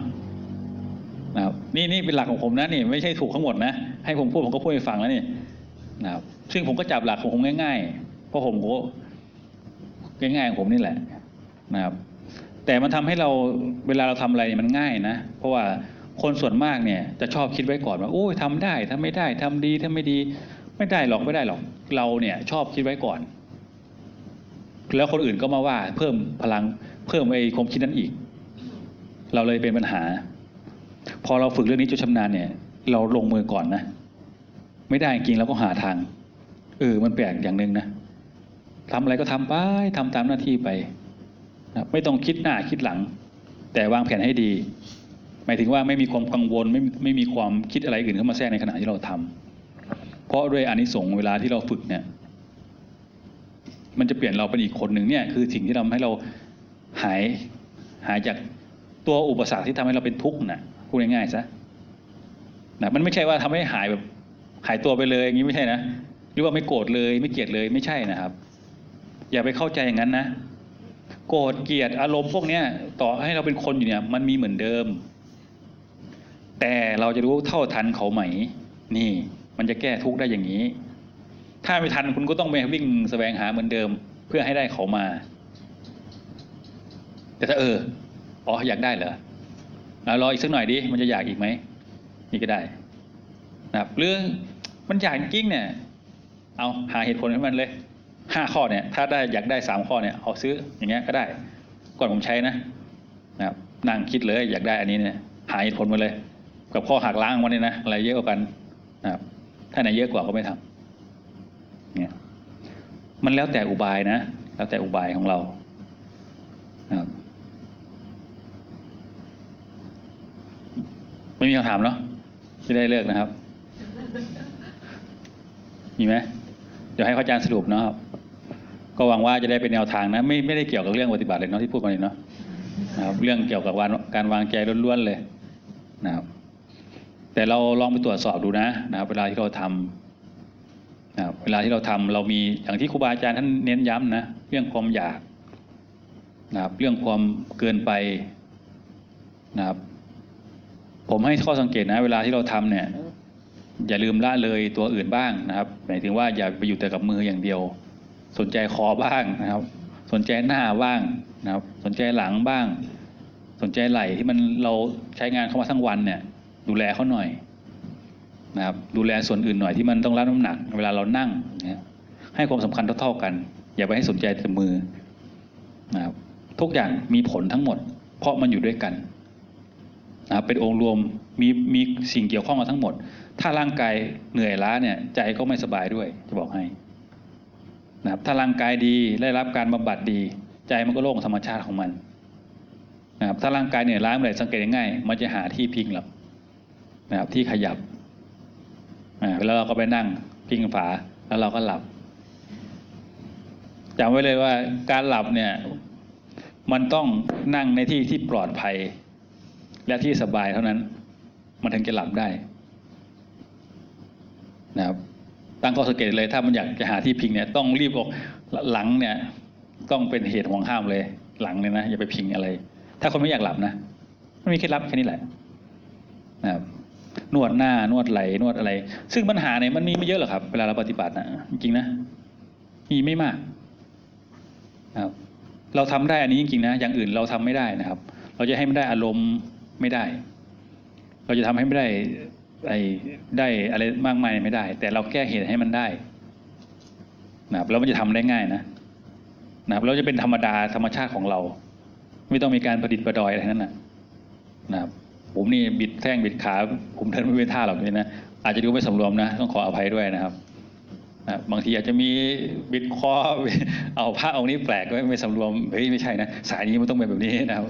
นะครับนี่นี่เป็นหลักของผมนะนี่ไม่ใช่ถูกทั้งหมดนะให้ผมพูดผมก็พูดให้ฟังแล้วนี่นะครับซึ่งผมก็จับหลักของผมง่ายๆเพราะผมก็ ง่ายๆของผมนี่แหละนะครับ แต่มันทำให้เราเวลาเราทำอะไรเนี่ยมันง่ายนะ เพราะว่าคนส่วนมากเนี่ยจะชอบคิดไว้ก่อนว่าโอ้ยทำได้ทำไม่ได้ทำดีทำไม่ดี ไม่ได้หรอกไม่ได้หรอก เราเนี่ยชอบคิดไว้ก่อน แล้วคนอื่นก็มาว่าเพิ่มพลังเพิ่มไอ้ความคิดนั้นอีก เราเลยเป็นปัญหา พอเราฝึกเรื่องนี้จนชำนาญเนี่ย เราลงมือก่อนนะ ไม่ได้จริงเราก็หาทางเออมันแปลกอย่างหนึ่งนะ ทำอะไรก็ทำไปทำตามหน้าที่ไปนะไม่ต้องคิดหน้าคิดหลัง แต่วางแผนให้ดี หมายถึงว่าไม่มีความกังวลไม่ไม่มีความคิดอะไรอื่นเข้ามาแทรกในขณะที่เราทำเพราะด้วยอานิสงส์เวลาที่เราฝึกเนี่ยมันจะเปลี่ยนเราเป็นอีกคนหนึ่งเนี่ยคือสิ่งที่ทำให้เราหายหายจากตัวอุปสรรคที่ทำให้เราเป็นทุกข์น่ะพูดง่ายๆซะนะมันไม่ใช่ว่าทำให้หายแบบหายตัวไปเลยอย่างนี้ไม่ใช่นะหรือว่าไม่โกรธเลยไม่เกลียดเลยไม่ใช่นะครับ อย่าไปเข้าใจอย่างนั้นนะ โกรธเกลียดอารมณ์พวกเนี้ยต่อให้เราเป็นคนอยู่เนี่ย มันมีเหมือนเดิม แต่เราจะรู้เท่าทันเขาไหม นี่ มันจะแก้ทุกข์ได้อย่างนี้ ถ้าไม่ทันคุณก็ต้องไปวิ่งแสวงหาเหมือนเดิม เพื่อให้ได้เขามา แต่ถ้าเอออ๋ออยากได้เหรอรออีกสักหน่อยดิมันจะอยากอีกไหมนี่ก็ได้นะครับหรือมันอยากจริงเนี่ย เอาหาเหตุผลให้มันเลย ห้าข้อเนี่ยถ้าได้อยากได้สามข้อเนี่ยเอาซื้ออย่างเงี้ยก็ได้ ก่อนผมใช้นะนะครับนั่งคิดเลยอยากได้อันนี้เนี่ยหาเหตุผลมาเลย กับข้อหักล้างวันนี้นะอะไรเยอะกว่ากันนะครับถ้าไหนเยอะกว่าก็ไม่ทำเนี่ยมันแล้วแต่อุบายนะ แล้วแต่อุบายของเรานะครับไม่มีคำถามเนาะจะได้เลิกนะครับ มีไหมเดี๋ยวให้เขาอาจารย์สรุปเนาะครับ ก็หวังว่าจะได้เป็นแนวทางนะไม่ไม่ได้เกี่ยวกับเรื่องปฏิบัติเลยเนาะที่พูดมาเลยเนาะนะครับเรื่องเกี่ยวกับการการวางใจล้วนๆเลยนะครับแต่เราลองไปตรวจสอบดูนะนะครับเวลาที่เราทำนะครับเวลาที่เราทำเรามีอย่างที่ครูบาอาจารย์ท่านเน้นย้ำนะเรื่องความอยากนะครับเรื่องความเกินไปนะครับผมให้ข้อสังเกตนะ เวลาที่เราทำเนี่ย อย่าลืมละเลยตัวอื่นบ้างนะครับหมายถึงว่าอย่าไปอยู่แต่กับมืออย่างเดียว สนใจคอบ้างนะครับ สนใจหน้าบ้างนะครับ สนใจหลังบ้าง สนใจไหล่ที่มันเราใช้งานเข้ามาทั้งวันเนี่ย ดูแลเขาหน่อยนะครับ ดูแลส่วนอื่นหน่อยที่มันต้องรับน้ำหนัก เวลาเรานั่งนี่ยให้ความสำคัญเท่าๆกัน อย่าไปให้สนใจแต่มือนะครับทุกอย่างมีผลทั้งหมด เพราะมันอยู่ด้วยกันนะครับเป็นองค์รวมมีมีสิ่งเกี่ยวข้องกันทั้งหมด ถ้าร่างกายเหนื่อยล้าเนี่ยใจก็ไม่สบายด้วยจะบอกให้ นะครับถ้าร่างกายดีได้รับการบำบัดดี ใจมันก็โล่งธรรมชาติของมันนะครับถ้าร่างกายเหนื่อยล้าเมื่อไหร่สังเกตง่ายมันจะหาที่พิงหรอกนะครับที่ขยับแล้วเราก็ไปนั่งพิงฝาแล้วเราก็หลับจำไว้เลยว่าการหลับเนี่ยมันต้องนั่งในที่ที่ปลอดภัย และที่สบายเท่านั้น มันถึงจะหลับได้นะครับ ตั้งข้อสังเกตเลย ถ้ามันอยากจะหาที่พิงเนี่ยต้องรีบออกหลังเนี่ย ต้องเป็นเหตุห่วงห้ามเลย หลังเนี่ยนะอย่าไปพิงอะไร ถ้าคนไม่อยากหลับนะมันมีเคล็ดลับแค่นี้แหละนะครับนวดหน้านวดไหลนวดอะไร ซึ่งปัญหาเนี่ยมันมีไม่เยอะหรอกครับ เวลาเราปฏิบัตินะจริงนะมีไม่มากนะครับเราทำได้อันนี้จริงๆนะอย่างอื่นเราทำไม่ได้นะครับ เราจะให้ไม่ได้อารมณ์ไม่ได้ เราจะทำให้ไม่ได้ ไอ้ได้อะไรมากมายไม่ได้ แต่เราแก้เหตุให้มันได้นะครับแล้วมันจะทำได้ง่ายนะนะครับเราจะเป็นธรรมดาธรรมชาติของเรา ไม่ต้องมีการประดิษฐ์ประดอยอะไรทั้งนั้นนะนะครับผมนี่บิดแท่งบิดขา ผมเดินไม่เป็นท่าหรอกนี่นะอาจจะดูไม่สำรวมนะ ต้องขออภัยด้วยนะครับนะบางทีอาจจะมีบิดคอเอาผ้าเองค์นี้แปลกไม่ไม่สำรวมเฮ้ยไม่ใช่นะสายนี้มันต้องเป็นแบบนี้นะครับ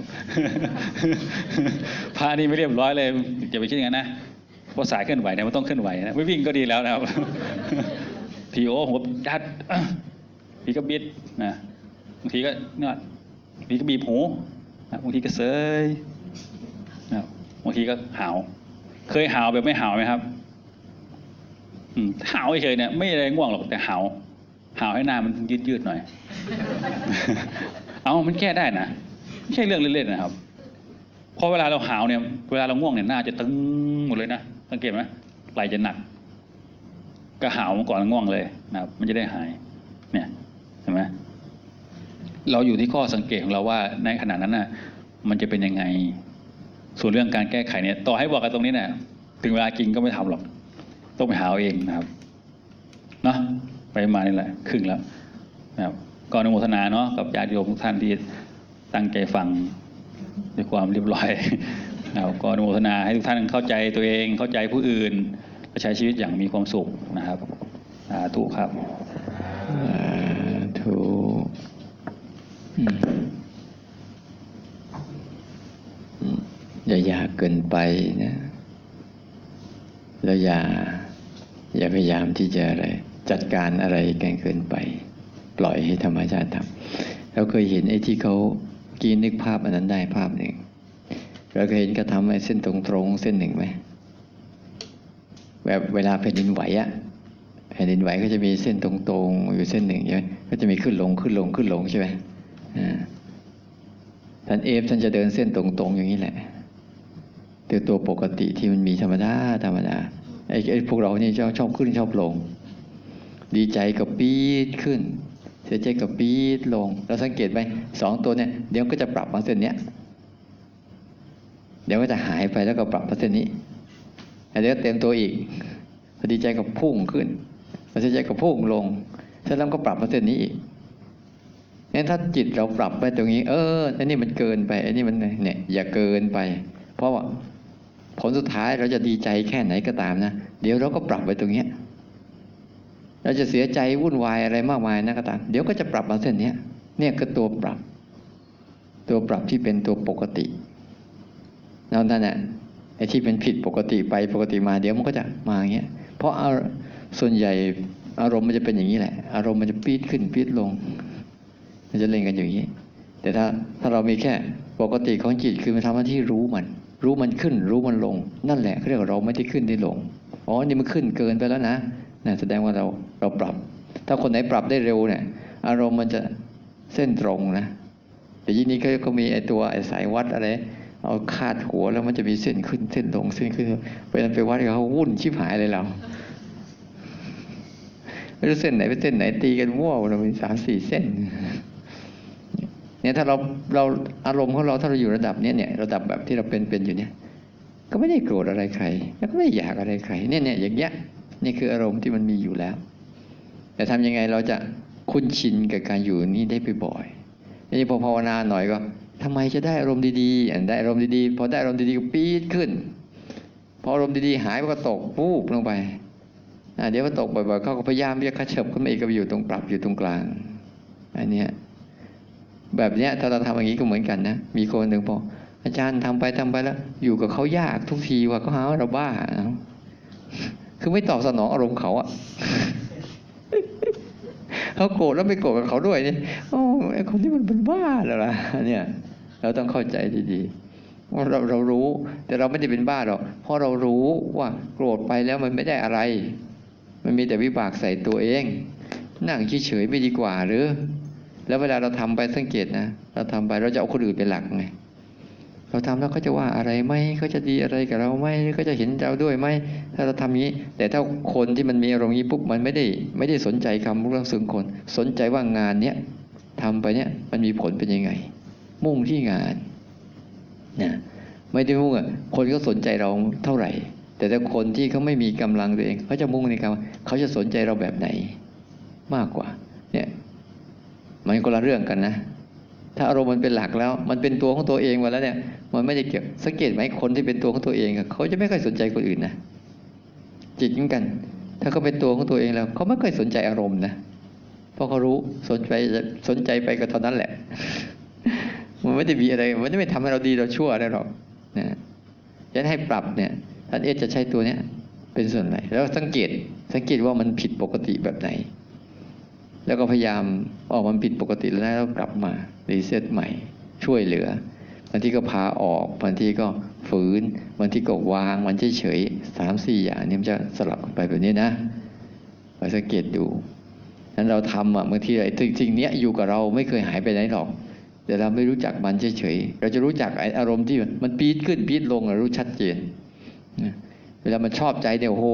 ผ้านี่ไม่เรียบร้อยเลยอย่าไปคิดอย่างนั้นนะ เพราะสายเคลื่อนไหวเนี่ยมันต้องเคลื่อนไหวนะไม่วิ่งก็ดีแล้วนะครับทีโอผมก็ยัดทีก็บิดนะบางทีก็นวดพีก็บีบหูนะบางทีก็เซยนะบางทีก็หาว เคยหาวแบบไม่หาวไหมครับอืหาวเฉยเนี่ยไม่อะไรง่วงหรอกแต่หาวหาวให้หน้ามันยืดยืดหน่อย เอามันแก้ได้นะไม่ใช่เรื่องเล่นๆนะครับพราะเวลาเราหาวเนี่ย เวลาเราง่วงเนี่ยหน้าจะตึงหมดเลยนะ สังเกตไหมไหลจะหนักก็หาวมาก่อนง่วงเลยนะครับ มันจะได้หาย เนี่ยเห็นไหมเราอยู่ที่ข้อสังเกตของเราว่าในขณะนั้นน่ะ มันจะเป็นยังไง ส่วนเรื่องการแก้ไขเนี่ย ต่อให้บอกกันตรงนี้เนี่ยถึงเวลาจริงก็ไม่ทำหรอก ต้องไปหาเอาเองนะครับเนาะไปมานี่แหละครึ่งแล้วนะครับก็อนุโมทนาเนาะกับญาติโยมทุกท่านที่ตั้งใจฟังด้วยความเรียบร้อย เราก็อนุโมทนาให้ทุกท่านเข้าใจตัวเองเข้าใจผู้อื่นและใช้ชีวิตอย่างมีความสุขนะครับสาธุครับถูอย่าอยากเกินไปนะแล้วอย่า อย่าพยายามที่จะอะไร จัดการอะไรกันเกินไป ปล่อยให้ธรรมชาติทำเราเคยเห็นไอ้ที่เขากินนึกภาพอันนั้นได้ภาพหนึ่ง เราเคยเห็นเขาทำไอ้เส้นตรงๆเส้นหนึ่งไหมแบบเวลาแผ่นดินไหวอะแผ่นดินไหวก็จะมีเส้นตรงๆ อยู่เส้นหนึ่งใช่ไหมก็จะมีขึ้นลงขึ้นลงขึ้นลงใช่ไหมท่านเอฟท่านจะเดินเส้นตรงๆ อย่างนี้แหละแต่ตัวปกติที่มันมีธรรมดาธรรมดาไอ้ไอ้พวกเรานี่ชอบชอบขึ้นชอบลง ดีใจกับปี๊ดขึ้น เสียใจกับปี๊ดลง เราสังเกตไหมสองตัวเนี่ยเดี๋ยวก็จะปรับมาเส้นเนี้ย ดี๋ยวก็จะหายไปแล้วก็ปรับมาเส้นนี้แล้วเดี๋ยวเต็มตัวอีกพอดีใจกับพุ่งขึ้นพอเสีใจกับพุ่งลงเสร็จแล้วก็ปรับมาเส้นนี้อีกงั้นถ้าจิตเราปรับไปตรงนี้ เอออันนี้มันเกินไปอันนี้มันเนี่ย อย่าเกินไป เพราะว่าผลสุดท้ายเราจะดีใจแค่ไหนก็ตามนะเดี๋ยวเราก็ปรับไปตรงเนี้ยเราจะเสียใจวุ่นวายอะไรมากมายนะก็ตามเดี๋ยวก็จะปรับมาเส้นเนี้ย เนี่ยคือตัวปรับ ตัวปรับที่เป็นตัวปกติ แล้วนั่นแหละไอ้ที่เป็นผิดปกติไปปกติมาเดี๋ยวมันก็จะมาอย่างเงี้ย เพราะเอาส่วนใหญ่อารมณ์มันจะเป็นอย่างนี้แหละ อารมณ์มันจะปี๊ดขึ้นปี๊ดลง มันจะเล่นกันอย่างนี้ แต่ถ้าถ้าเรามีแค่ปกติของจิตคือมันทำหน้าที่รู้มัน รู้มันขึ้น รู้มันลง นั่นแหละเขาเรียกว่าเราไม่ได้ขึ้นได้ลงอ๋อนี่มันขึ้นเกินไปแล้วนะนะแสดงว่าเราเราปรับ ถ้าคนไหนปรับได้เร็วเนี่ยอารมณ์มันจะเส้นตรงนะแต่ยี่นี้ก็ก็มีไอ้ตัวไอ้สายวัดอะไร เอาคาดหัวแล้วมันจะมีเส้นขึ้นเส้นลงเส้นขึ้นไปนั่นไปวัดเขาวุ่นชิบหายเลยเราไม่รู้เส้นไหนเป็นเส้นไหนตีกันมั่วเรามีสามสี่เส้นเนี่ยถ้าเราเราอารมณ์ของเราถ้าเราอยู่ระดับเนี้ยเนี่ยระดับแบบที่เราเป็นเป็นอยู่เนี่ย ก็ไม่ได้โกรธอะไรใคร แล้วก็ไม่อยากอะไรใครเนี่ยเนี่ยอย่างเงี้ยนี่คืออารมณ์ที่มันมีอยู่แล้ว แต่ทำยังไงเราจะคุ้นชินกับการอยู่นี้ได้ไปบ่อยนี่พอภาวนาหน่อยก็ ทำไมจะได้อารมณ์ดีๆอันได้อารมณ์ดีๆพอได้อารมณ์ดีๆก็ปี๊ดขึ้น พออารมณ์ดีๆหายก็ตกปูบลงไปเดี๋ยวมันตกบ่อยๆเขาก็พยายามที่จะขชับขึ้นมาอีกก็ไปอยู่ตรงปรับอยู่ตรงกลางอันเนี้ยแบบเนี้ยถ้าเราทำอย่างนี้ก็เหมือนกันนะมีคนหนึ่งบอกอาจารย์ทำไปทำไปแล้ว อยู่กับเขายากทุกทีว่าเขาหาว่าเราบ้าคือไม่ตอบสนองอารมณ์เขาอะเขาโกรธแล้วไม่โกรธกับเขาด้วยเนี่ยโอ้ไอคนที่มันเป็นบ้าแล้วล่ะเนี่ย เราต้องเข้าใจดีๆว่าเราเรารู้ แต่เราไม่ได้เป็นบ้าหรอกเพราะเรารู้ว่าโกรธไปแล้วมันไม่ได้อะไร มันมีแต่วิบากใส่ตัวเอง นั่งเฉยๆไม่ดีกว่าหรือ แล้วเวลาเราทำไปสังเกตนะเราทำไปเราจะเอาคนอื่นเป็นหลักไงเราทำแล้วเขาจะว่าอะไรไหมเขาจะดีอะไรกับเราไหมเขาจะเห็นเราด้วยไหมถ้าเราทำนี้ แต่ถ้าคนที่มันมีอารมณ์นี้ปุ๊บมันไม่ได้ไม่ได้สนใจคำเรื่องส่วนคน สนใจว่างานเนี้ยทำไปเนี้ยมันมีผลเป็นยังไง มุ่งที่งานนะไม่ได้มุ่งอะคนก็สนใจเราเท่าไหร่ แต่ถ้าคนที่เขาไม่มีกำลังตัวเองเขาจะมุ่งในการเขาจะสนใจเราแบบไหน มากกว่า เนี่ย มันคนละเรื่องกันนะถ้าอารมณ์มันเป็นหลักแล้ว มันเป็นตัวของตัวเองมาแล้วเนี่ย มันไม่ได้เกี่ยวสังเกตไหมคนที่เป็นตัวของตัวเองเขาจะไม่ค่อยสนใจคนอื่นนะจิตเหมือนกัน ถ้าเขาเป็นตัวของตัวเองแล้ว เขาไม่ค่อยสนใจอารมณ์นะเพราะเขารู้สนใจสนใจไปก็เท่านั้นแหละ มันไม่ได้มีอะไร มันไม่ทำให้เราดีเราชั่วอะไรหรอกนะฉะนั้นให้ปรับเนี่ย ท่านเอสจะใช้ตัวเนี้ยเป็นส่วนไหน แล้วสังเกตสังเกตว่ามันผิดปกติแบบไหน แล้วก็พยายามออกมันผิดปกติแล้วแล้วกลับมา reset ใหม่ ช่วยเหลือบางทีก็พาออกบางทีก็ฝืนบางทีก็วางมันเฉยๆสามสี่อย่างนี้มันจะสลับกันไปแบบนี้นะไปสังเกตดูนั้นเราทำอะบางทีไอ้สิ่งเนี้ยอยู่กับเราไม่เคยหายไปไหนหรอก แต่เราไม่รู้จักมันเฉยๆเราจะรู้จักไออารมณ์ที่มันปี๊ดขึ้นปี๊ดลงเรารู้ชัดเจนเวลามันชอบใจเนี่ยโอ้โห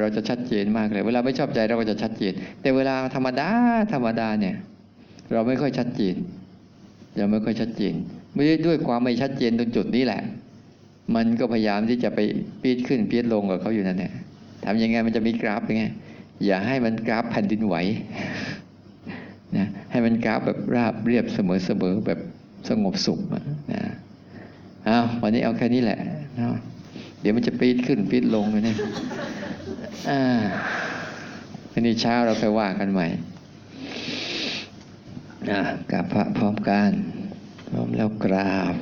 เราจะชัดเจนมากเลย เวลาไม่ชอบใจเราก็จะชัดเจน แต่เวลาธรรมดาธรรมดาเนี่ย เราไม่ค่อยชัดเจนเราไม่ค่อยชัดเจน ไม่ได้ด้วยความไม่ชัดเจนตรงจุดนี้แหละ มันก็พยายามที่จะไปปีดขึ้นปีดลงกับเขาอยู่นั่นแหละทำยังไงมันจะมีกราฟยังไงอย่าให้มันกราฟแผ่นดินไหว นะให้มันกราฟแบบราบเรียบเสมอเสมอแบบสงบสุขนะอ้าววันนี้เอาแค่นี้แหละเนะเดี๋ยวมันจะปีดขึ้นปีดลงเลยเนี่ยอ่าวันนี้เช้าเราไปว่ากันใหม่นะกราบพระพร้อมกันพร้อมแล้วกราบ